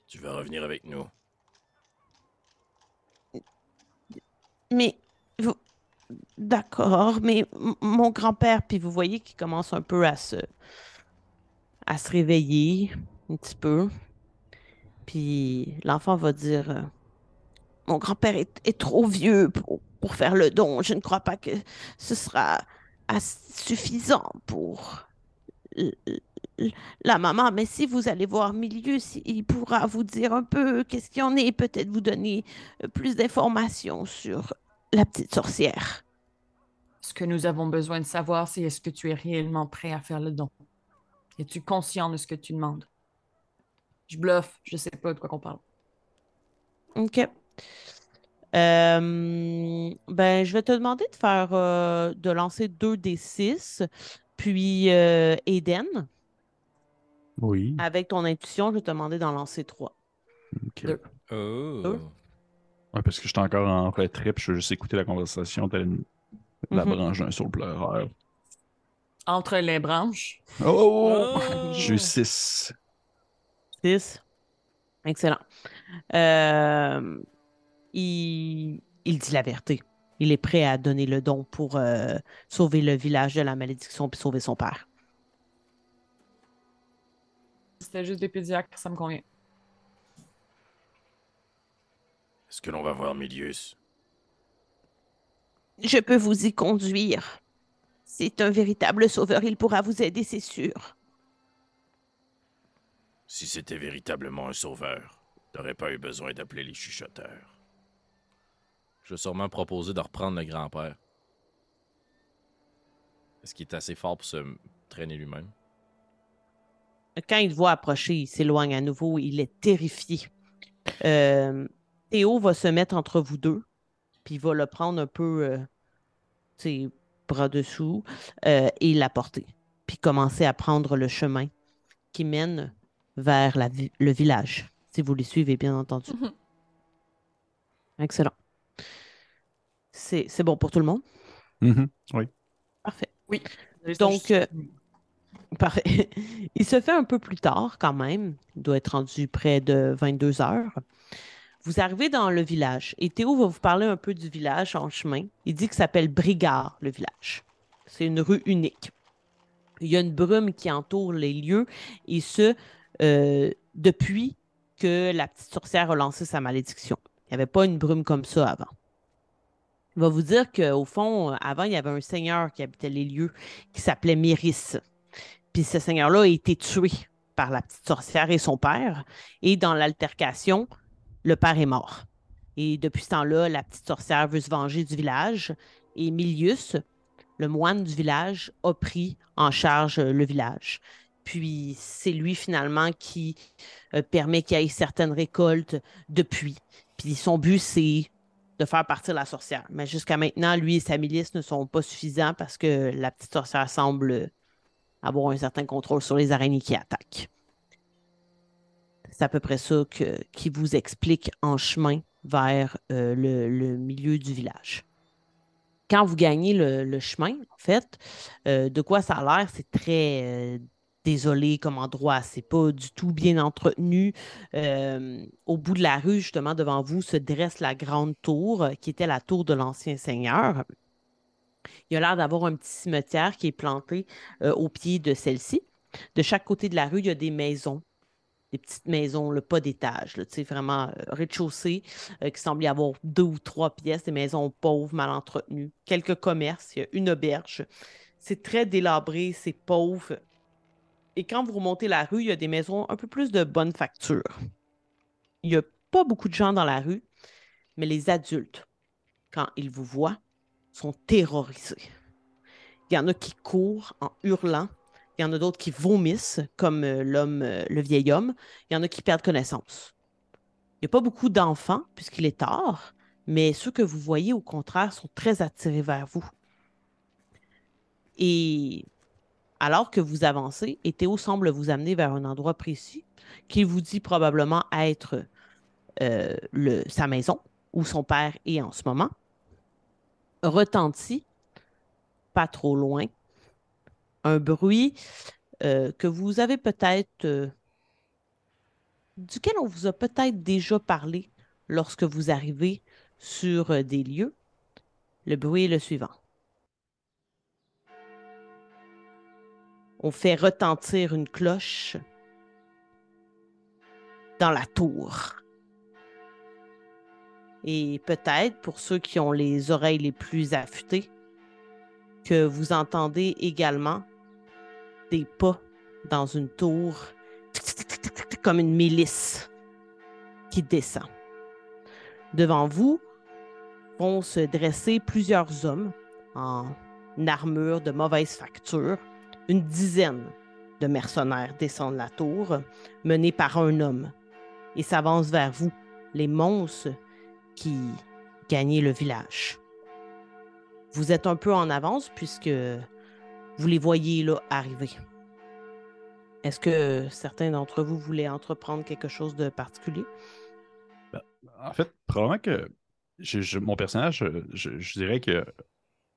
[SPEAKER 2] Tu veux revenir avec nous?
[SPEAKER 1] Mais. D'accord, mais mon grand-père, puis vous voyez qu'il commence un peu à se réveiller un petit peu. Puis l'enfant va dire euh, Mon grand-père est, trop vieux pour, pour faire le don. Je ne crois pas que ce sera suffisant pour la maman. Mais si vous allez voir Milius, il pourra vous dire un peu qu'est-ce qu'il y en est, peut-être vous donner euh, plus d'informations sur la petite sorcière.
[SPEAKER 3] ce que nous avons besoin de savoir, c'est est-ce que tu es réellement prêt à faire le don? Es-tu conscient de ce que tu demandes? Je bluffe, je sais pas de quoi qu'on parle.
[SPEAKER 1] OK. Euh, ben, je vais te demander de faire euh, de lancer 2 des 6, puis euh, Eden,
[SPEAKER 6] Oui.
[SPEAKER 1] avec ton intuition, je vais te demander d'en lancer 3.
[SPEAKER 6] ok.
[SPEAKER 3] Deux.
[SPEAKER 2] Oh!
[SPEAKER 1] Deux.
[SPEAKER 6] Ouais, parce que j'étais encore en retrait, puis je veux juste écouter la conversation, une- la
[SPEAKER 1] Mhm.
[SPEAKER 6] branche d'un saule pleureur.
[SPEAKER 3] Entre les branches.
[SPEAKER 6] Oh, oh, oh!
[SPEAKER 1] Oh!
[SPEAKER 6] J'ai eu 6.
[SPEAKER 1] 6. Excellent. Euh, il, il dit la vérité. Il est prêt à donner le don pour euh, sauver le village de la malédiction puis sauver son père.
[SPEAKER 3] C'était juste des pédiatres, ça me convient.
[SPEAKER 2] Est-ce que l'on va voir Milius?
[SPEAKER 1] Je peux vous y conduire. C'est un véritable sauveur. Il pourra vous aider, c'est sûr.
[SPEAKER 2] Si c'était véritablement un sauveur, t'aurais pas eu besoin d'appeler les chuchoteurs. Je vais sûrement proposer de reprendre le grand-père. Est-ce qu'il est assez fort pour se traîner lui-même?
[SPEAKER 1] Quand il voit approcher, il s'éloigne à nouveau. Il est terrifié. Euh, Théo va se mettre entre vous deux, puis il va le prendre un peu, euh, tu sais, bras dessous, euh, et l'apporter. Puis commencer à prendre le chemin qui mène vers la vi- le village, si vous les suivez, bien entendu.
[SPEAKER 5] Mhm.
[SPEAKER 1] Excellent. C'est c'est bon pour tout le monde?
[SPEAKER 6] Mhm, Oui.
[SPEAKER 1] Parfait.
[SPEAKER 3] Oui.
[SPEAKER 1] Donc, euh, Parfait. *laughs* Il se fait un peu plus tard quand même. Il doit être rendu près de 22 heures. Vous arrivez dans le village et Théo va vous parler un peu du village en chemin. Il dit qu'il s'appelle Brigard, le village. C'est une rue unique. Il y a une brume qui entoure les lieux et ce, euh, depuis que la petite sorcière a lancé sa malédiction. Il n'y avait pas une brume comme ça avant. Il va vous dire qu'au fond, avant, il y avait un seigneur qui habitait les lieux qui s'appelait Myris. Puis ce seigneur-là a été tué par la petite sorcière et son père. Et dans l'altercation, le père est mort. Et depuis ce temps-là, la petite sorcière veut se venger du village. Et Milius, le moine du village, a pris en charge euh, le village. Puis c'est lui finalement qui euh, permet qu'il y ait certaines récoltes depuis. Puis son but, c'est de faire partir la sorcière. Mais jusqu'à maintenant, lui et sa milice ne sont pas suffisants parce que la petite sorcière semble avoir un certain contrôle sur les araignées qui attaquent. C'est à peu près ça qui vous explique en chemin vers euh, le, milieu du village. Quand vous gagnez le, chemin, en fait, euh, de quoi ça a l'air, c'est très euh, désolé comme endroit. C'est pas du tout bien entretenu. Au bout de la rue, justement, devant vous, se dresse la grande tour, qui était la tour de l'ancien seigneur. Il a l'air d'avoir un petit cimetière qui est planté au pied de celle-ci. De chaque côté de la rue, il y a des maisons, des petites maisons, le pas d'étage, là, vraiment euh, rez-de-chaussée, euh, qui semble y avoir deux ou trois pièces, des maisons pauvres, mal entretenues, quelques commerces, il y a une auberge. C'est très délabré, c'est pauvre. Et quand vous remontez la rue, il y a des maisons un peu plus de bonne facture. Il n'y a pas beaucoup de gens dans la rue, mais les adultes, quand ils vous voient, sont terrorisés. Il y en a qui courent en hurlant. Il y en a d'autres qui vomissent, comme euh, l'homme, euh, le vieil homme. Il y en a qui perdent connaissance. Il n'y a pas beaucoup d'enfants, puisqu'il est tard, mais ceux que vous voyez, au contraire, sont très attirés vers vous. Et alors que vous avancez, et Théo semble vous amener vers un endroit précis, qu'il vous dit probablement être euh, sa maison, où son père est en ce moment, retentit, pas trop loin, un bruit euh, que vous avez peut-être, euh, duquel on vous a peut-être déjà parlé lorsque vous arrivez sur euh, des lieux. Le bruit est le suivant. On fait retentir une cloche dans la tour. Et peut-être, pour ceux qui ont les oreilles les plus affûtées, que vous entendez également des pas dans une tour, comme une milice qui descend. Devant vous vont se dresser plusieurs hommes en armure de mauvaise facture. Une dizaine de mercenaires descendent la tour, menés par un homme, et s'avancent vers vous, les monstres qui gagnaient le village. Vous êtes un peu en avance puisque vous les voyez là arriver. Est-ce que certains d'entre vous voulaient entreprendre quelque chose de particulier?
[SPEAKER 6] En fait, probablement que
[SPEAKER 4] mon personnage, je, je dirais que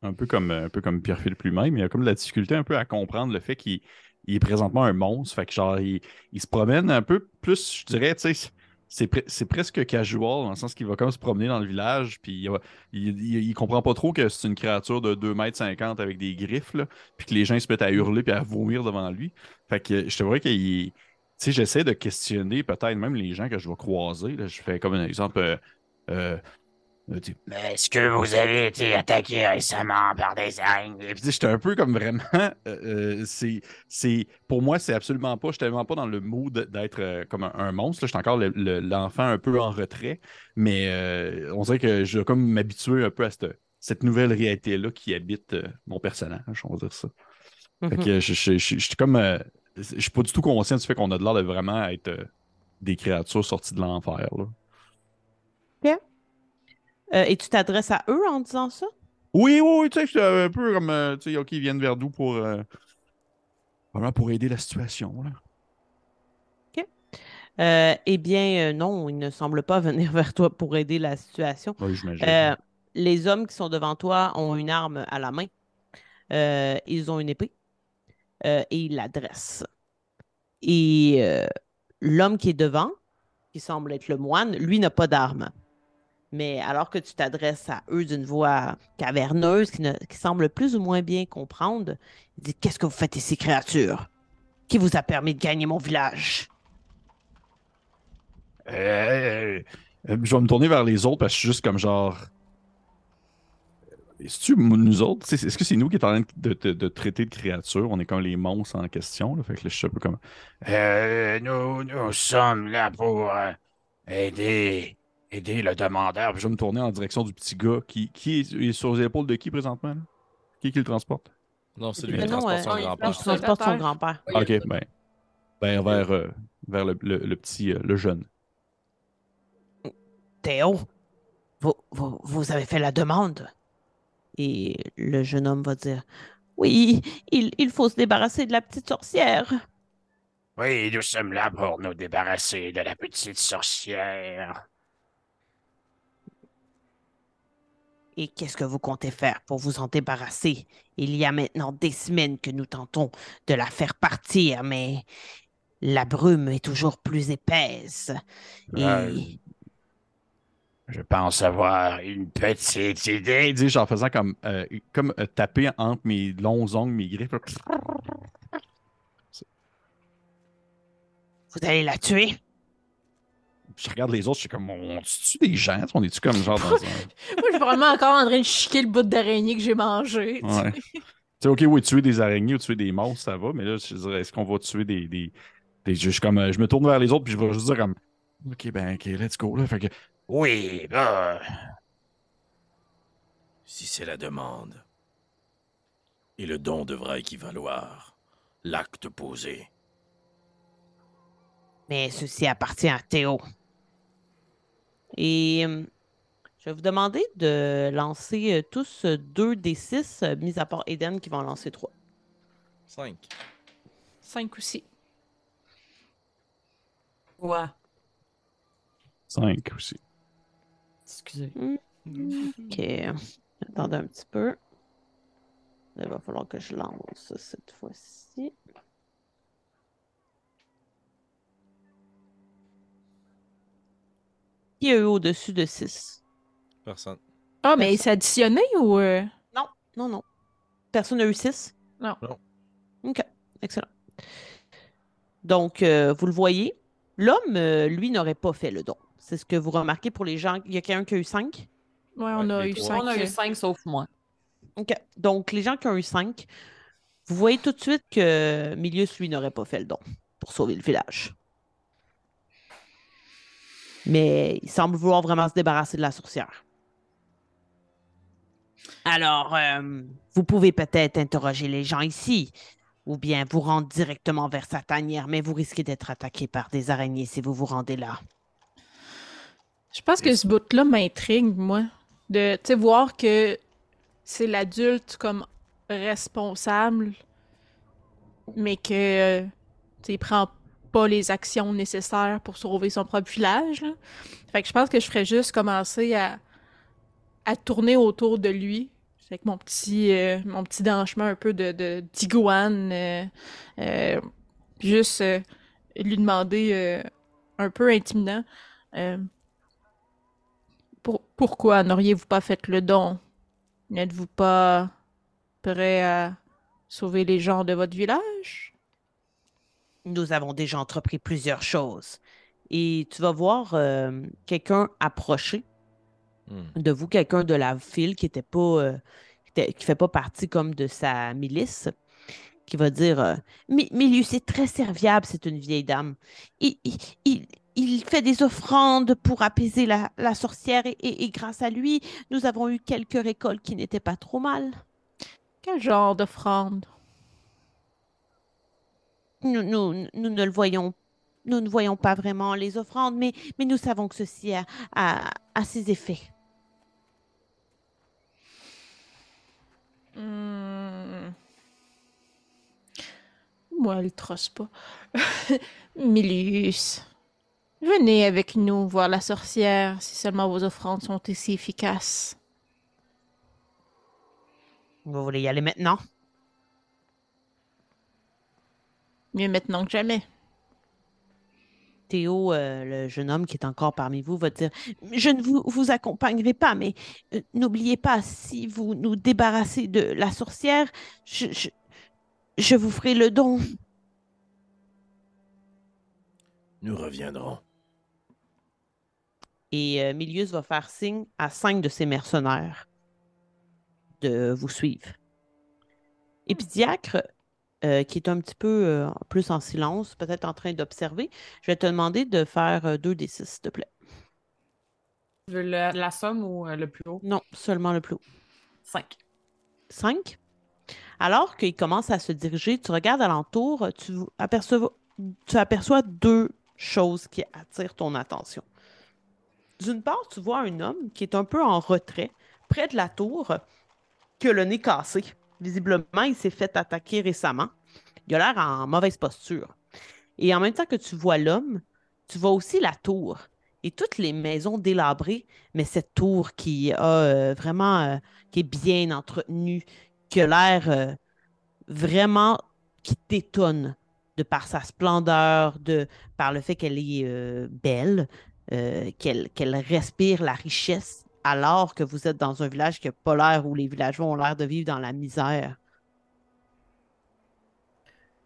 [SPEAKER 4] un peu comme, un peu comme Pierre-Philippe lui-même, il a comme de la difficulté un peu à comprendre le fait qu'il il est présentement un monstre. Genre, il se promène un peu plus, je dirais, tu sais, c'est pre- c'est presque casual, dans le sens qu'il va comme se promener dans le village, puis il, comprend pas trop que c'est une créature de 2 mètres 50 avec des griffes, puis que les gens se mettent à hurler puis à vomir devant lui. Fait que je te vois qu'il. J'essaie de questionner peut-être même les gens que je vais croiser. Je fais comme un exemple. euh, euh, tu sais,
[SPEAKER 8] Mais Est-ce que vous avez été attaqué récemment par des araignées?
[SPEAKER 4] Puis, tu sais, j'étais un peu comme vraiment. euh, euh, c'est, c'est, pour moi, c'est absolument pas. Je suis tellement pas dans le mood d'être euh, comme un, un monstre. Je suis encore le- le- l'enfant un peu en retrait. Mais euh, on dirait que je vais comme m'habituer un peu à cette, cette nouvelle réalité-là qui habite mon personnage, on va dire ça. Fait que je, je, je- je- je suis comme. je suis pas du tout conscient du fait qu'on a de l'air de vraiment être des créatures sorties de l'enfer. là.
[SPEAKER 1] Euh, et tu t'adresses à eux en disant ça?
[SPEAKER 4] Oui, oui, oui, tu sais, c'est un peu comme. euh, tu sais, OK, ils viennent vers nous pour. euh, vraiment pour aider la situation. Là.
[SPEAKER 1] Euh, eh bien, non, ils ne semblent pas *laughs* venir vers toi pour aider la situation.
[SPEAKER 4] Oui, j'imagine.
[SPEAKER 1] Les hommes qui sont devant toi ont une arme à la main. Ils ont une épée. Et ils l'adressent. Et l'homme qui est devant, qui semble être le moine, lui n'a pas d'arme. Mais alors que tu t'adresses à eux d'une voix caverneuse qui, semble plus ou moins bien comprendre, il dit Qu'est-ce que vous faites ici, créature? Qui vous a permis de gagner mon village?
[SPEAKER 4] Euh, euh, je vais me tourner vers les autres parce que je suis juste comme genre. Est-ce que nous autres, est-ce que c'est nous qui est en train de, traiter de créatures? On est comme les monstres en question. Je suis un peu comme.
[SPEAKER 8] Euh, nous, sommes là pour euh, aider, aider le demandeur.
[SPEAKER 4] Je vais me tourner en direction du petit gars qui, qui est, il est sur les épaules de qui présentement? là? Qui est qui le transporte?
[SPEAKER 2] Non, c'est lui
[SPEAKER 1] Mais
[SPEAKER 2] qui
[SPEAKER 1] non,
[SPEAKER 2] transporte son
[SPEAKER 1] euh,
[SPEAKER 3] il
[SPEAKER 2] grand-père.
[SPEAKER 1] Il transporte son grand-père.
[SPEAKER 4] Ok, ben. Ben, vers, euh, vers le, le- le petit, euh, le jeune.
[SPEAKER 1] Théo, vous, vous, vous avez fait la demande. Et le jeune homme va dire Oui, il, il faut se débarrasser de la petite sorcière.
[SPEAKER 8] Oui, nous sommes là pour nous débarrasser de la petite sorcière.
[SPEAKER 1] Et qu'est-ce que vous comptez faire pour vous en débarrasser? Il y a maintenant des semaines que nous tentons de la faire partir, mais la brume est toujours plus épaisse. Et.
[SPEAKER 8] Je pense avoir une petite idée.
[SPEAKER 4] Dit, genre, faisant comme, euh, comme euh, taper entre mes longs ongles, mes griffes.
[SPEAKER 1] vous allez la tuer?
[SPEAKER 4] Je regarde les autres, je suis comme, on tue des gens? On est-tu comme genre dans un.
[SPEAKER 5] Moi, je suis vraiment encore en train de chiquer le bout d'araignée que j'ai mangé. tu sais.
[SPEAKER 4] Ouais. Tu sais, ok, oui, tuer des araignées ou tuer des monstres, ça va, mais là, je dirais, est-ce qu'on va tuer des. des, des- je, suis comme, euh, je me tourne vers les autres, puis je vais juste dire comme. Ok, ben, ok, let's go, là. Fait que.
[SPEAKER 8] Oui, bah,
[SPEAKER 2] Si c'est la demande. Et le don devra équivaloir l'acte posé.
[SPEAKER 1] Mais ceci appartient à Théo. Et euh, je vais vous demander de lancer euh, tous euh, deux des six, mis à part Eden qui va en lancer trois.
[SPEAKER 2] 5.
[SPEAKER 5] Cinq aussi.
[SPEAKER 3] Ouais.
[SPEAKER 4] 5 aussi.
[SPEAKER 3] Excusez.
[SPEAKER 1] Ok. Attendez un petit peu. Il va falloir que je lance cette fois-ci. Qui a eu au-dessus de 6?
[SPEAKER 2] Personne.
[SPEAKER 5] Ah, mais c'est additionné ou. euh,
[SPEAKER 1] Non, non. Personne n'a eu 6?
[SPEAKER 5] Non.
[SPEAKER 2] Non.
[SPEAKER 1] OK. Excellent. Donc, euh, vous le voyez, l'homme, euh, lui, n'aurait pas fait le don. C'est ce que vous remarquez pour les gens. Il y a quelqu'un qui a eu 5?
[SPEAKER 5] Ouais, on a
[SPEAKER 2] les
[SPEAKER 5] eu
[SPEAKER 2] trois.
[SPEAKER 5] cinq.
[SPEAKER 3] On a eu cinq sauf moi.
[SPEAKER 1] OK. Donc, les gens qui ont eu 5, vous voyez tout de suite que Milius, lui, n'aurait pas fait le don pour sauver le village. Mais il semble vouloir vraiment se débarrasser de la sorcière. Alors, euh, vous pouvez peut-être interroger les gens ici, ou bien vous rendre directement vers sa tanière, mais vous risquez d'être attaqué par des araignées si vous vous rendez là.
[SPEAKER 5] Je pense que ce bout-là m'intrigue, moi. De, tu sais, voir que c'est l'adulte comme responsable, mais que, euh, il prend pas les actions nécessaires pour sauver son propre village. Fait que je pense que je ferais juste commencer à à tourner autour de lui. Avec mon petit, euh, mon petit danchement un peu de, d'iguane. euh, euh, juste lui demander un peu intimidant. pour- pourquoi n'auriez-vous pas fait le don? N'êtes-vous pas prêt à sauver les gens de votre village?
[SPEAKER 1] Nous avons déjà entrepris plusieurs choses. Et tu vas voir euh, quelqu'un approcher
[SPEAKER 2] Hmm.
[SPEAKER 1] de vous, quelqu'un de la file qui était pas, euh, qui était- qui fait pas partie comme de sa milice, qui va dire euh, est très serviable, c'est une vieille dame. Il, il, il- il fait des offrandes pour apaiser la, la sorcière et, et- et grâce à lui, nous avons eu quelques récoltes qui n'étaient pas trop mal.
[SPEAKER 5] Quel genre d'offrande?
[SPEAKER 1] Nous, nous, nous ne le voyons, nous ne voyons pas vraiment les offrandes, mais, mais nous savons que ceci a, a- a ses effets.
[SPEAKER 5] Hmm. Moi, elle trosse pas. *laughs* Milius, venez avec nous voir la sorcière si seulement vos offrandes sont aussi efficaces.
[SPEAKER 1] Vous voulez y aller maintenant?
[SPEAKER 5] Mieux maintenant que jamais.
[SPEAKER 1] Théo, euh, le jeune homme qui est encore parmi vous, va dire Je ne vous, vous accompagnerai pas, mais euh, n'oubliez pas, si vous nous débarrassez de la sorcière, je, je, je vous ferai le don.
[SPEAKER 2] Nous reviendrons.
[SPEAKER 1] Et euh, Milius va faire signe à cinq de ses mercenaires de vous suivre. Épidiacre, euh, qui est un petit peu euh, plus en silence, peut-être en train d'observer, je vais te demander de faire euh, deux des six, s'il te plaît.
[SPEAKER 3] Tu veux le- la somme ou le plus haut?
[SPEAKER 1] Non, seulement le plus haut.
[SPEAKER 3] 5.
[SPEAKER 1] 5. Alors qu'il commence à se diriger, tu regardes alentour, tu aperçois, tu aperçois deux choses qui attirent ton attention. D'une part, tu vois un homme qui est un peu en retrait, près de la tour, qui a le nez cassé. Visiblement, il s'est fait attaquer récemment. Il a l'air en mauvaise posture. Et en même temps que tu vois l'homme, tu vois aussi la tour et toutes les maisons délabrées, mais cette tour qui a euh, vraiment, euh, qui est bien entretenue, qui a l'air euh, vraiment, qui t'étonne de par sa splendeur, de par le fait qu'elle est belle, qu'elle respire la richesse, alors que vous êtes dans un village qui n'a pas l'air où les villageois ont l'air de vivre dans la misère?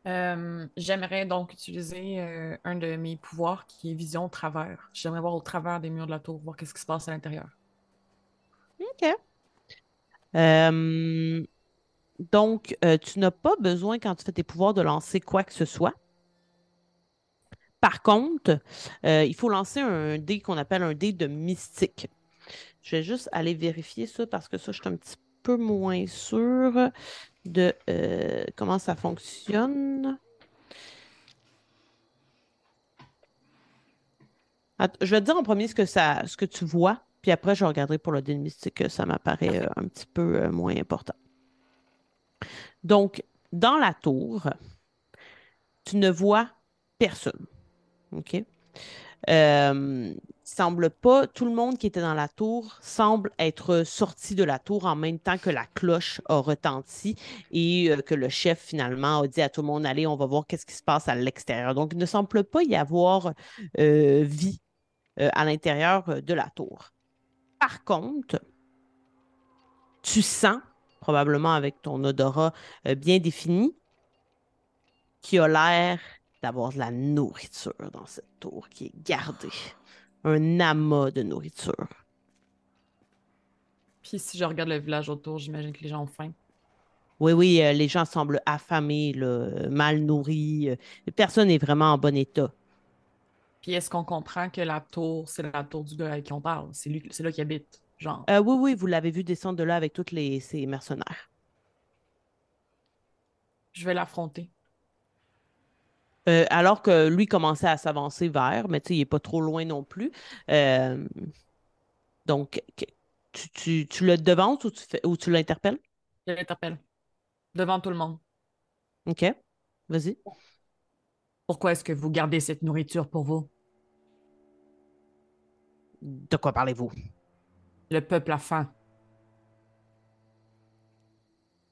[SPEAKER 3] Euh, J'aimerais donc utiliser euh, un de mes pouvoirs qui est vision au travers. J'aimerais voir au travers des murs de la tour, voir qu'est-ce qui se passe à l'intérieur.
[SPEAKER 1] OK. Euh, donc, tu n'as pas besoin, quand tu fais tes pouvoirs, de lancer quoi que ce soit. Par contre, il faut lancer un dé qu'on appelle un dé de mystique. Je vais juste aller vérifier ça parce que ça, je suis un petit peu moins sûre de euh, comment ça fonctionne. Je vais te dire en premier ce que, ça, ce que tu vois, puis après, je regarderai pour le dé de mystique, ça m'apparaît euh, un petit peu euh, moins important. Donc, dans la tour, tu ne vois personne. OK? Euh, semble pas, tout le monde qui était dans la tour semble être sorti de la tour en même temps que la cloche a retenti et euh, que le chef finalement a dit à tout le monde allez, on va voir qu'est-ce qui se passe à l'extérieur. Donc, il ne semble pas y avoir euh, vie euh, à l'intérieur de la tour. Par contre, tu sens, probablement avec ton odorat bien défini, qu'il a l'air d'avoir de la nourriture dans cette tour qui est gardée. Un amas de nourriture.
[SPEAKER 3] Puis si je regarde le village autour, j'imagine que les gens ont faim.
[SPEAKER 1] Oui, oui, euh, les gens semblent affamés, là, euh, mal nourris. euh, personne n'est vraiment en bon état.
[SPEAKER 3] Puis est-ce qu'on comprend que la tour, c'est la tour du gars avec qui on parle? C'est lui, c'est là qu'il habite, genre.
[SPEAKER 1] Euh, oui, oui, vous l'avez vu descendre de là avec tous les, ces mercenaires.
[SPEAKER 3] Je vais l'affronter.
[SPEAKER 1] Euh, alors que lui commençait à s'avancer vers, mais tu sais, il n'est pas trop loin non plus. Euh, donc, tu, tu, tu le devances ou tu, fais, ou tu l'interpelles?
[SPEAKER 3] Je l'interpelle. Devant tout le monde.
[SPEAKER 1] OK. Vas-y.
[SPEAKER 3] Pourquoi est-ce que vous gardez cette nourriture pour vous?
[SPEAKER 1] De quoi parlez-vous?
[SPEAKER 3] Le peuple a faim.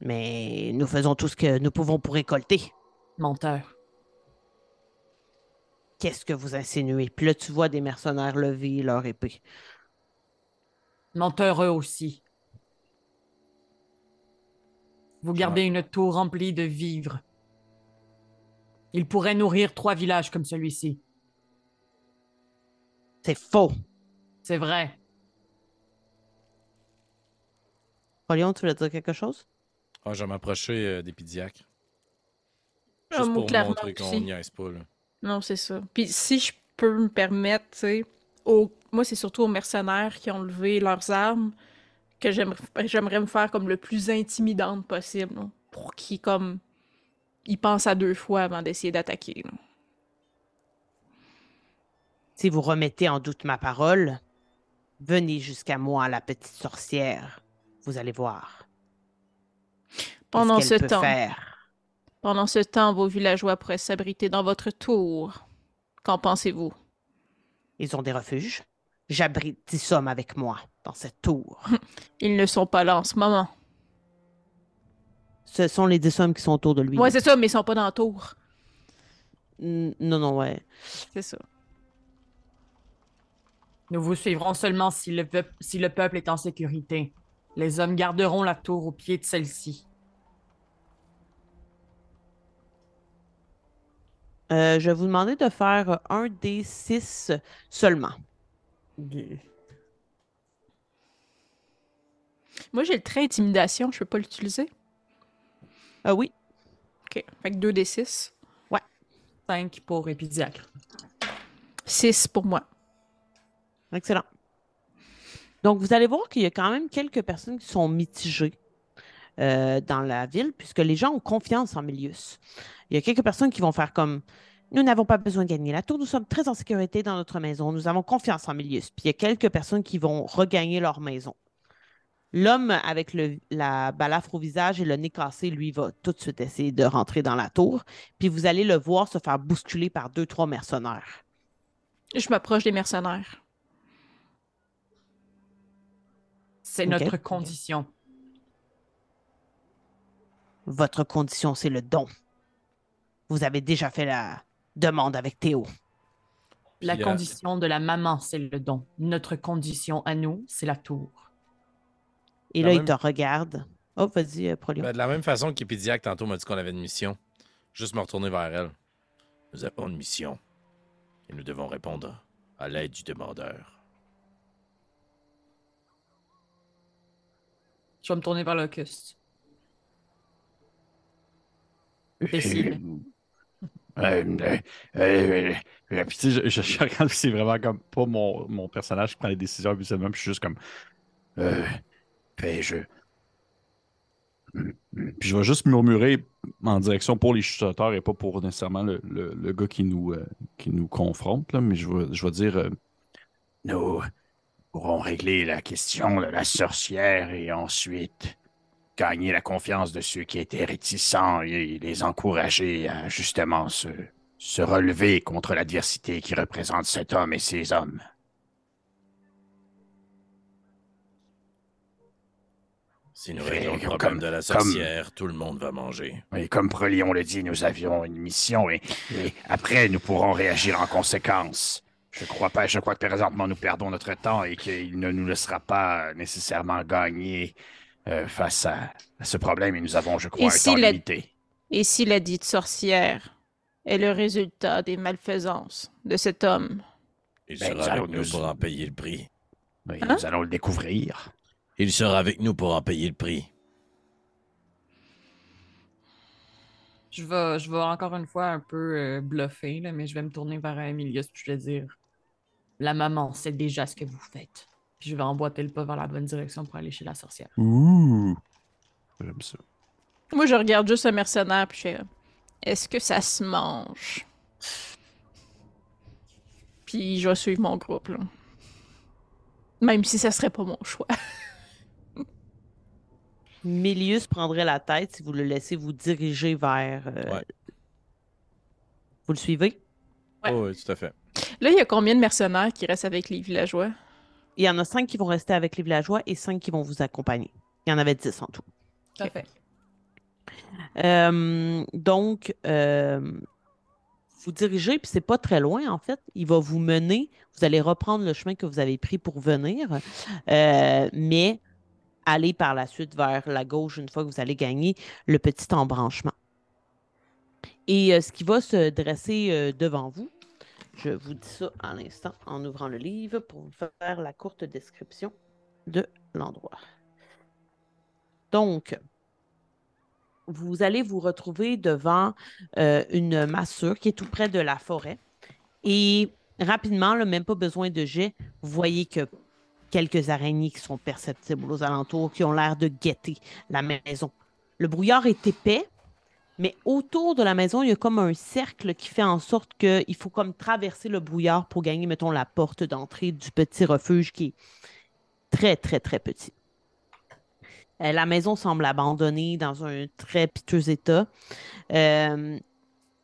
[SPEAKER 1] Mais nous faisons tout ce que nous pouvons pour récolter.
[SPEAKER 3] Menteur.
[SPEAKER 1] Qu'est-ce que vous insinuez? Puis là, tu vois des mercenaires lever leur épée.
[SPEAKER 3] Menteur eux aussi. Vous gardez une tour remplie de vivres. Il pourrait nourrir trois villages comme celui-ci.
[SPEAKER 1] C'est faux.
[SPEAKER 3] C'est vrai.
[SPEAKER 1] Polion, tu voulais dire quelque chose?
[SPEAKER 2] Ah, je vais m'approcher euh, des pédiaques.
[SPEAKER 5] Ah,
[SPEAKER 2] Juste pour
[SPEAKER 5] clairement
[SPEAKER 2] montrer qu'on niaise pas, là.
[SPEAKER 5] Non, c'est ça. Puis si je peux me permettre, tu sais, aux- moi, c'est surtout aux mercenaires qui ont levé leurs armes que j'aimerais me faire comme le plus intimidante possible, là, pour qu'ils, comme, ils pensent à deux fois avant d'essayer d'attaquer.
[SPEAKER 1] Si vous remettez en doute ma parole, venez jusqu'à moi, la petite sorcière. Vous allez voir.
[SPEAKER 5] Pendant ce temps,
[SPEAKER 1] faire?
[SPEAKER 5] Pendant ce temps, vos villageois pourraient s'abriter dans votre tour. Qu'en pensez-vous?
[SPEAKER 1] Ils ont des refuges. J'abrite dix hommes avec moi dans cette tour.
[SPEAKER 5] Ils ne sont pas là en ce moment.
[SPEAKER 1] Ce sont les dix hommes qui sont autour de lui.
[SPEAKER 5] Ouais, c'est ça, mais ils sont pas dans la tour.
[SPEAKER 1] N- non, non, ouais.
[SPEAKER 5] C'est ça.
[SPEAKER 3] Nous vous suivrons seulement si le, peuple- si le peuple est en sécurité. Les hommes garderont la tour au pied de celle-ci.
[SPEAKER 1] Euh, je vais vous demander de faire un des six seulement.
[SPEAKER 5] Moi, j'ai le trait intimidation, je peux pas l'utiliser.
[SPEAKER 1] Ah oui.
[SPEAKER 5] OK. Fait que 2 des 6.
[SPEAKER 3] 5 pour épidiacre.
[SPEAKER 5] 6 pour moi.
[SPEAKER 1] Excellent. Donc, vous allez voir qu'il y a quand même quelques personnes qui sont mitigées euh, dans la ville, puisque les gens ont confiance en Milius. Il y a quelques personnes qui vont faire comme Nous n'avons pas besoin de gagner la tour, nous sommes très en sécurité dans notre maison, nous avons confiance en Milius. Puis il y a quelques personnes qui vont regagner leur maison. L'homme avec le- la balafre au visage et le nez cassé, lui, va tout de suite essayer de rentrer dans la tour. Puis vous allez le voir se faire bousculer par deux, trois mercenaires.
[SPEAKER 5] Je m'approche des mercenaires.
[SPEAKER 3] C'est notre condition.
[SPEAKER 1] Votre condition, c'est le don. Vous avez déjà fait la demande avec Théo.
[SPEAKER 3] La
[SPEAKER 2] euh,
[SPEAKER 3] condition de la maman, c'est le don. Notre condition à nous, c'est la tour.
[SPEAKER 1] Et là, il te regarde. Oh, vas-y, euh, Prolio.
[SPEAKER 2] Ben, de la même façon qu'Épédiaque, tantôt, m'a dit qu'on avait une mission. Juste me retourner vers elle. Nous avons une mission. Et nous devons répondre à l'aide du demandeur.
[SPEAKER 3] Je vais me tourner vers Locust. Décide.
[SPEAKER 9] Euh, euh, euh, puis tu sais, je, je, je regarde, puis c'est vraiment comme pas mon, mon personnage qui prend les décisions habituellement, puis je suis juste comme. Ben, je. Puis je vais juste murmurer en direction pour les chuchoteurs et pas pour nécessairement le, le- le gars qui nous, qui nous confronte, là, mais je vais, je vais dire.
[SPEAKER 4] Nous pourrons régler la question de la sorcière et ensuite gagner la confiance de ceux qui étaient réticents et les encourager à justement se, se relever contre l'adversité qui représente cet homme et ses hommes.
[SPEAKER 2] Si nous réglons le
[SPEAKER 4] comme-
[SPEAKER 2] problème de la
[SPEAKER 4] comme-
[SPEAKER 2] sorcière, tout le monde va manger.
[SPEAKER 4] Et comme Prolion le dit, nous avions une mission et, et après nous pourrons réagir en conséquence. Je crois pas, je crois que présentement nous perdons notre temps et qu'il ne nous laissera pas nécessairement gagner euh, face à, à ce problème et nous avons, je crois,
[SPEAKER 5] Et
[SPEAKER 4] un
[SPEAKER 5] si
[SPEAKER 4] temps
[SPEAKER 5] la-
[SPEAKER 4] limité.
[SPEAKER 5] Et si la dite sorcière est le résultat des malfaisances de cet homme,
[SPEAKER 2] Il
[SPEAKER 4] Ben, nous
[SPEAKER 2] sera avec nous pour en payer le prix.
[SPEAKER 4] Oui,
[SPEAKER 5] Hein?
[SPEAKER 4] Nous allons le découvrir.
[SPEAKER 2] Il sera avec nous pour en payer le prix.
[SPEAKER 3] Je vais, je vais encore une fois un peu euh, bluffer, là, mais je vais me tourner vers Emilius puis je vais dire La maman sait déjà ce que vous faites. Puis je vais emboîter le pas vers la bonne direction pour aller chez la sorcière.
[SPEAKER 9] Ouh! J'aime ça.
[SPEAKER 5] moi je regarde juste un mercenaire puis je fais Est-ce que ça se mange? Puis je vais suivre mon groupe là. Même si ça serait pas mon choix. *laughs*
[SPEAKER 1] Milius prendrait la tête si vous le laissez vous diriger vers. euh,
[SPEAKER 2] Ouais.
[SPEAKER 1] Vous le suivez?
[SPEAKER 5] Ouais.
[SPEAKER 2] Oh, oui, tout à fait.
[SPEAKER 5] Là, il y a combien de mercenaires qui restent avec les villageois?
[SPEAKER 1] Il y en a cinq qui vont rester avec les villageois et cinq qui vont vous accompagner. Il y en avait dix en tout.
[SPEAKER 3] Tout à fait.
[SPEAKER 1] Euh, donc, euh, vous dirigez, puis c'est pas très loin en fait. Il va vous mener. Vous allez reprendre le chemin que vous avez pris pour venir, euh, mais aller par la suite vers la gauche une fois que vous allez gagner le petit embranchement. Et ce qui va se dresser devant vous, je vous dis ça à l'instant en ouvrant le livre pour vous faire la courte description de l'endroit. Donc, vous allez vous retrouver devant euh, une massure qui est tout près de la forêt. Et rapidement, même pas besoin de jet, vous voyez que quelques araignées qui sont perceptibles aux alentours, qui ont l'air de guetter la maison. Le brouillard est épais, mais autour de la maison, il y a comme un cercle qui fait en sorte qu'il faut comme traverser le brouillard pour gagner, mettons, la porte d'entrée du petit refuge qui est très, très, très petit. Euh, la maison semble abandonnée dans un très piteux état. Euh,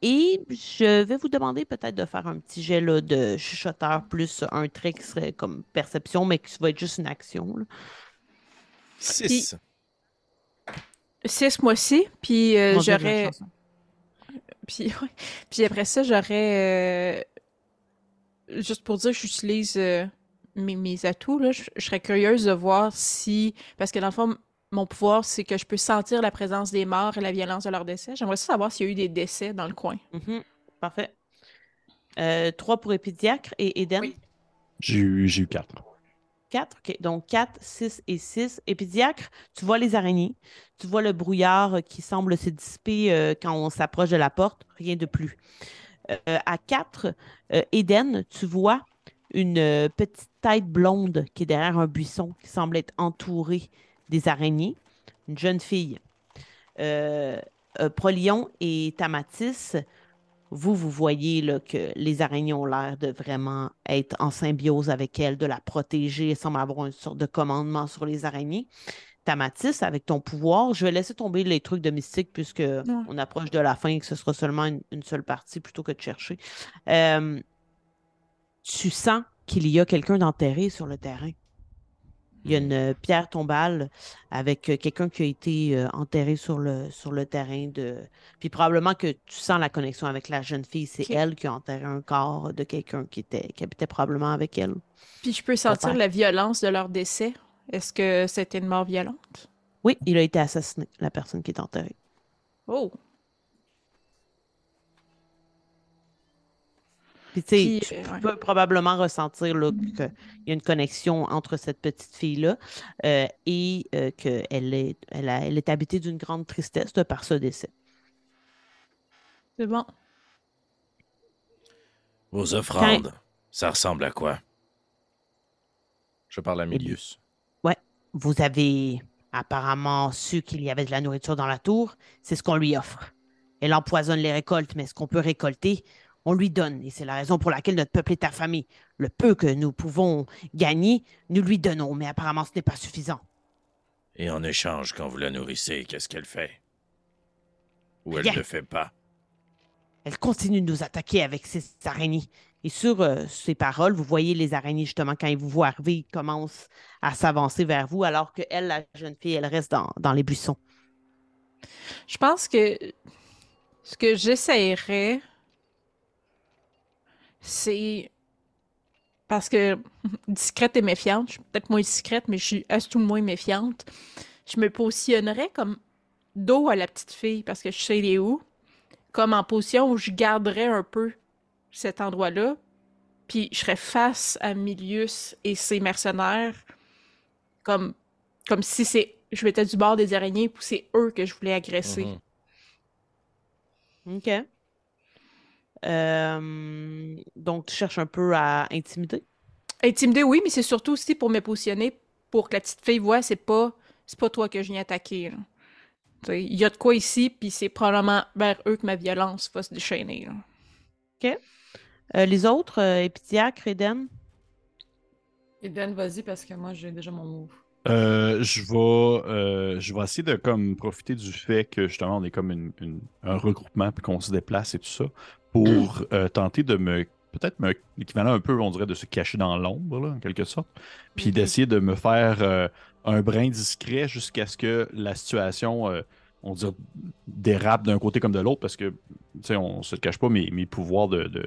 [SPEAKER 1] et je vais vous demander peut-être de faire un petit jet de chuchoteur plus un trait qui serait comme perception, mais qui va être juste une action.
[SPEAKER 2] 6.
[SPEAKER 5] Six mois-ci, puis euh, j'aurais. Puis, *laughs* puis après ça, j'aurais. Juste pour dire, j'utilise mes, mes atouts, là, je, je, serais curieuse de voir si. Parce que dans le fond, mon pouvoir, c'est que je peux sentir la présence des morts et la violence de leur décès. J'aimerais savoir s'il y a eu des décès dans le coin.
[SPEAKER 1] Mhm. Parfait. Euh, trois pour Épidiacre et Eden?
[SPEAKER 6] J'ai eu, eu quatre.
[SPEAKER 1] Quatre, OK. Donc quatre, six et six. Épidiacre, tu vois les araignées, tu vois le brouillard qui semble se dissiper euh, quand on s'approche de la porte, rien de plus. Euh, à quatre, Eden, tu vois une petite tête blonde qui est derrière un buisson qui semble être entourée des araignées, une jeune fille. Euh, euh, Prolion et Tamatis, vous, vous voyez là, que les araignées ont l'air de vraiment être en symbiose avec elle, de la protéger. Semble avoir une sorte de commandement sur les araignées. Tamatis, avec ton pouvoir, je vais laisser tomber les trucs de mystique puisque on approche de la fin et que ce sera seulement une, seule partie plutôt que de chercher. Euh, tu sens qu'il y a quelqu'un d'enterré sur le terrain. Il y a une pierre tombale avec quelqu'un qui a été enterré sur le, sur le terrain de. Puis probablement que tu sens la connexion avec la jeune fille. C'est elle qui a enterré un corps de quelqu'un qui, était, qui habitait probablement avec elle.
[SPEAKER 5] Puis je peux sentir la violence de leur décès. Est-ce que c'était une mort violente?
[SPEAKER 1] Oui, il a été assassiné, la personne qui est enterrée.
[SPEAKER 5] Oh.
[SPEAKER 1] Puis, tu euh, peux probablement ressentir qu'il y a une connexion entre cette petite fille-là euh, et euh, qu'elle est, elle, elle est habitée d'une grande tristesse par ce décès.
[SPEAKER 5] C'est bon.
[SPEAKER 2] Vos offrandes, ça ressemble à quoi? Je parle à eh Milius.
[SPEAKER 1] Ouais. Vous avez apparemment su qu'il y avait de la nourriture dans la tour. C'est ce qu'on lui offre. Elle empoisonne les récoltes, mais ce qu'on peut récolter, on lui donne. Et c'est la raison pour laquelle notre peuple est affamé. Le peu que nous pouvons gagner, nous lui donnons, mais apparemment ce n'est pas suffisant.
[SPEAKER 2] Et en échange, quand vous la nourrissez, qu'est-ce qu'elle fait? Ou elle ne fait pas?
[SPEAKER 1] Elle continue de nous attaquer avec ses araignées. Et sur euh, ces paroles, vous voyez les araignées, justement, quand ils vous voient arriver, ils commencent à s'avancer vers vous, alors que elle, la jeune fille, elle reste dans, dans les buissons.
[SPEAKER 5] Je pense que ce que j'essayerais, c'est parce que *laughs* discrète et méfiante, je suis peut-être moins discrète, mais je suis à tout le moins méfiante. Je me positionnerais comme dos à la petite fille parce que je sais les où, comme en position où je garderais un peu cet endroit-là, puis je serais face à Milius et ses mercenaires, comme, comme si c'est je m'étais du bord des araignées, puis c'est eux que je voulais agresser.
[SPEAKER 1] Mm-hmm. OK. Euh, donc, tu cherches un peu à intimider?
[SPEAKER 5] Intimider, oui, mais c'est surtout aussi pour me positionner pour que la petite fille voit, c'est pas, c'est pas toi que je viens attaquer. Il y a de quoi ici, puis c'est probablement vers eux que ma violence va se déchaîner.
[SPEAKER 1] OK. Euh, les autres, euh, Eden?
[SPEAKER 3] Eden, vas-y, parce que moi, j'ai déjà mon move.
[SPEAKER 6] Euh, je vais, je vais essayer de comme profiter du fait que justement on est comme une, un regroupement puis qu'on se déplace et tout ça pour euh, tenter de me peut-être l'équivalent un peu, on dirait, de se cacher dans l'ombre, en quelque sorte, puis d'essayer de me faire euh, un brin discret jusqu'à ce que la situation, euh, on dirait, dérape d'un côté comme de l'autre parce que, tu sais, on se le cache pas, mes, mes pouvoirs de, de,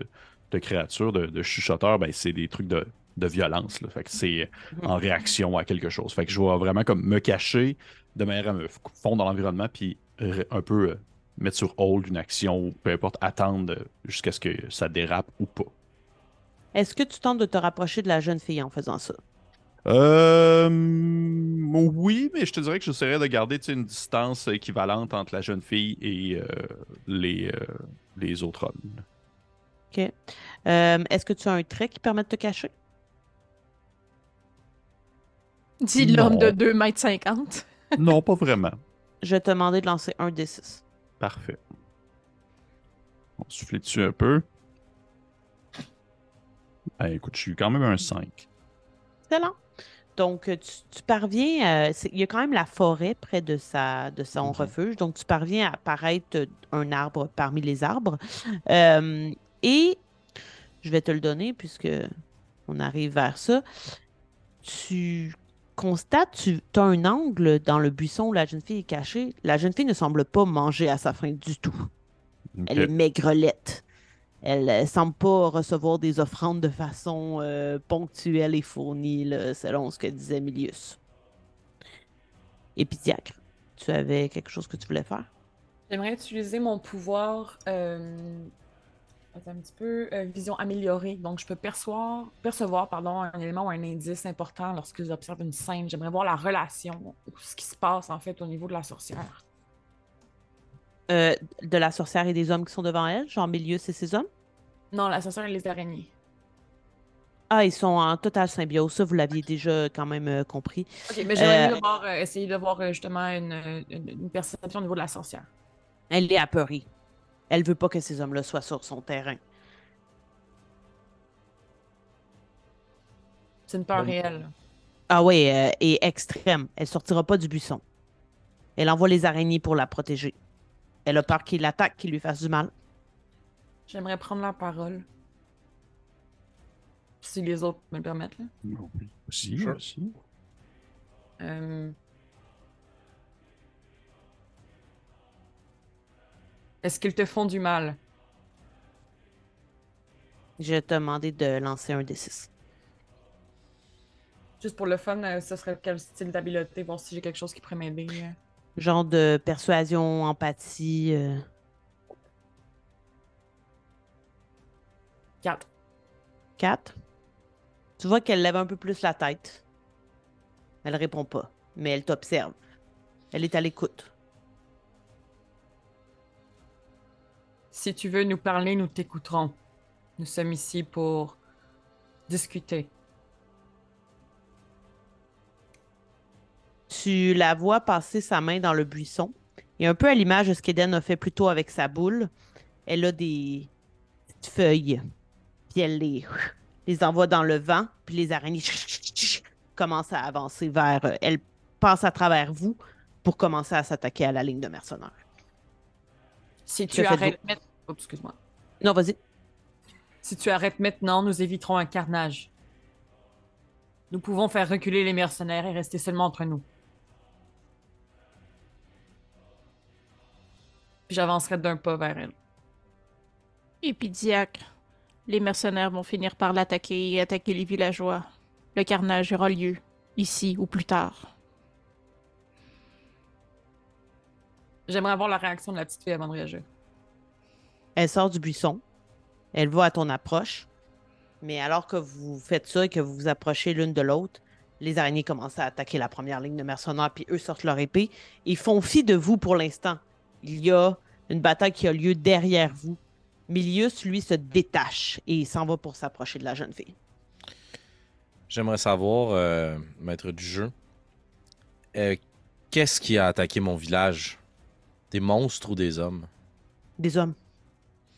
[SPEAKER 6] de créature, de, de chuchoteur, ben, c'est des trucs de, de violence. Là. Fait que c'est en réaction à quelque chose. Fait que je vais vraiment comme me cacher de manière à me fondre dans l'environnement puis un peu mettre sur hold une action ou peu importe, attendre jusqu'à ce que ça dérape ou pas.
[SPEAKER 1] Est-ce que tu tentes de te rapprocher de la jeune fille en faisant ça?
[SPEAKER 6] Euh, oui, mais je te dirais que j'essaierais de garder une distance équivalente entre la jeune fille et euh, les, euh, les autres hommes.
[SPEAKER 1] OK. Euh, Est-ce que tu as un trait qui permet de te cacher?
[SPEAKER 5] Dit l'homme de
[SPEAKER 6] Non.
[SPEAKER 5] 2 mètres 50.
[SPEAKER 6] Non, pas vraiment.
[SPEAKER 1] Je vais te demander de lancer un des six.
[SPEAKER 6] Parfait. On va souffler dessus un peu. Ben, écoute, je suis quand même un 5.
[SPEAKER 1] Excellent. Donc, euh, tu, tu parviens, euh, il y a quand même la forêt près de, sa, de son refuge, donc tu parviens à apparaître euh, un arbre parmi les arbres. Euh, et je vais te le donner puisque on arrive vers ça. Tu constates, tu as un angle dans le buisson où la jeune fille est cachée. La jeune fille ne semble pas manger à sa faim du tout. Elle est maigrelette. Elle ne semble pas recevoir des offrandes de façon euh, ponctuelle et fournie, là, selon ce que disait Milius. Épidiacre, tu avais quelque chose que tu voulais faire?
[SPEAKER 3] J'aimerais utiliser mon pouvoir euh, un petit peu euh, vision améliorée. Donc, je peux percevoir, percevoir pardon, un élément ou un indice important lorsque j'observe une scène. J'aimerais voir la relation ou ce qui se passe en fait au niveau de la sorcière.
[SPEAKER 1] Euh, de la sorcière et des hommes qui sont devant elle, genre Milius et ses hommes?
[SPEAKER 3] Non, la sorcière et les araignées.
[SPEAKER 1] Ah, ils sont en totale symbiose, ça vous l'aviez déjà quand même euh, compris.
[SPEAKER 3] Ok, mais
[SPEAKER 1] Euh,
[SPEAKER 3] voir, euh, essayer de voir euh, justement une, une- une perception au niveau de la sorcière.
[SPEAKER 1] Elle est apeurée. Elle veut pas que ces hommes-là soient sur son terrain.
[SPEAKER 3] C'est une peur réelle.
[SPEAKER 1] Ah oui, euh, et extrême. Elle sortira pas du buisson. Elle envoie les araignées pour la protéger. Elle a peur qu'il l'attaque, qu'il lui fasse du mal.
[SPEAKER 3] J'aimerais prendre la parole. Si les autres me le permettent. Là.
[SPEAKER 6] Oui,
[SPEAKER 2] Sure.
[SPEAKER 3] Euh, Est-ce qu'ils te font du mal?
[SPEAKER 1] Je vais te demander de lancer un des six.
[SPEAKER 3] Juste pour le fun, euh, ce serait quel style d'habileté? Voir si j'ai quelque chose qui pourrait m'aider. euh.
[SPEAKER 1] Genre de persuasion, empathie. euh,
[SPEAKER 3] Quatre.
[SPEAKER 1] Quatre? Tu vois qu'elle lève un peu plus la tête. Elle répond pas, mais elle t'observe. Elle est à l'écoute.
[SPEAKER 3] Si tu veux nous parler, nous t'écouterons. Nous sommes ici pour discuter.
[SPEAKER 1] Tu la vois passer sa main dans le buisson. Et un peu à l'image de ce qu'Eden a fait plus tôt avec sa boule, elle a des petites feuilles. Puis elle les, les envoie dans le vent. Puis les araignées commencent à avancer vers. euh, Elle passe à travers vous pour commencer à s'attaquer à la ligne de mercenaires.
[SPEAKER 3] Si tu arrêtes maintenant... Excuse-moi.
[SPEAKER 1] Non, vas-y.
[SPEAKER 3] Si tu arrêtes maintenant, nous éviterons un carnage. Nous pouvons faire reculer les mercenaires et rester seulement entre nous. Puis j'avancerai d'un pas vers elle.
[SPEAKER 5] Épidiacre. Les mercenaires vont finir par l'attaquer et attaquer les villageois. Le carnage aura lieu, ici ou plus tard.
[SPEAKER 3] J'aimerais avoir la réaction de la petite fille avant de réagir.
[SPEAKER 1] Elle sort du buisson. Elle va à ton approche. Mais alors que vous faites ça et que vous vous approchez l'une de l'autre, les araignées commencent à attaquer la première ligne de mercenaires, puis eux sortent leur épée et font fi de vous pour l'instant. Il y a une bataille qui a lieu derrière vous. Milius, lui, se détache et il s'en va pour s'approcher de la jeune fille.
[SPEAKER 2] J'aimerais savoir, euh, maître du jeu, euh, qu'est-ce qui a attaqué mon village? Des monstres ou des hommes?
[SPEAKER 1] Des hommes.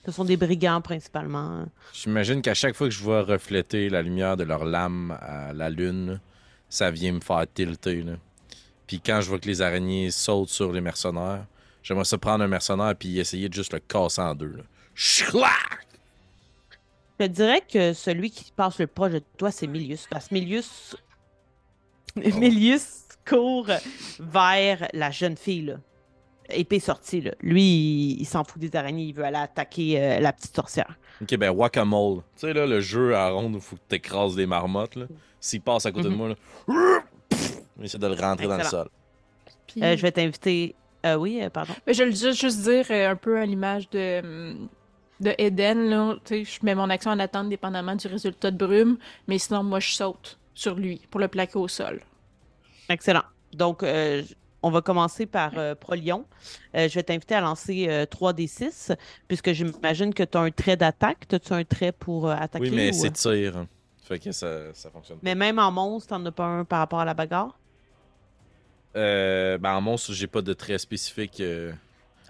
[SPEAKER 1] Ce sont des brigands principalement.
[SPEAKER 2] J'imagine qu'à chaque fois que je vois refléter la lumière de leur lame à la lune, ça vient me faire tilter. là. Puis quand je vois que les araignées sautent sur les mercenaires, j'aimerais ça prendre un mercenaire puis essayer de juste le casser en deux. là. Schlac!
[SPEAKER 1] Je te dirais que celui qui passe le proche de toi, c'est Milius. Parce que Milius. Milius court vers la jeune fille, là. Épée sortie. Là. Lui, il, il s'en fout des araignées. Il veut aller attaquer euh, la petite sorcière.
[SPEAKER 2] Ok, ben Whack-A-Mole. Tu sais, là, le jeu à ronde où il faut que tu écrases des marmottes. là. S'il passe à côté
[SPEAKER 1] Mhm.
[SPEAKER 2] de moi, là, essaie de le rentrer dans le sol.
[SPEAKER 5] Puis-
[SPEAKER 1] Euh, je vais t'inviter. euh, oui, euh, pardon?
[SPEAKER 5] Mais je dis juste dire un peu à l'image de, de Eden, là. Tu sais, je mets mon action en attente dépendamment du résultat de brume, mais sinon, moi, je saute sur lui pour le plaquer au sol.
[SPEAKER 1] Excellent. Donc, euh, on va commencer par euh, Prolion. Euh, je vais t'inviter à lancer euh, 3d6, puisque j'imagine que tu as un trait d'attaque. As-tu un trait pour euh, attaquer?
[SPEAKER 2] Oui, mais
[SPEAKER 1] ou-
[SPEAKER 2] c'est tir. Fait que ça, ça fonctionne pas.
[SPEAKER 1] Mais même en monstre, t'en as pas un par rapport à la bagarre?
[SPEAKER 2] Euh, ben, en monstre, j'ai pas de trait spécifique. euh.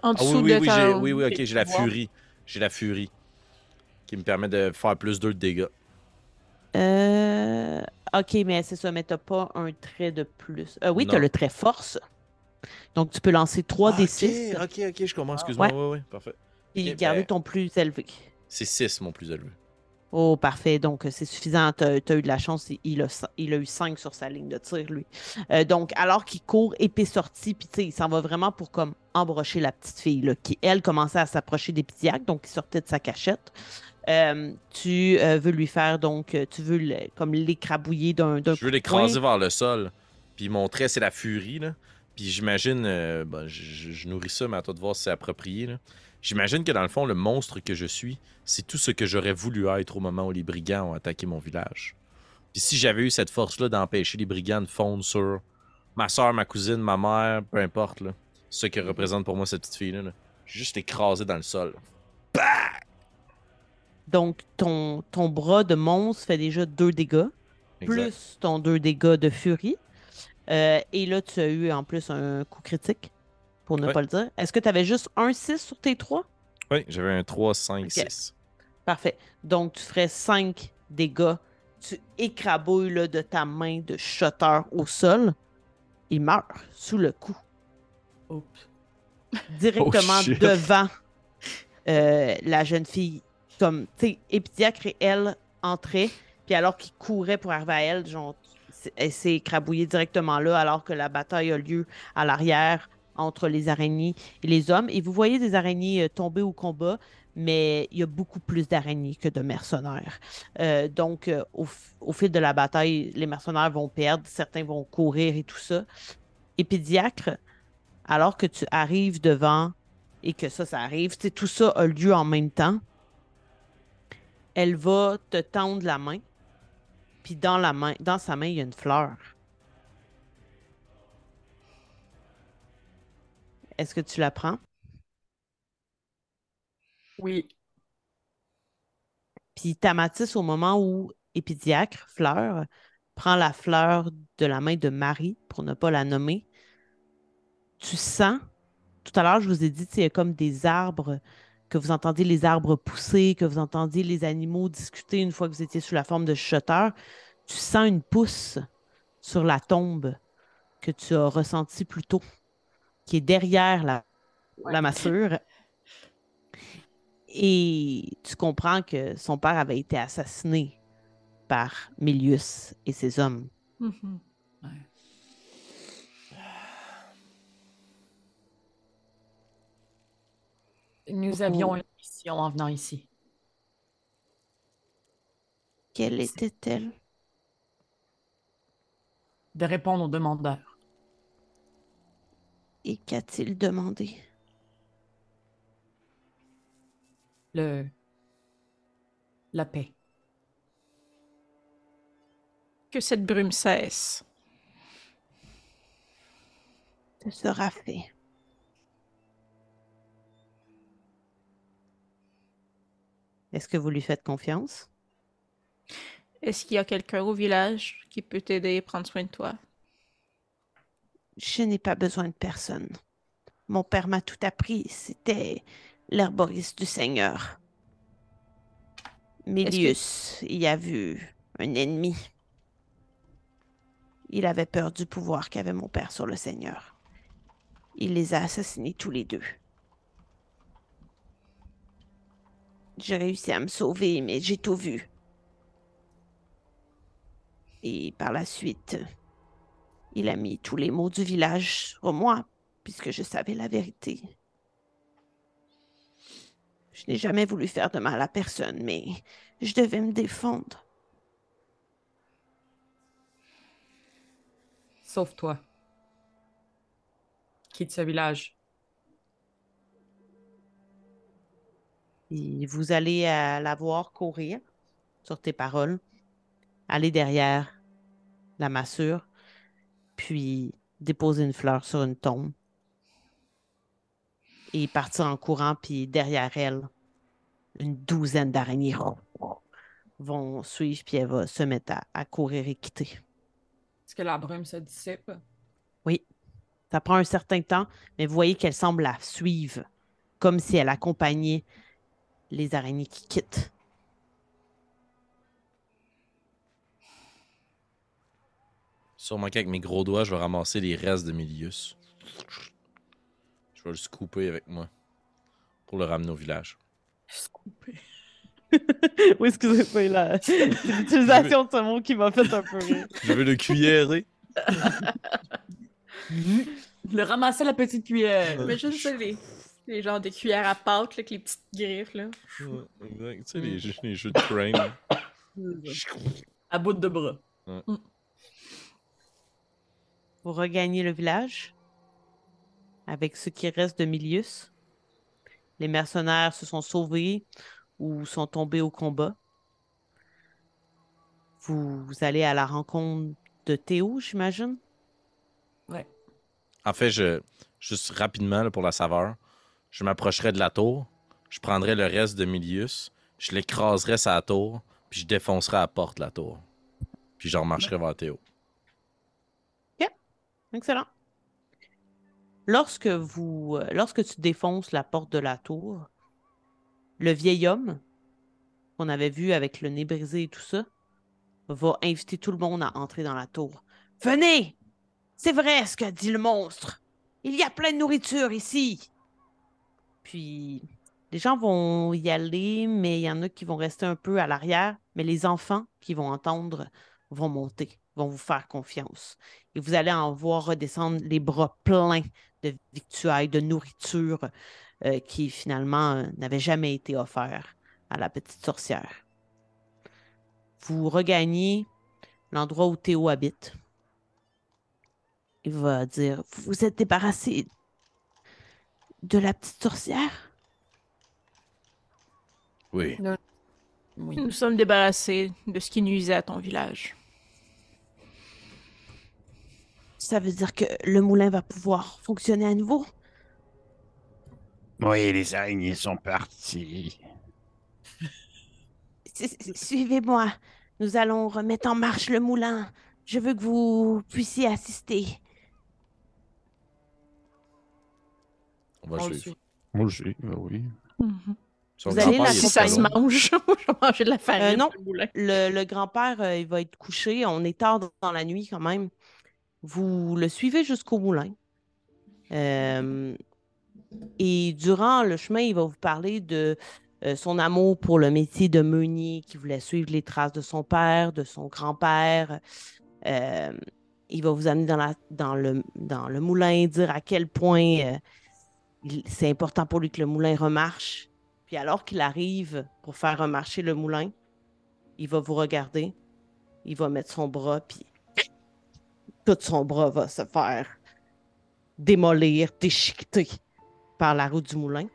[SPEAKER 5] En
[SPEAKER 2] Ah
[SPEAKER 5] dessous
[SPEAKER 2] oui, oui,
[SPEAKER 5] de
[SPEAKER 2] oui,
[SPEAKER 5] ta...
[SPEAKER 2] oui, oui, ok, j'ai la furie. J'ai la furie. Qui me permet de faire plus 2 de dégâts.
[SPEAKER 1] Euh... Ok, mais c'est ça, mais t'as pas un trait de plus. Euh, oui, t'as le trait force. Donc, tu peux lancer 3d6
[SPEAKER 2] Ok, ok, ok, je comprends, excuse-moi.
[SPEAKER 1] Ouais.
[SPEAKER 2] Ouais, ouais, parfait.
[SPEAKER 1] et
[SPEAKER 2] ok,
[SPEAKER 1] garder
[SPEAKER 2] ben-
[SPEAKER 1] ton plus élevé.
[SPEAKER 2] C'est 6 mon plus élevé.
[SPEAKER 1] Oh, parfait. Donc, euh, c'est suffisant. Tu as, eu de la chance. Il- a, il a eu 5 sur sa ligne de tir, lui. Euh, donc, alors qu'il court épée sortie, puis tu sais, il s'en va vraiment pour comme embrocher la petite fille, là, qui, elle, commençait à s'approcher des d'Épitiaque, donc il sortait de sa cachette. Euh, tu euh, veux lui faire, donc, tu veux le- comme l'écrabouiller d'un d'un
[SPEAKER 2] Je veux l'écraser vers le sol. Puis mon trait, c'est la furie. Là. Puis j'imagine, euh, ben, je, nourris ça, mais à toi de voir si c'est approprié. là. J'imagine que dans le fond, le monstre que je suis, c'est tout ce que j'aurais voulu être au moment où les brigands ont attaqué mon village. Puis si j'avais eu cette force-là d'empêcher les brigands de fondre sur ma soeur, ma cousine, ma mère, peu importe, là, ce que représente pour moi cette petite fille-là, là, juste écrasé dans le sol.
[SPEAKER 1] Donc, ton, ton bras de monstre fait déjà 2 dégâts.
[SPEAKER 2] Exact.
[SPEAKER 1] plus ton 2 dégâts de furie. Euh, et là, tu as eu en plus un coup critique, pour ne
[SPEAKER 2] Ouais.
[SPEAKER 1] pas le dire. Est-ce que tu avais juste un 6 sur tes 3?
[SPEAKER 2] Oui, j'avais un 3, 5,
[SPEAKER 1] Ok.
[SPEAKER 2] 6.
[SPEAKER 1] Parfait. Donc, tu ferais 5 dégâts. Tu écrabouilles là, de ta main de shutter au sol. Il meurt sous le coup,
[SPEAKER 3] Oups.
[SPEAKER 1] directement
[SPEAKER 4] shit.
[SPEAKER 1] devant euh, la jeune fille. Comme, tu sais, Épidiacre et elle entraient, puis alors qu'il courait pour arriver à elle, genre, elle s'est écrabouillée directement là, alors que la bataille a lieu à l'arrière entre les araignées et les hommes. Et vous voyez des araignées euh, tomber au combat, mais il y a beaucoup plus d'araignées que de mercenaires. Euh, donc, euh, au, fil de la bataille, les mercenaires vont perdre, certains vont courir et tout ça. Épidiacre, alors que tu arrives devant et que ça, ça arrive, tout ça a lieu en même temps, elle va te tendre la main, puis dans la main, dans sa main, il y a une fleur. Est-ce que tu la prends?
[SPEAKER 3] Oui.
[SPEAKER 1] Puis Tamatis, au moment où Épidiacre, fleur, prend la fleur de la main de Marie, pour ne pas la nommer, tu sens, tout à l'heure, je vous ai dit, a comme des arbres, que vous entendez les arbres pousser, que vous entendiez les animaux discuter une fois que vous étiez sous la forme de chuchoteur. Tu sens une pousse sur la tombe que tu as ressentie plus tôt, qui est derrière la, la massure. Et tu comprends que son père avait été assassiné par Milius et ses hommes.
[SPEAKER 5] Mhm.
[SPEAKER 3] Nous avions une mission en venant ici.
[SPEAKER 1] Quelle était-elle?
[SPEAKER 3] De répondre aux demandeurs.
[SPEAKER 1] Et qu'a-t-il demandé?
[SPEAKER 3] Le... La paix.
[SPEAKER 5] Que cette brume cesse.
[SPEAKER 1] Ce sera fait. Est-ce que vous lui faites confiance?
[SPEAKER 5] Est-ce qu'il y a quelqu'un au village qui peut t'aider et prendre soin de toi?
[SPEAKER 1] Je n'ai pas besoin de personne. Mon père m'a tout appris. C'était l'herboriste du Seigneur. Milius y a vu un ennemi. Il avait peur du pouvoir qu'avait mon père sur le Seigneur. Il les a assassinés tous les deux. J'ai réussi à me sauver, mais j'ai tout vu. Et par la suite, il a mis tous les maux du village sur moi puisque je savais la vérité. Je n'ai jamais voulu faire de mal à personne, mais je devais me défendre.
[SPEAKER 3] Sauf toi. Quitte ce village.
[SPEAKER 1] Et vous allez à la voir courir sur tes paroles, aller derrière la massure, puis déposer une fleur sur une tombe et partir en courant, puis derrière elle, une douzaine d'araignées vont suivre, puis elle va se mettre à, à courir et quitter.
[SPEAKER 3] Est-ce que la brume se dissipe?
[SPEAKER 1] Oui, ça prend un certain temps, mais vous voyez qu'elle semble la suivre, comme si elle accompagnait les araignées qui quittent.
[SPEAKER 2] Sûrement qu'avec mes gros doigts, je vais ramasser les restes de Milius. Je vais le scooper avec moi pour le ramener au village. *laughs*
[SPEAKER 1] oui, excusez, c'est la- c'est l'utilisation de ce mot qui m'a fait un peu rire.
[SPEAKER 2] Je veux le cuillérer. *laughs*
[SPEAKER 3] Le ramasser la petite cuillère.
[SPEAKER 5] Mais juste ça, les, les genres de cuillères à pâte, là, avec les petites griffes, là.
[SPEAKER 2] Ouais, exact. Tu sais, les, jeux- les jeux de crane.
[SPEAKER 3] À bout de bras.
[SPEAKER 1] Vous regagnez le village avec ce qui reste de Milius. Les mercenaires se sont sauvés ou sont tombés au combat. Vous, vous allez à la rencontre de Théo, j'imagine?
[SPEAKER 3] Ouais.
[SPEAKER 2] En fait, je, juste rapidement là, pour la saveur, je m'approcherai de la tour, je prendrai le reste de Milius, je l'écraserai la tour, puis je défoncerai la porte la tour. Puis je remarcherai vers Théo.
[SPEAKER 1] Excellent. Lorsque vous, euh, lorsque tu défonces la porte de la tour, le vieil homme qu'on avait vu avec le nez brisé et tout ça va inviter tout le monde à entrer dans la tour. Venez! C'est vrai ce qu'a dit le monstre. Il y a plein de nourriture ici. Puis les gens vont y aller, mais il y en a qui vont rester un peu à l'arrière. Mais les enfants qui vont entendre vont monter, vont vous faire confiance. Et vous allez en voir redescendre les bras pleins de victuailles, de nourriture euh, qui finalement euh, n'avait jamais été offert à la petite sorcière. Vous regagnez l'endroit où Théo habite. Il va dire Vous vous êtes débarrassé de la petite sorcière?
[SPEAKER 2] Oui.
[SPEAKER 3] Oui.
[SPEAKER 5] Nous sommes débarrassés de ce qui nuisait à ton village.
[SPEAKER 1] Ça veut dire que le moulin va pouvoir fonctionner à nouveau?
[SPEAKER 7] Oui, les araignées sont parties. *laughs*
[SPEAKER 1] Suivez-moi. Nous allons remettre en marche le moulin. Je veux que vous puissiez assister.
[SPEAKER 2] On va
[SPEAKER 3] On
[SPEAKER 2] le
[SPEAKER 3] le
[SPEAKER 2] suivre.
[SPEAKER 3] suit.
[SPEAKER 4] Moi, j'ai, ben oui.
[SPEAKER 2] Son
[SPEAKER 1] Vous allez la
[SPEAKER 5] Si ça
[SPEAKER 2] pas
[SPEAKER 5] se
[SPEAKER 2] loin.
[SPEAKER 5] mange, *laughs* je vais manger de la farine.
[SPEAKER 1] Euh, non.
[SPEAKER 5] le moulin.
[SPEAKER 1] Le, le grand-père, euh, il va être couché. On est tard dans la nuit quand même. Vous le suivez jusqu'au moulin. Euh, et durant le chemin, il va vous parler de euh, son amour pour le métier de meunier, qui voulait suivre les traces de son père, de son grand-père. Euh, il va vous amener dans, la, dans, le, dans le moulin, dire à quel point euh, c'est important pour lui que le moulin remarche. Puis alors qu'il arrive pour faire remarcher le moulin, il va vous regarder, il va mettre son bras, puis tout son bras va se faire démolir, déchiqueter par la roue du moulin.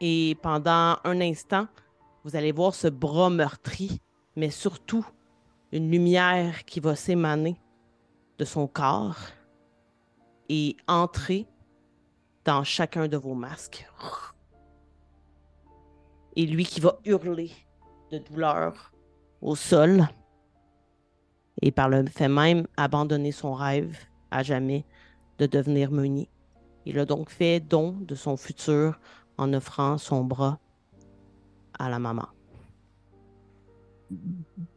[SPEAKER 1] Et pendant un instant, vous allez voir ce bras meurtri, mais surtout une lumière qui va s'émaner de son corps et entrer dans chacun de vos masques. Et lui qui va hurler de douleur au sol et par le fait même abandonner son rêve à jamais de devenir meunier. Il a donc fait don de son futur en offrant son bras à la maman.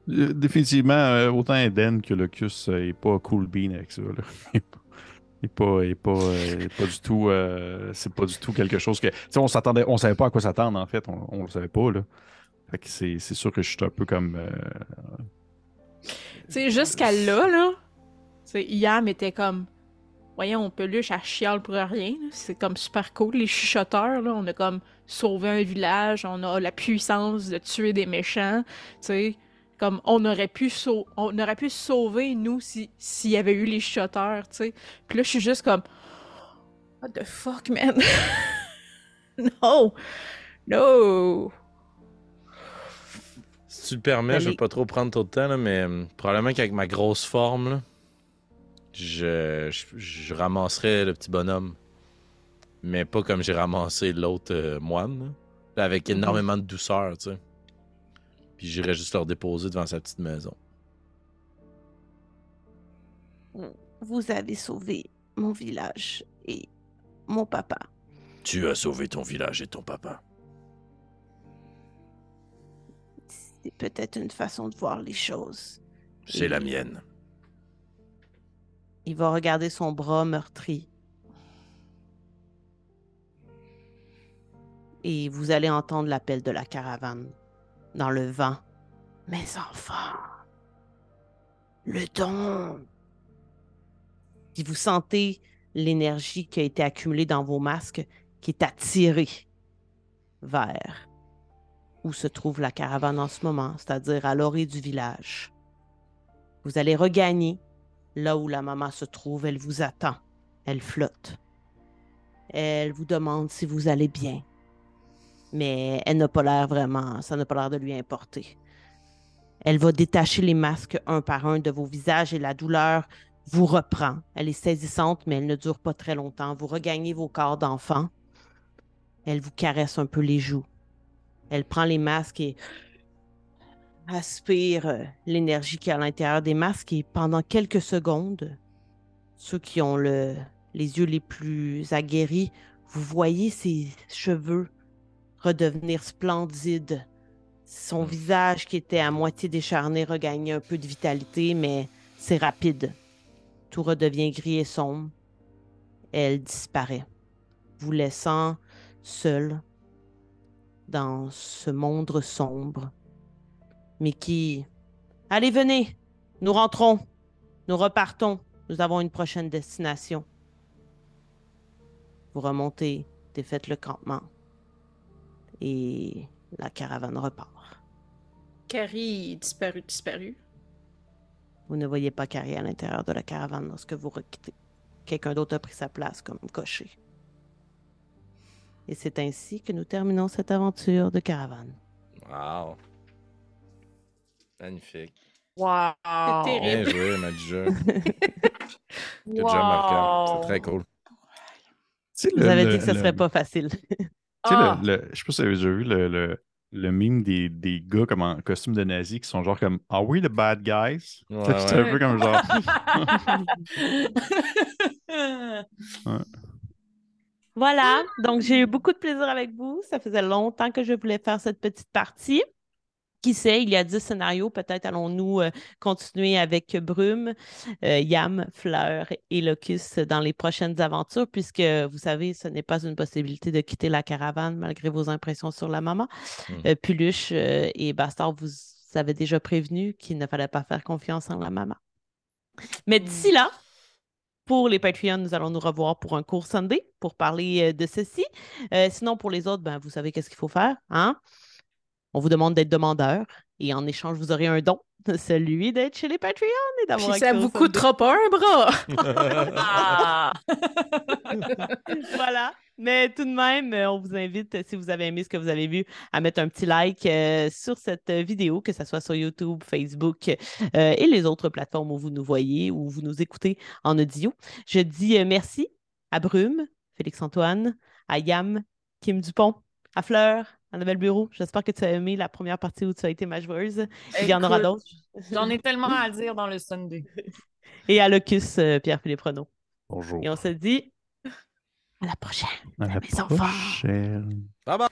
[SPEAKER 4] Euh, Définitivement, euh, autant Eden que Locus euh, est pas cool bean avec ça. là. *laughs* Est pas, pas, euh, pas du tout. euh, c'est pas du tout quelque chose que. On s'attendait, on savait pas à quoi s'attendre en fait. On, on le savait pas là. Fait que c'est, sûr que je suis un peu comme. euh,
[SPEAKER 5] Tu sais, jusqu'à là, là, Yam était comme voyons, peluche, elle chiale pour rien. C'est comme super cool. Les chuchoteurs, là, on a comme sauvé un village, on a la puissance de tuer des méchants. Tu sais, comme on aurait pu, sau- on aurait pu se sauver, nous, si- s'il y avait eu les chuchoteurs, tu sais. Puis là, je suis juste comme, what the fuck, man? *laughs* no! No!
[SPEAKER 2] Si tu le permets, je
[SPEAKER 1] Allez.
[SPEAKER 2] vais pas trop prendre trop de temps, là, mais hum, probablement qu'avec ma grosse forme, là, je, je, je ramasserais le petit bonhomme. Mais pas comme j'ai ramassé l'autre euh, moine. là. Avec énormément de douceur, tu sais. Puis j'irais juste le redéposer devant sa petite maison.
[SPEAKER 1] Vous avez sauvé mon village et mon papa.
[SPEAKER 2] Tu as sauvé ton village et ton papa.
[SPEAKER 1] C'est peut-être une façon de voir les choses.
[SPEAKER 2] C'est
[SPEAKER 1] Et-
[SPEAKER 2] la mienne.
[SPEAKER 1] Il va regarder son bras meurtri. Et vous allez entendre l'appel de la caravane dans le vent. Mes enfants, le don. Puis vous sentez l'énergie qui a été accumulée dans vos masques qui est attirée vers où se trouve la caravane en ce moment, c'est-à-dire à l'orée du village. Vous allez regagner là où la maman se trouve, elle vous attend. Elle flotte. Elle vous demande si vous allez bien. Mais elle n'a pas l'air vraiment, ça n'a pas l'air de lui importer. Elle va détacher les masques un par un de vos visages et la douleur vous reprend. Elle est saisissante, mais elle ne dure pas très longtemps. Vous regagnez vos corps d'enfant. Elle vous caresse un peu les joues. Elle prend les masques et aspire euh, l'énergie qui est à l'intérieur des masques et pendant quelques secondes, ceux qui ont le, les yeux les plus aguerris, vous voyez ses cheveux redevenir splendides. Son
[SPEAKER 2] Mm.
[SPEAKER 1] visage qui était à moitié décharné regagner un peu de vitalité, mais c'est rapide. Tout redevient gris et sombre. Elle disparaît, vous laissant seul dans ce monde sombre mais qui... Allez, venez, nous rentrons, nous repartons, nous avons une prochaine destination. Vous remontez, défaites le campement, et la caravane repart.
[SPEAKER 5] Carrie est disparu, disparu.
[SPEAKER 1] Vous ne voyez pas Carrie à l'intérieur de la caravane lorsque vous requittez. Quelqu'un d'autre a pris sa place comme cocher. Et c'est ainsi que nous terminons cette aventure de caravane.
[SPEAKER 2] Wow. Magnifique.
[SPEAKER 3] Wow!
[SPEAKER 5] C'est
[SPEAKER 2] Bien
[SPEAKER 5] terrible.
[SPEAKER 2] joué, Madja. *laughs* Good job, Marc. C'est très cool.
[SPEAKER 1] Vous
[SPEAKER 4] le-
[SPEAKER 1] avez
[SPEAKER 4] le-
[SPEAKER 1] dit que ce
[SPEAKER 4] le-
[SPEAKER 1] serait pas facile. *laughs*
[SPEAKER 4] Tu sais,
[SPEAKER 3] Ah!
[SPEAKER 4] le, le- je sais pas si vous avez déjà vu le, le, le meme des, des gars comme en costume de nazi qui sont genre comme Are we the bad guys?
[SPEAKER 2] Ouais,
[SPEAKER 4] C'est
[SPEAKER 2] ouais.
[SPEAKER 4] un peu comme genre. *laughs*
[SPEAKER 1] Voilà, donc j'ai eu beaucoup de plaisir avec vous. Ça faisait longtemps que je voulais faire cette petite partie. Qui sait, il y a 10 scénarios, peut-être allons-nous euh, continuer avec Brume, euh, Yam, Fleur et Locus dans les prochaines aventures, puisque vous savez, ce n'est pas une possibilité de quitter la caravane malgré vos impressions sur la maman.
[SPEAKER 2] Mm.
[SPEAKER 1] Euh, Puluche et Bastard vous avez déjà prévenu qu'il ne fallait pas faire confiance en la maman. Mais d'ici là, pour les Patreons, nous allons nous revoir pour un cours Sunday pour parler de ceci. Sinon, pour les autres, ben, vous savez qu'est-ce qu'il faut faire. Hein? On vous demande d'être demandeur et en échange, vous aurez un don, *laughs* celui d'être chez les Patreons et d'avoir
[SPEAKER 5] Puis ça vous coûtera pas un bras. *laughs*
[SPEAKER 3] Ah!
[SPEAKER 1] voilà. Mais tout de même, euh, on vous invite, si vous avez aimé ce que vous avez vu, à mettre un petit like euh, sur cette euh, vidéo, que ce soit sur YouTube, Facebook euh, et les autres plateformes où vous nous voyez ou vous nous écoutez en audio. Je dis euh, merci à Brume, Félix-Antoine, à Yam, Kim Dupont, à Fleur, Annabelle Bureau. J'espère que tu as aimé la première partie où tu as été ma joueuse. Il y en aura d'autres.
[SPEAKER 3] J'en ai tellement à dire dans le Sunday. *laughs*
[SPEAKER 1] Et à Locus, euh, Pierre-Philippe Renaud.
[SPEAKER 4] Bonjour.
[SPEAKER 1] Et on se dit à la prochaine.
[SPEAKER 4] À la
[SPEAKER 1] mes enfants.
[SPEAKER 4] prochaine.
[SPEAKER 2] Bye bye.